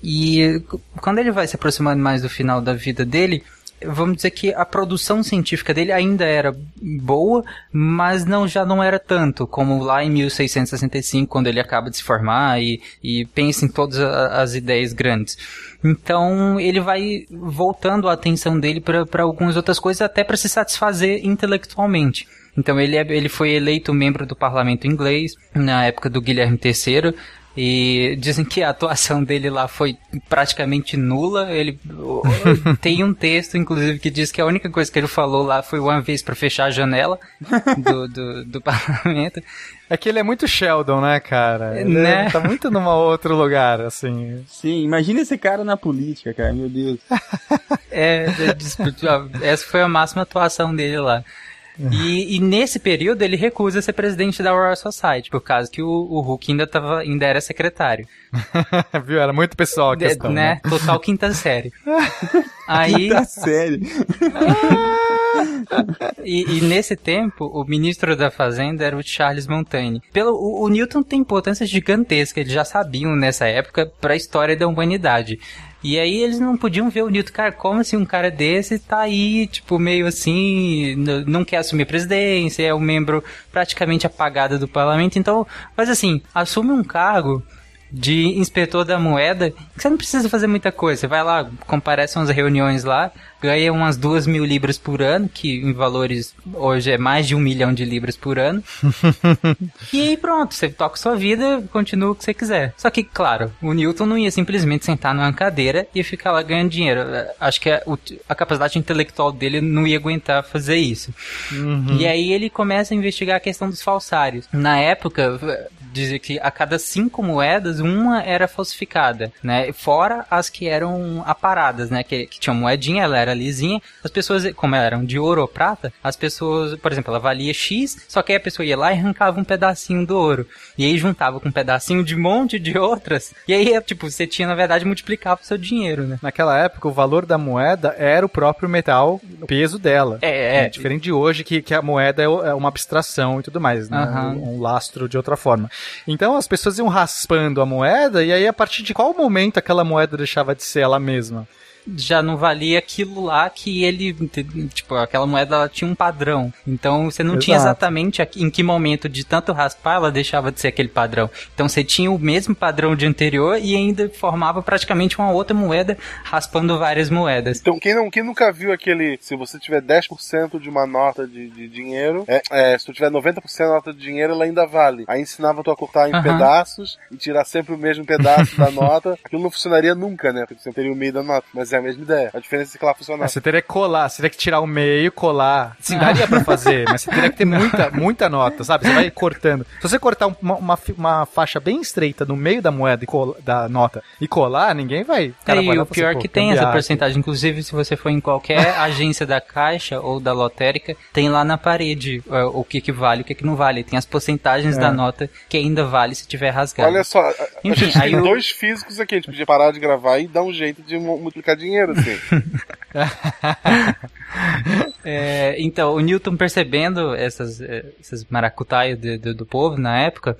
E quando ele vai se aproximando mais do final da vida dele, vamos dizer que a produção científica dele ainda era boa, mas não já não era tanto como lá em 1665, quando ele acaba de se formar e, e pensa em todas as ideias grandes. Então ele vai voltando a atenção dele para algumas outras coisas, até para se satisfazer intelectualmente. Então ele, é, ele foi eleito membro do parlamento inglês na época do Guilherme III e dizem que a atuação dele lá foi praticamente nula. Ele tem um texto, inclusive, que diz que a única coisa que ele falou lá foi uma vez para fechar a janela do, do, do, parlamento. É que ele é muito Sheldon, né, cara? Ele né? tá muito num outro lugar, assim. Sim, imagina esse cara na política, cara, meu Deus. é, é essa foi a máxima atuação dele lá. E, e, nesse período ele recusa ser presidente da Royal Society, por causa que o, o Hulk ainda, tava, ainda era secretário. Viu? Era muito pessoal a questão. né? né? Total quinta série. Aí... Quinta série. e, e, nesse tempo, o ministro da Fazenda era o Charles Montaigne. Pelo, o, o Newton tem importância gigantesca, eles já sabiam nessa época para a história da humanidade. E aí eles não podiam ver o Newton, cara, como assim um cara desse tá aí, tipo, meio assim, não quer assumir presidência, é um membro praticamente apagado do parlamento, então, mas assim, assume um cargo de inspetor da moeda, que você não precisa fazer muita coisa. Você vai lá, comparece umas reuniões lá, ganha umas duas mil libras por ano, que em valores hoje é mais de um milhão de libras por ano. e aí pronto, você toca sua vida, continua o que você quiser. Só que, claro, o Newton não ia simplesmente sentar numa cadeira e ficar lá ganhando dinheiro. Acho que a, a capacidade intelectual dele não ia aguentar fazer isso. Uhum. E aí ele começa a investigar a questão dos falsários. Na época, dizia que a cada cinco moedas, uma era falsificada, né? Fora as que eram aparadas, né? Que, que tinha moedinha, ela era lisinha. As pessoas, como eram de ouro ou prata, as pessoas, por exemplo, ela valia X, só que aí a pessoa ia lá e arrancava um pedacinho do ouro. E aí juntava com um pedacinho de um monte de outras. E aí, tipo, você tinha, na verdade, multiplicava o seu dinheiro, né? Naquela época, o valor da moeda era o próprio metal, o peso dela. É, é. Diferente de hoje, que, que a moeda é, é uma abstração e tudo mais, né? Uhum. Um lastro de outra forma. Então as pessoas iam raspando a moeda e aí a partir de qual momento aquela moeda deixava de ser ela mesma? Já não valia aquilo lá que ele, tipo, aquela moeda ela tinha um padrão. Então você não Exato. tinha exatamente em que momento de tanto raspar ela deixava de ser aquele padrão. Então você tinha o mesmo padrão de anterior e ainda formava praticamente uma outra moeda raspando várias moedas. Então quem, não, quem nunca viu aquele, se você tiver 10% de uma nota de, de dinheiro, é, é, se tu tiver 90% da nota de dinheiro, ela ainda vale. Aí ensinava tu a cortar em uhum. pedaços e tirar sempre o mesmo pedaço da nota. Aquilo não funcionaria nunca, né? Porque você teria o meio da nota. Mas é a mesma ideia. A diferença é que ela funciona. É, você teria que colar, você teria que tirar o meio, colar. Sim, daria pra fazer, mas você teria que ter muita, muita nota, sabe? Você vai cortando. Se você cortar uma, uma, uma faixa bem estreita no meio da moeda e cola, da nota e colar, ninguém vai. Cara, e o pior que tem essa porcentagem. Inclusive, se você for em qualquer agência da Caixa ou da lotérica, tem lá na parede uh, o que, que vale e o que, que não vale. Tem as porcentagens é. da nota que ainda vale se tiver rasgado. Olha só, a, Enfim, a gente tem eu... dois físicos aqui, a gente podia parar de gravar e dar um jeito de multiplicar dinheiro, assim. É, então, o Newton percebendo essas, eh, essas maracutaias do, do, do povo na época,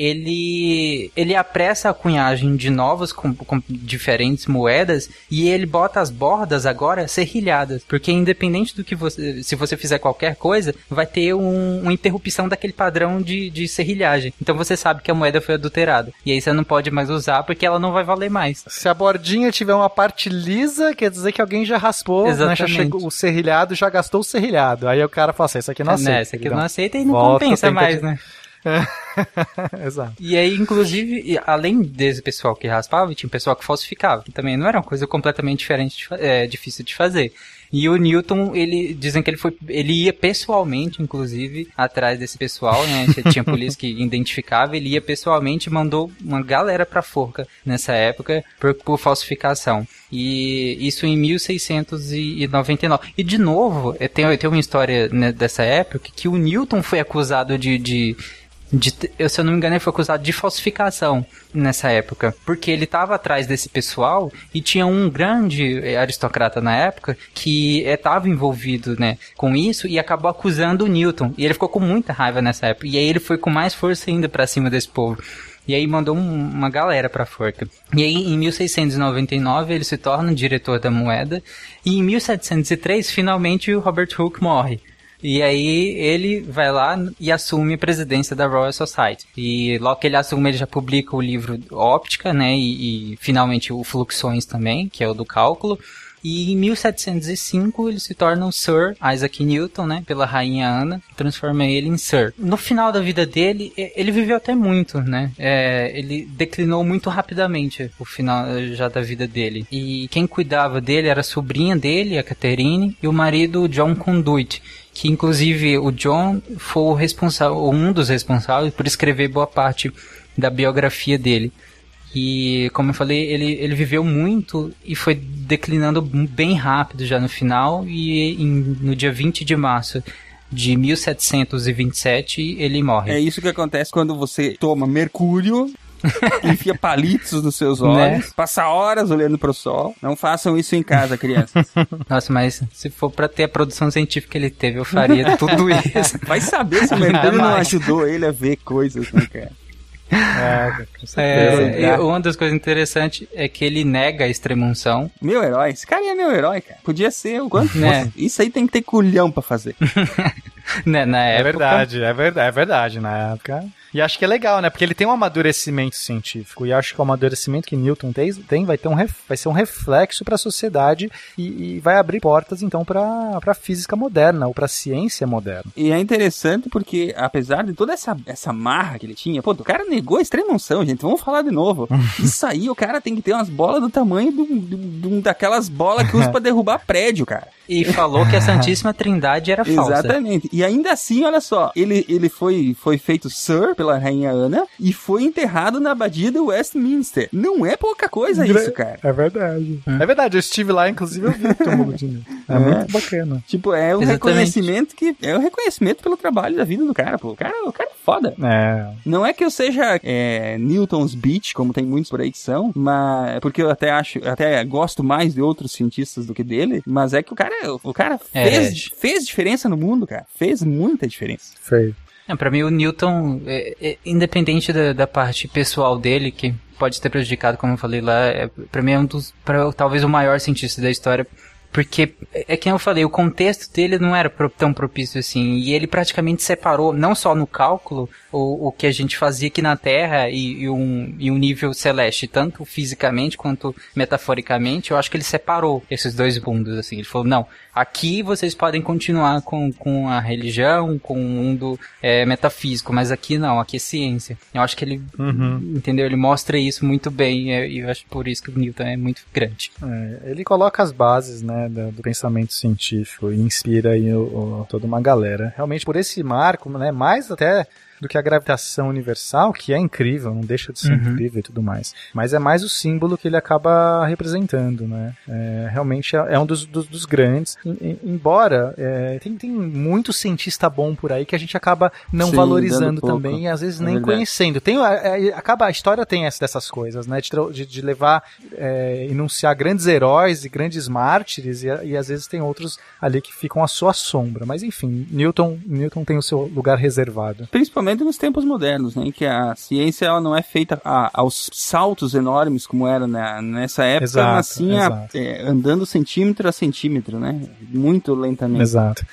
ele ele apressa a cunhagem de novas com, com, diferentes moedas e ele bota as bordas agora serrilhadas, porque independente do que você se você fizer qualquer coisa, vai ter um, uma interrupção daquele padrão de, de serrilhagem. Então você sabe que a moeda foi adulterada. E aí você não pode mais usar porque ela não vai valer mais. Se a bordinha tiver uma parte lisa, quer dizer que alguém já raspou, né, já chegou, o serrilhado já gastou o serrilhado. Aí o cara fala assim, isso aqui não aceita. né, esse aqui não aceita e não Volta, compensa mais, de- né? Exato. E aí, inclusive, além desse pessoal que raspava, tinha um pessoal que falsificava, que também não era uma coisa completamente diferente, é, difícil de fazer. E o Newton, ele dizem que ele foi, ele ia pessoalmente, inclusive, atrás desse pessoal, né? Tinha polícia que identificava, ele ia pessoalmente e mandou uma galera pra forca nessa época por, por falsificação. E isso em 1699. E de novo, tem, tem uma história né, dessa época que o Newton foi acusado de, de de, eu, se eu não me engano, ele foi acusado de falsificação nessa época, porque ele estava atrás desse pessoal e tinha um grande eh, aristocrata na época que estava envolvido, né, com isso e acabou acusando o Newton. E ele ficou com muita raiva nessa época. E aí ele foi com mais força ainda para cima desse povo. E aí mandou um- uma galera pra forca. E aí em 1699 ele se torna diretor da moeda e em 1703 finalmente o Robert Hooke morre. E aí ele vai lá e assume a presidência da Royal Society. E logo que ele assume, ele já publica o livro Óptica, né? E, e finalmente o Fluxões também, que é o do cálculo. E em 1705 ele se torna o Sir Isaac Newton, né? Pela rainha Ana, transforma ele em Sir. No final da vida dele, ele viveu até muito, né? É, ele declinou muito rapidamente o final já da vida dele. E quem cuidava dele era a sobrinha dele, a Catherine, e o marido, John Conduit que inclusive o John foi o responsável, um dos responsáveis por escrever boa parte da biografia dele. E como eu falei, ele, ele viveu muito e foi declinando bem rápido já no final e em- no dia 20 de março de 1727 ele morre. É isso que acontece quando você toma mercúrio, enfia palitos nos seus olhos, Né? passa horas olhando pro sol. Não façam isso em casa, crianças. Nossa, mas se for pra ter a produção científica que ele teve, eu faria tudo isso. Vai saber se o mercúrio não ajudou ele a ver coisas, né, cara? É. É, e uma das coisas interessantes é que ele nega a extremunção. Meu herói, esse cara é meu herói, cara. Podia ser o quanto Né? fosse. Isso aí tem que ter culhão pra fazer. né, na É época. verdade, é verdade, é verdade na época. E acho que é legal, né? Porque ele tem um amadurecimento científico. E acho que o amadurecimento que Newton tem, tem vai, ter um ref- vai ser um reflexo para a sociedade e, e vai abrir portas, então, para a física moderna ou para a ciência moderna. E é interessante porque, apesar de toda essa, essa marra que ele tinha, pô, o cara negou a extrema unção, gente. Vamos falar de novo. Isso aí, o cara tem que ter umas bolas do tamanho do, do- do- daquelas bolas que usa pra derrubar prédio, cara. E falou que a Santíssima Trindade era falsa. Exatamente. E ainda assim, olha só, ele, ele foi, foi feito Sir pela Rainha Ana e foi enterrado na abadia de Westminster. Não é pouca coisa isso, cara. É verdade. É verdade, eu estive lá, inclusive eu vi o túmulo de Newton. É, É. muito bacana. Tipo, é um Exatamente. reconhecimento que. É um reconhecimento pelo trabalho da vida do cara, pô. O cara, o cara é foda. É. Não é que eu seja é, Newton's Beach, como tem muitos por aí que são, mas porque eu até acho, eu até gosto mais de outros cientistas do que dele, mas é que o cara, o cara É. fez, fez diferença no mundo, cara. Fez muita diferença. Feio. É, pra mim, o Newton, é, é, independente da, da parte pessoal dele, que pode ter prejudicado, como eu falei lá, é, pra mim é um dos, pra, talvez o maior cientista da história, porque, é que eu falei, o contexto dele não era tão propício assim, e ele praticamente separou, não só no cálculo, o, o que a gente fazia aqui na Terra e, e um, e um nível celeste, tanto fisicamente quanto metaforicamente, eu acho que ele separou esses dois mundos, assim, ele falou, não, aqui vocês podem continuar com, com a religião, com o mundo é, metafísico, mas aqui não, aqui é ciência. Eu acho que ele, Uhum. entendeu, ele mostra isso muito bem, e eu acho por isso que o Newton é muito grande. É, ele coloca as bases, né, do, do pensamento científico e inspira aí o- o- toda uma galera. Realmente, por esse marco, né, mais até do que a gravitação universal, que é incrível, não deixa de ser Uhum. incrível e tudo mais. Mas é mais o símbolo que ele acaba representando, né? É, realmente é, é um dos, dos, dos grandes. Em- em- embora é, tem, tem muito cientista bom por aí que a gente acaba não Sim, valorizando também e às vezes É nem conhecendo. Tem, é, é, acaba a história tem essa dessas coisas, né? De, de, levar, enunciar grandes heróis e grandes mártires e, e às vezes tem outros ali que ficam à sua sombra. Mas enfim, Newton, Newton tem o seu lugar reservado. Principalmente nos tempos modernos, né? em Que a ciência ela não é feita a- aos saltos enormes como era na- nessa época, Exato, mas sim a- é, andando centímetro a centímetro, né? Muito lentamente. Exato.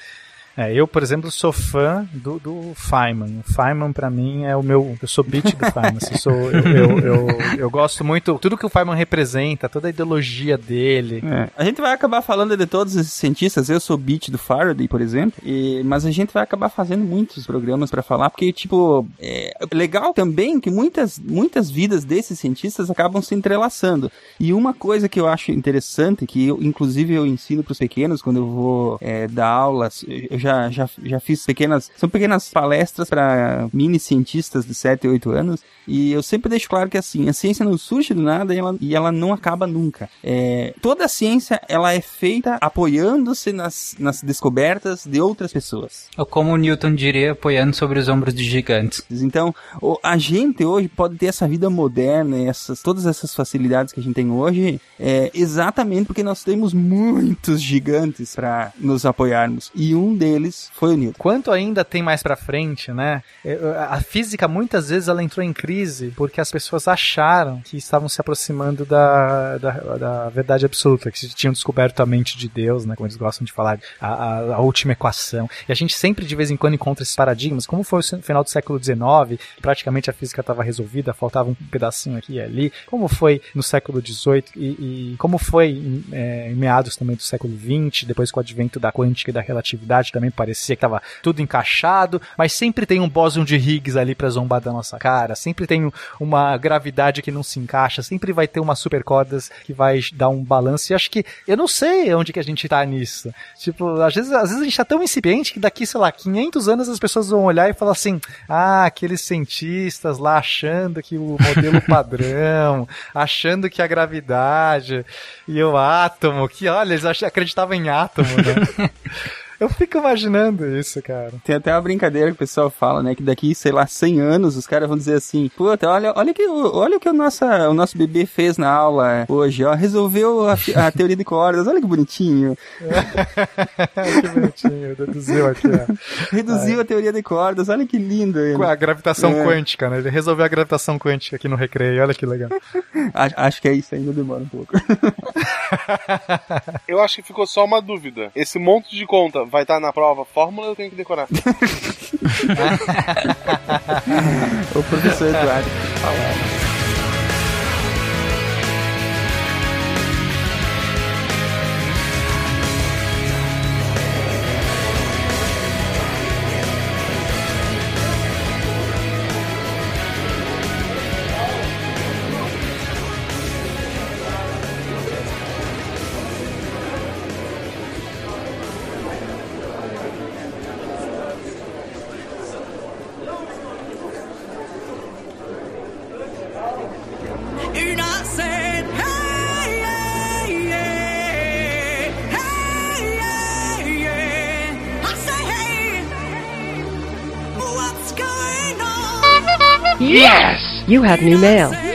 É, eu, por exemplo, sou fã do, do Feynman. O Feynman, pra mim, é o meu. Eu sou beat do Feynman. assim, sou, eu, eu, eu, eu gosto muito. Tudo que o Feynman representa, toda a ideologia dele. É. A gente vai acabar falando de todos esses cientistas. Eu sou beat do Faraday, por exemplo. e- mas a gente vai acabar fazendo muitos programas pra falar, porque, tipo, é legal também que muitas, muitas vidas desses cientistas acabam se entrelaçando. E uma coisa que eu acho interessante, que eu, inclusive eu ensino pros pequenos quando eu vou é, dar aulas, eu já, já, já fiz pequenas. São pequenas palestras para mini cientistas de 7 e 8 anos. E eu sempre deixo claro que assim, a ciência não surge do nada e ela, e ela não acaba nunca. É, toda a ciência ela é feita apoiando-se nas, nas descobertas de outras pessoas. Ou como o Newton diria, apoiando sobre os ombros de gigantes. Então, o- a gente hoje pode ter essa vida moderna, e essas, todas essas facilidades que a gente tem hoje, é, exatamente porque nós temos muitos gigantes para nos apoiarmos. E um deles foi o Newton. Quanto ainda tem mais pra frente, né? A física muitas vezes ela entrou em crise porque as pessoas acharam que estavam se aproximando da, da, da verdade absoluta, que tinham descoberto a mente de Deus, né? Como eles gostam de falar, a, a, a última equação. E a gente sempre de vez em quando encontra esses paradigmas, como foi no final do século XIX, praticamente a física estava resolvida, faltava um pedacinho aqui e ali, como foi no século XVIII e, e como foi em, é, em meados também do século XX, depois com o advento da quântica e da relatividade também parecia que estava tudo encaixado, mas sempre tem um bóson de Higgs ali para zombar da nossa cara, sempre tem um- uma gravidade que não se encaixa, sempre vai ter umas supercordas que vai dar um balanço, e acho que, eu não sei onde que a gente tá nisso, tipo, às vezes, às vezes a gente tá tão incipiente que daqui, sei lá, 500 anos as pessoas vão olhar e falar assim, ah, aqueles cientistas lá achando que o modelo padrão, achando que a gravidade e o átomo, que olha, eles acreditavam em átomo, né? Eu fico imaginando isso, cara. Tem até uma brincadeira que o pessoal fala, né? Que daqui, sei lá, 100 anos, os caras vão dizer assim: Puta, olha, olha, que, o- olha o que o, nossa, o nosso bebê fez na aula hoje, ó. Resolveu a, a teoria de cordas, olha que bonitinho. que bonitinho, deduziu aqui, ó. Reduziu a teoria de cordas, olha que lindo. ele. Com a gravitação É. quântica, né? Ele resolveu a gravitação quântica aqui no recreio, olha que legal. Acho que é isso ainda demora um pouco. Eu acho que ficou só uma dúvida. Esse monte de conta vai estar na prova fórmula ou eu tenho que decorar? o professor Eduardo. And You have new mail.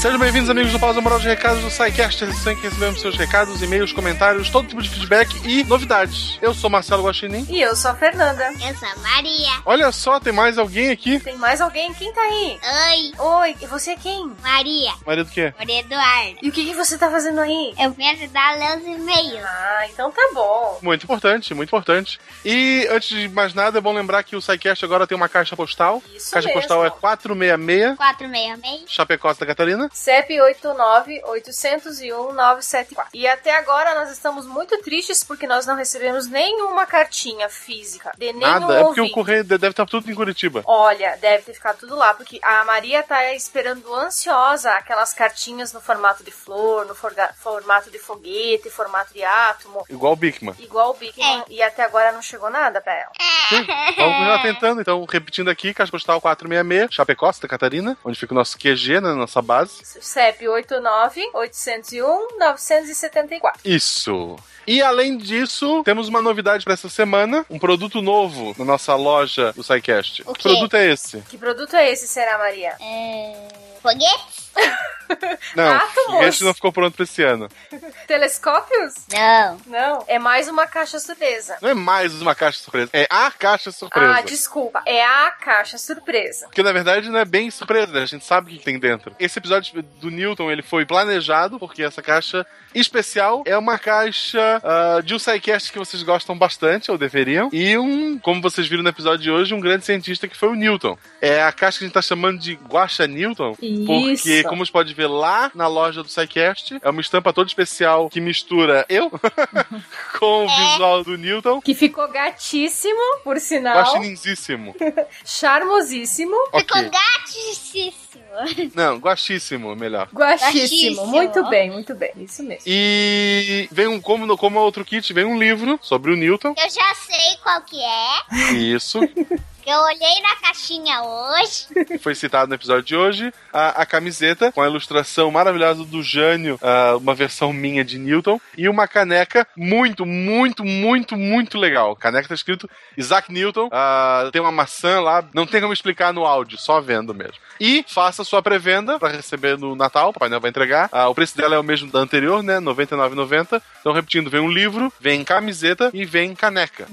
Sejam bem-vindos, amigos do Pausa Moral de Recados do SciCast, a em que recebemos seus recados, e-mails, comentários, todo tipo de feedback e novidades. Eu sou Marcelo Guaxinim. E eu sou a Fernanda. Eu sou a Maria. Olha só, tem mais alguém aqui. Tem mais alguém? Quem tá aí? Oi. Oi, e você é quem? Maria. Maria do quê? Maria Eduardo. E o que, que você tá fazendo aí? Eu vim ajudar a ler os e-mails. Ah, então tá bom. Muito importante, muito importante. E antes de mais nada, é bom lembrar que o SciCast agora tem uma caixa postal. Isso caixa mesmo. postal é 466, 466. Chapecó, Santa Catarina. CEP 89801-974. E até agora nós estamos muito tristes porque nós não recebemos nenhuma cartinha física de nenhum Nada, é porque o correio de- deve estar tudo em Curitiba. Olha, deve ter ficado tudo lá, porque a Maria tá esperando ansiosa aquelas cartinhas no formato de flor, no forga- formato de foguete, formato de átomo, Igual o Bigman. igual o Big Man, e até agora não chegou nada pra ela. Sim, vamos continuar tentando. Então, repetindo aqui, Caixa Postal 466, Chapecó, Santa Catarina, onde fica o nosso QG, né, nossa base. CEP 89-801-974. Isso. E além disso, temos uma novidade pra essa semana, um produto novo na nossa loja do SciCast. O Que produto é esse? Que produto é esse, será, Maria? É... Foguete? Não, Átomos? esse não ficou pronto pra esse ano. Telescópios? Não. Não. É mais uma caixa surpresa. Não é mais uma caixa surpresa, é a caixa surpresa. Ah, desculpa. É a caixa surpresa. Porque na verdade não é bem surpresa, né? A gente sabe o que tem dentro. Esse episódio do Newton ele foi planejado porque essa caixa especial é uma caixa ah, de um sidecast que vocês gostam bastante, ou deveriam, e um, como vocês viram no episódio de hoje, um grande cientista que foi o Newton. É a caixa que a gente tá chamando de Guaxa Newton, porque, Isso. como você pode ver lá na loja do SciCast, é uma estampa toda especial que mistura eu com o visual do Newton. Que ficou gatíssimo, por sinal. Guaxinizíssimo. Charmosíssimo. Ok. Gatíssimo. Não, guaxíssimo, melhor. Guaxíssimo. Muito bem, muito bem. Isso mesmo. E vem um, como, no- como outro kit, vem um livro sobre o Newton. Eu já sei qual que é. Isso, eu olhei na caixinha hoje. foi citado no episódio de hoje. A, a camiseta, com a ilustração maravilhosa do Jânio, ah, uma versão minha de Newton. E uma caneca muito, muito, muito, muito legal. A caneca tá escrito Isaac Newton. ah, tem uma maçã lá. Não tem como explicar no áudio, só vendo mesmo. E faça sua pré-venda para receber no Natal. O Papai Noel vai entregar. Ah, o preço dela é o mesmo da anterior, né? R$ 99,90. Então, repetindo, vem um livro, vem camiseta e vem caneca.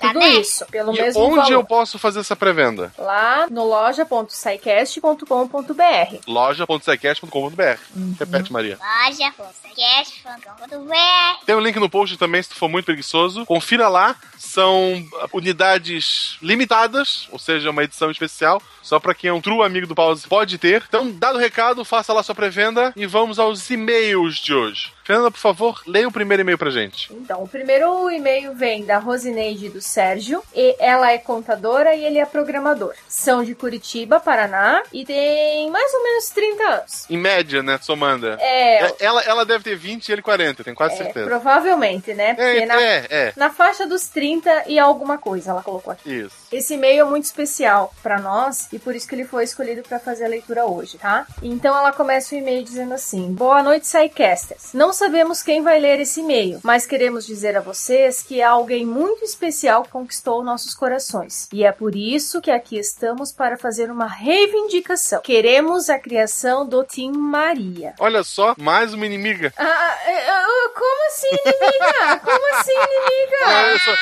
Tudo isso. Pelo E mesmo onde valor. eu posso fazer essa pré-venda? Lá no loja.sicast.com.br. loja.sicast.com.br. Repete, Maria. Loja, podcast.com.br. Tem um link no post também, se tu for muito preguiçoso. Confira lá. São unidades limitadas, ou seja, uma edição especial. Só pra quem é um true amigo do Pause pode ter. Então, dado o recado, faça lá sua pré-venda e vamos aos e-mails de hoje. Fernanda, por favor, leia o primeiro e-mail pra gente. Então, o primeiro e-mail vem da Rosineide do Sérgio. E ela é contadora e ele é programador. São de Curitiba, Paraná. E tem mais ou menos 30 anos. Em média, né, Somanda? É. Ela, ela deve ter 20 e ele 40, tenho quase É, certeza. provavelmente, né? Porque É, na, é, é. na faixa dos 30 e alguma coisa, ela colocou aqui. Isso. Esse e-mail é muito especial pra nós e por isso que ele foi escolhido pra fazer a leitura hoje, tá? Então ela começa o e-mail dizendo assim: Boa noite, Psycasters. Não sabemos quem vai ler esse e-mail, mas queremos dizer a vocês que alguém muito especial que conquistou nossos corações. E é por isso que aqui estamos para fazer uma reivindicação. Queremos a criação do Team Maria. Olha só, mais uma inimiga. Ah, é, é, como assim, inimiga? Como assim, inimiga? Ah, eu sou,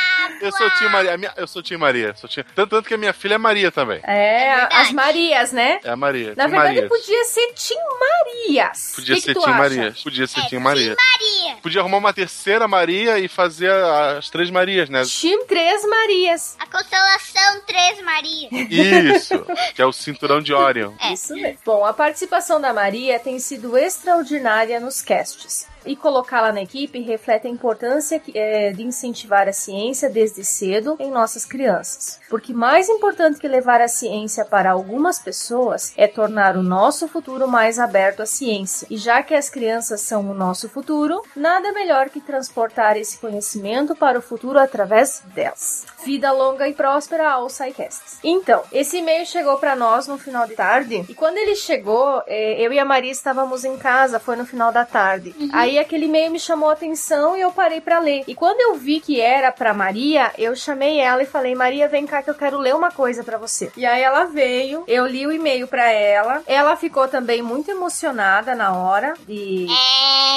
eu sou tio Maria. Eu sou tio Maria. Sou tanto, tanto que a minha filha é Maria também. É, as Marias, né? É a Maria. Na verdade, Maria. podia ser Tim Marias. Podia Que que ser tu Tim acha? Maria. Podia ser Tim Maria. Maria. Podia arrumar uma terceira Maria e fazer as três Marias, né? Tim Três Marias. A constelação Três Maria. Isso, que é o cinturão de Orion. Isso mesmo. Bom, a participação da Maria tem sido extraordinária nos casts. E colocá-la na equipe reflete a importância eh, de incentivar a ciência desde cedo em nossas crianças. Porque mais importante que levar a ciência para algumas pessoas é tornar o nosso futuro mais aberto à ciência. E já que as crianças são o nosso futuro, nada melhor que transportar esse conhecimento para o futuro através delas. Vida longa e próspera aos SciCasts. Então, esse e-mail chegou para nós no final de tarde. E quando ele chegou, eh, eu e a Maria estávamos em casa, foi no final da tarde. Aí aquele e-mail me chamou a atenção e eu parei para ler. E quando eu vi que era para Maria, eu chamei ela e falei: Maria, vem cá que eu quero ler uma coisa para você. E aí ela veio, eu li o e-mail para ela. Ela ficou também muito emocionada na hora de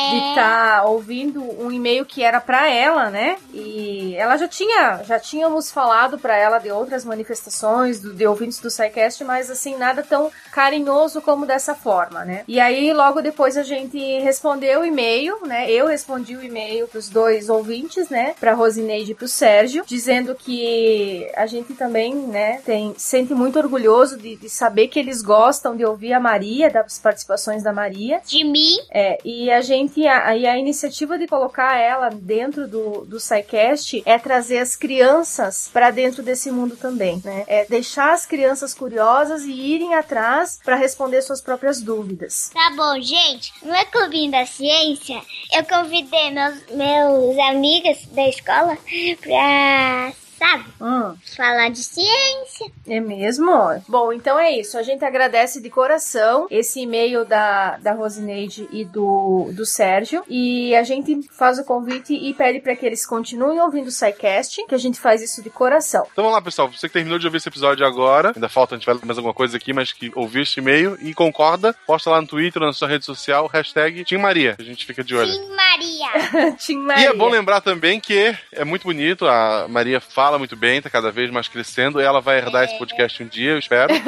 de estar ouvindo um e-mail que era para ela, né? E ela já tinha, já tínhamos falado para ela de outras manifestações do, de ouvintes do SciCast, mas assim nada tão carinhoso como dessa forma, né? E aí logo depois a gente respondeu o e-mail, né? Eu respondi o e-mail pros dois ouvintes, né? Para Rosineide e pro Sérgio, dizendo que a gente também, né? Tem sente muito orgulhoso de, de saber que eles gostam de ouvir a Maria, das participações da Maria. De mim. É, e a gente, a, e a iniciativa de colocar ela dentro do, do SciCast é trazer as crianças para dentro desse mundo também, né? É deixar as crianças curiosas e irem atrás para responder suas próprias dúvidas. Tá bom, gente. No é Clubinho da Ciência, eu convidei meus, meus amigos da escola pra sabe? Hum. Falar de ciência. É mesmo? Bom, então é isso. A gente agradece de coração esse e-mail da, da Rosineide e do, do Sérgio. E a gente faz o convite e pede para que eles continuem ouvindo o SciCast, que a gente faz isso de coração. Então vamos lá, pessoal. Você que terminou de ouvir esse episódio agora, ainda falta, a gente vai ler mais alguma coisa aqui, mas que ouviu este e-mail e concorda, posta lá no Twitter, na sua rede social, hashtag Tim Maria. A gente fica de olho. Tim Maria. Tim E Maria. é bom lembrar também que é muito bonito, a Maria fala muito bem, tá cada vez mais crescendo, ela vai herdar esse podcast um dia, eu espero.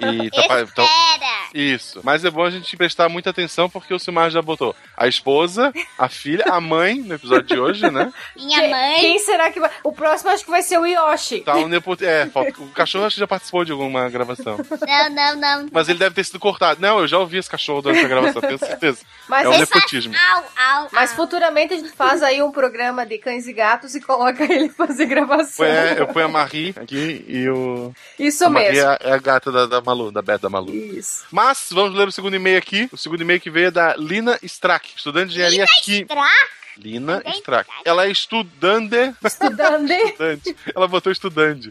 E tá, então- Espera. isso. Mas é bom a gente prestar muita atenção porque o Silmar já botou a esposa, a filha, a mãe no episódio de hoje, né? Minha Que- mãe. Quem será que vai. O próximo acho que vai ser o Yoshi. Tá um nepo... É, falta- o cachorro acho que já participou de alguma gravação. Não, não, não. Mas ele deve ter sido cortado. Não, eu já ouvi esse cachorro durante a gravação, tenho certeza. Mas é um nepotismo. Au, au, Mas futuramente a gente faz aí um programa de cães e gatos e coloca ele fazer gravação. Foi, é, eu ponho a Marie aqui e o. Isso a Marie mesmo. é é a gata da, da Malu, da Beta da Malu. Isso. Mas vamos ler o segundo e-mail aqui. O segundo e-mail que veio é da Lina Strack, estudante de engenharia química. Lina Strack. Ela é estudante. Estudante. estudante. Ela botou estudante.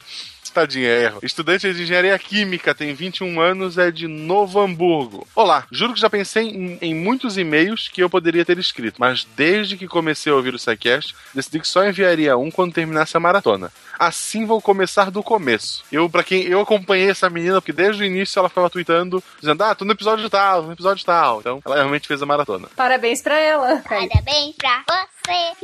Tadinha, é erro. Estudante de engenharia química, tem 21 anos, é de Novo Hamburgo. Olá, juro que já pensei em, em muitos e-mails que eu poderia ter escrito, mas desde que comecei a ouvir o SciCast, decidi que só enviaria um quando terminasse a maratona. Assim vou começar do começo. Eu, para quem eu acompanhei essa menina, porque desde o início ela ficava tweetando, dizendo: Ah, tô no episódio tal, no episódio tal. Então, ela realmente fez a maratona. Parabéns pra ela. Parabéns pra você.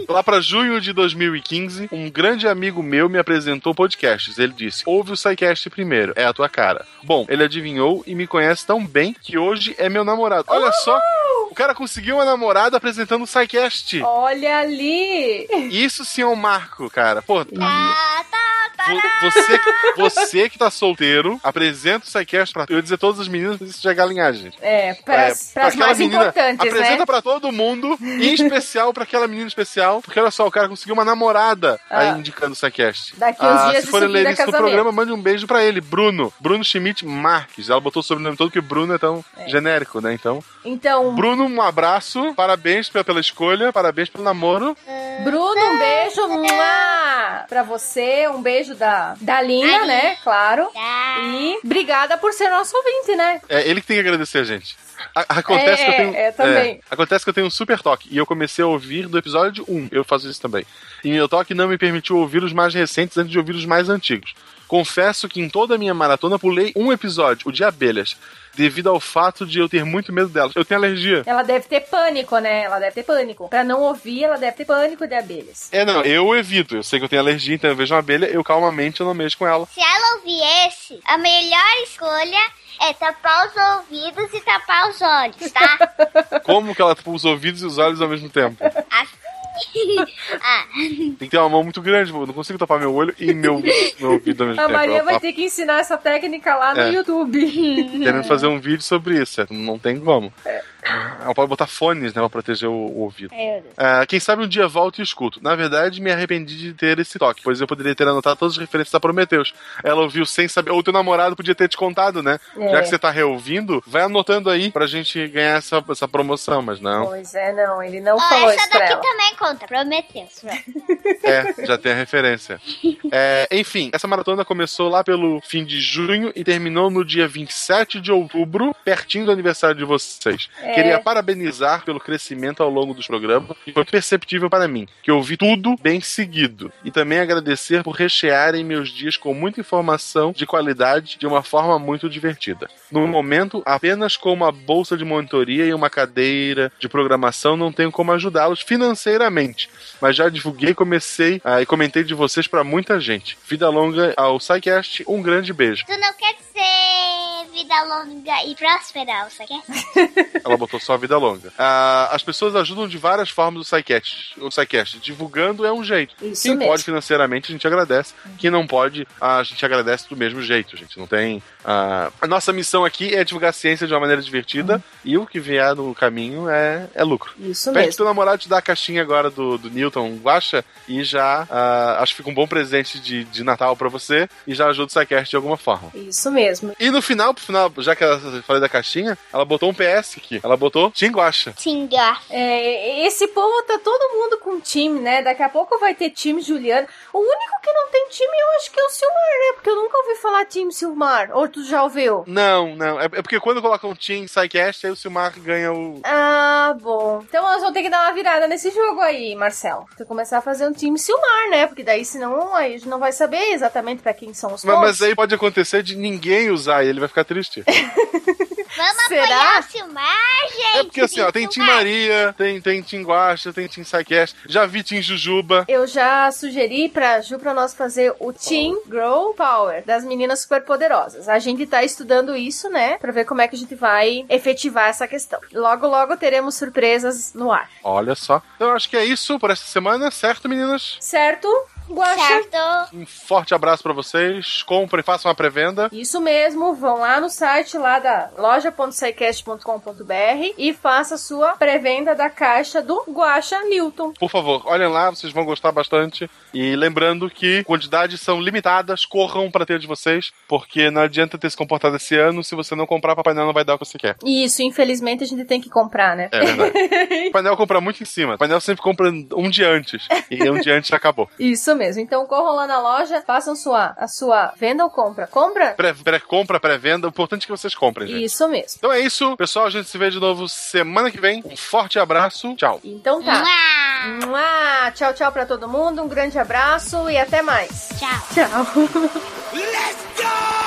Lá pra junho de 2015, um grande amigo meu me apresentou podcasts. Ele disse: Ouve o SciCast primeiro, é a tua cara. Bom, ele adivinhou e me conhece tão bem que hoje é meu namorado. Olha só, o cara conseguiu uma namorada apresentando o SciCast. Olha ali. Isso sim é um marco, cara. Pô, Tá, tá, tá. vo- você, você que tá solteiro, apresenta o SciCast pra. Eu ia dizer todas as meninas, mas isso já é galinhagem. É, pras, É, pras aquela mais menina, importantes, apresenta né? pra todo mundo, em especial pra aquela menina especial, porque olha só, o cara conseguiu uma namorada aí Ah. indicando o SciCast. Daqui uns Ah, dias se forem ler isso no programa, mande um beijo pra ele, Bruno. Bruno Schmidt Marques. Ela botou o sobrenome todo porque Bruno é tão genérico, né? Então, Então, Bruno, um abraço, parabéns pela, escolha, parabéns pelo namoro. Bruno, um beijo mua, pra você, um beijo da, da Lina, né? Claro. Tá. E obrigada por ser nosso ouvinte, né? É ele que tem que agradecer a gente. A- acontece É, que eu tenho. é, também. acontece que eu tenho um super toque. E eu comecei a ouvir do episódio 1. Eu faço isso também. E meu toque não me permitiu ouvir os mais recentes antes de ouvir os mais antigos. Confesso que em toda a minha maratona pulei um episódio, o de abelhas, devido ao fato de eu ter muito medo delas. Eu tenho alergia. Ela deve ter pânico, né? Ela deve ter pânico. Pra não ouvir, ela deve ter pânico de abelhas. É, não, eu evito. Eu sei que eu tenho alergia, então eu vejo uma abelha, eu calmamente eu não mexo com ela. Se ela ouvir esse, a melhor escolha é tapar os ouvidos e tapar os olhos, tá? Como que ela tapa os ouvidos e os olhos ao mesmo tempo? ah, Tem que ter uma mão muito grande, eu não consigo tapar meu olho e meu, meu ouvido ao mesmo A tempo. Maria Ela vai ter que ensinar essa técnica lá no É. YouTube. querendo fazer um vídeo sobre isso. é, Não tem como. Ela pode botar fones, né, pra proteger o, o ouvido. Deus. Ah, quem sabe um dia volto e escuto. Na verdade, me arrependi de ter esse toque, pois eu poderia ter anotado todas as referências a Prometheus. Ela ouviu sem saber, ou teu namorado podia ter te contado, né? É. Já que você tá reouvindo, vai anotando aí pra gente ganhar essa, essa promoção, mas não. Pois é, não, ele não Ó, falou essa isso daqui ela. também conta, prometeu. É, já tem a referência. É, enfim, essa maratona começou lá pelo fim de junho e terminou no dia 27 de outubro, pertinho do aniversário de vocês. É. Queria parabenizar pelo crescimento ao longo dos programas, que foi perceptível para mim, que eu ouvi tudo bem seguido. E também agradecer por rechearem meus dias com muita informação de qualidade de uma forma muito divertida. No momento, apenas com uma bolsa de monitoria e uma cadeira de programação não tenho como ajudá-los financeiramente, mas já divulguei comecei ah, e comentei de vocês para muita gente. Vida longa ao SciCast, um grande beijo. Tu não quer vida longa e próspera, você quer? Ela botou só vida longa. Ah, as pessoas ajudam de várias formas o SciCast. O divulgando é um jeito. Isso Quem mesmo. pode financeiramente, a gente agradece. Quem não pode, a gente agradece do mesmo jeito, gente. Não tem. ah, A nossa missão aqui é divulgar a ciência de uma maneira divertida e o que vier no caminho é, é lucro. Isso Pede mesmo. teu namorado te dar a caixinha agora do, do Newton Guacha e já ah, acho que fica um bom presente de, de Natal pra você e já ajuda o SciCast de alguma forma. Isso mesmo. E no final, final, já que ela falei da caixinha, ela botou um PS aqui. Ela botou Tinguacha. Tinga. É, esse povo tá todo mundo com time, né? Daqui a pouco vai ter time Juliana. O único que não tem time eu acho que é o Silmar, né? Porque eu nunca ouvi falar time Silmar. Ou tu já ouviu? Não, não. É, é porque quando colocam um Team Psycast, aí o Silmar ganha o. Ah, bom. Então nós vamos ter que dar uma virada nesse jogo aí, Marcelo. Tem que começar a fazer um time Silmar, né? Porque daí senão aí a gente não vai saber exatamente pra quem são os Mas, pontos. mas aí pode acontecer de ninguém usar e ele vai ficar triste. Vamos Será? apoiar o Silmar, gente. É porque assim, ó, tem Team Maria, tem, tem Team Guacha, tem Team Psycast, já vi Team Jujuba. Eu já sugeri pra Ju pra nós fazer o Team Grow Power das meninas superpoderosas. A gente tá estudando isso, né? Pra ver como é que a gente vai efetivar essa questão. Logo, logo teremos surpresas no ar. Olha só. Então eu acho que é isso por essa semana, certo, meninas? Certo? Guaxa? Certo. Um forte abraço pra vocês. Comprem, façam uma pré-venda. Isso mesmo, vão lá no site lá da loja.saicast.com.br e faça a sua pré-venda da caixa do Guaxa Newton. Por favor, olhem lá, vocês vão gostar bastante. E lembrando que quantidades são limitadas, corram pra ter de vocês, porque não adianta ter se comportado esse ano, se você não comprar, Papai Noel não vai dar o que você quer. Isso, infelizmente a gente tem que comprar, né? É verdade. o painel compra muito em cima. O painel sempre compra um dia antes. E um dia antes já acabou. Isso mesmo. Então corram lá na loja, façam sua, a sua venda ou compra. Compra? Pré- Pré-compra, pré-venda, o importante é que vocês comprem, gente. Isso mesmo. Então é isso, pessoal. A gente se vê de novo semana que vem. Um forte abraço. Tchau. Então tá. Mua! Tchau, tchau pra todo mundo. Um grande abraço e até mais. Tchau. Tchau.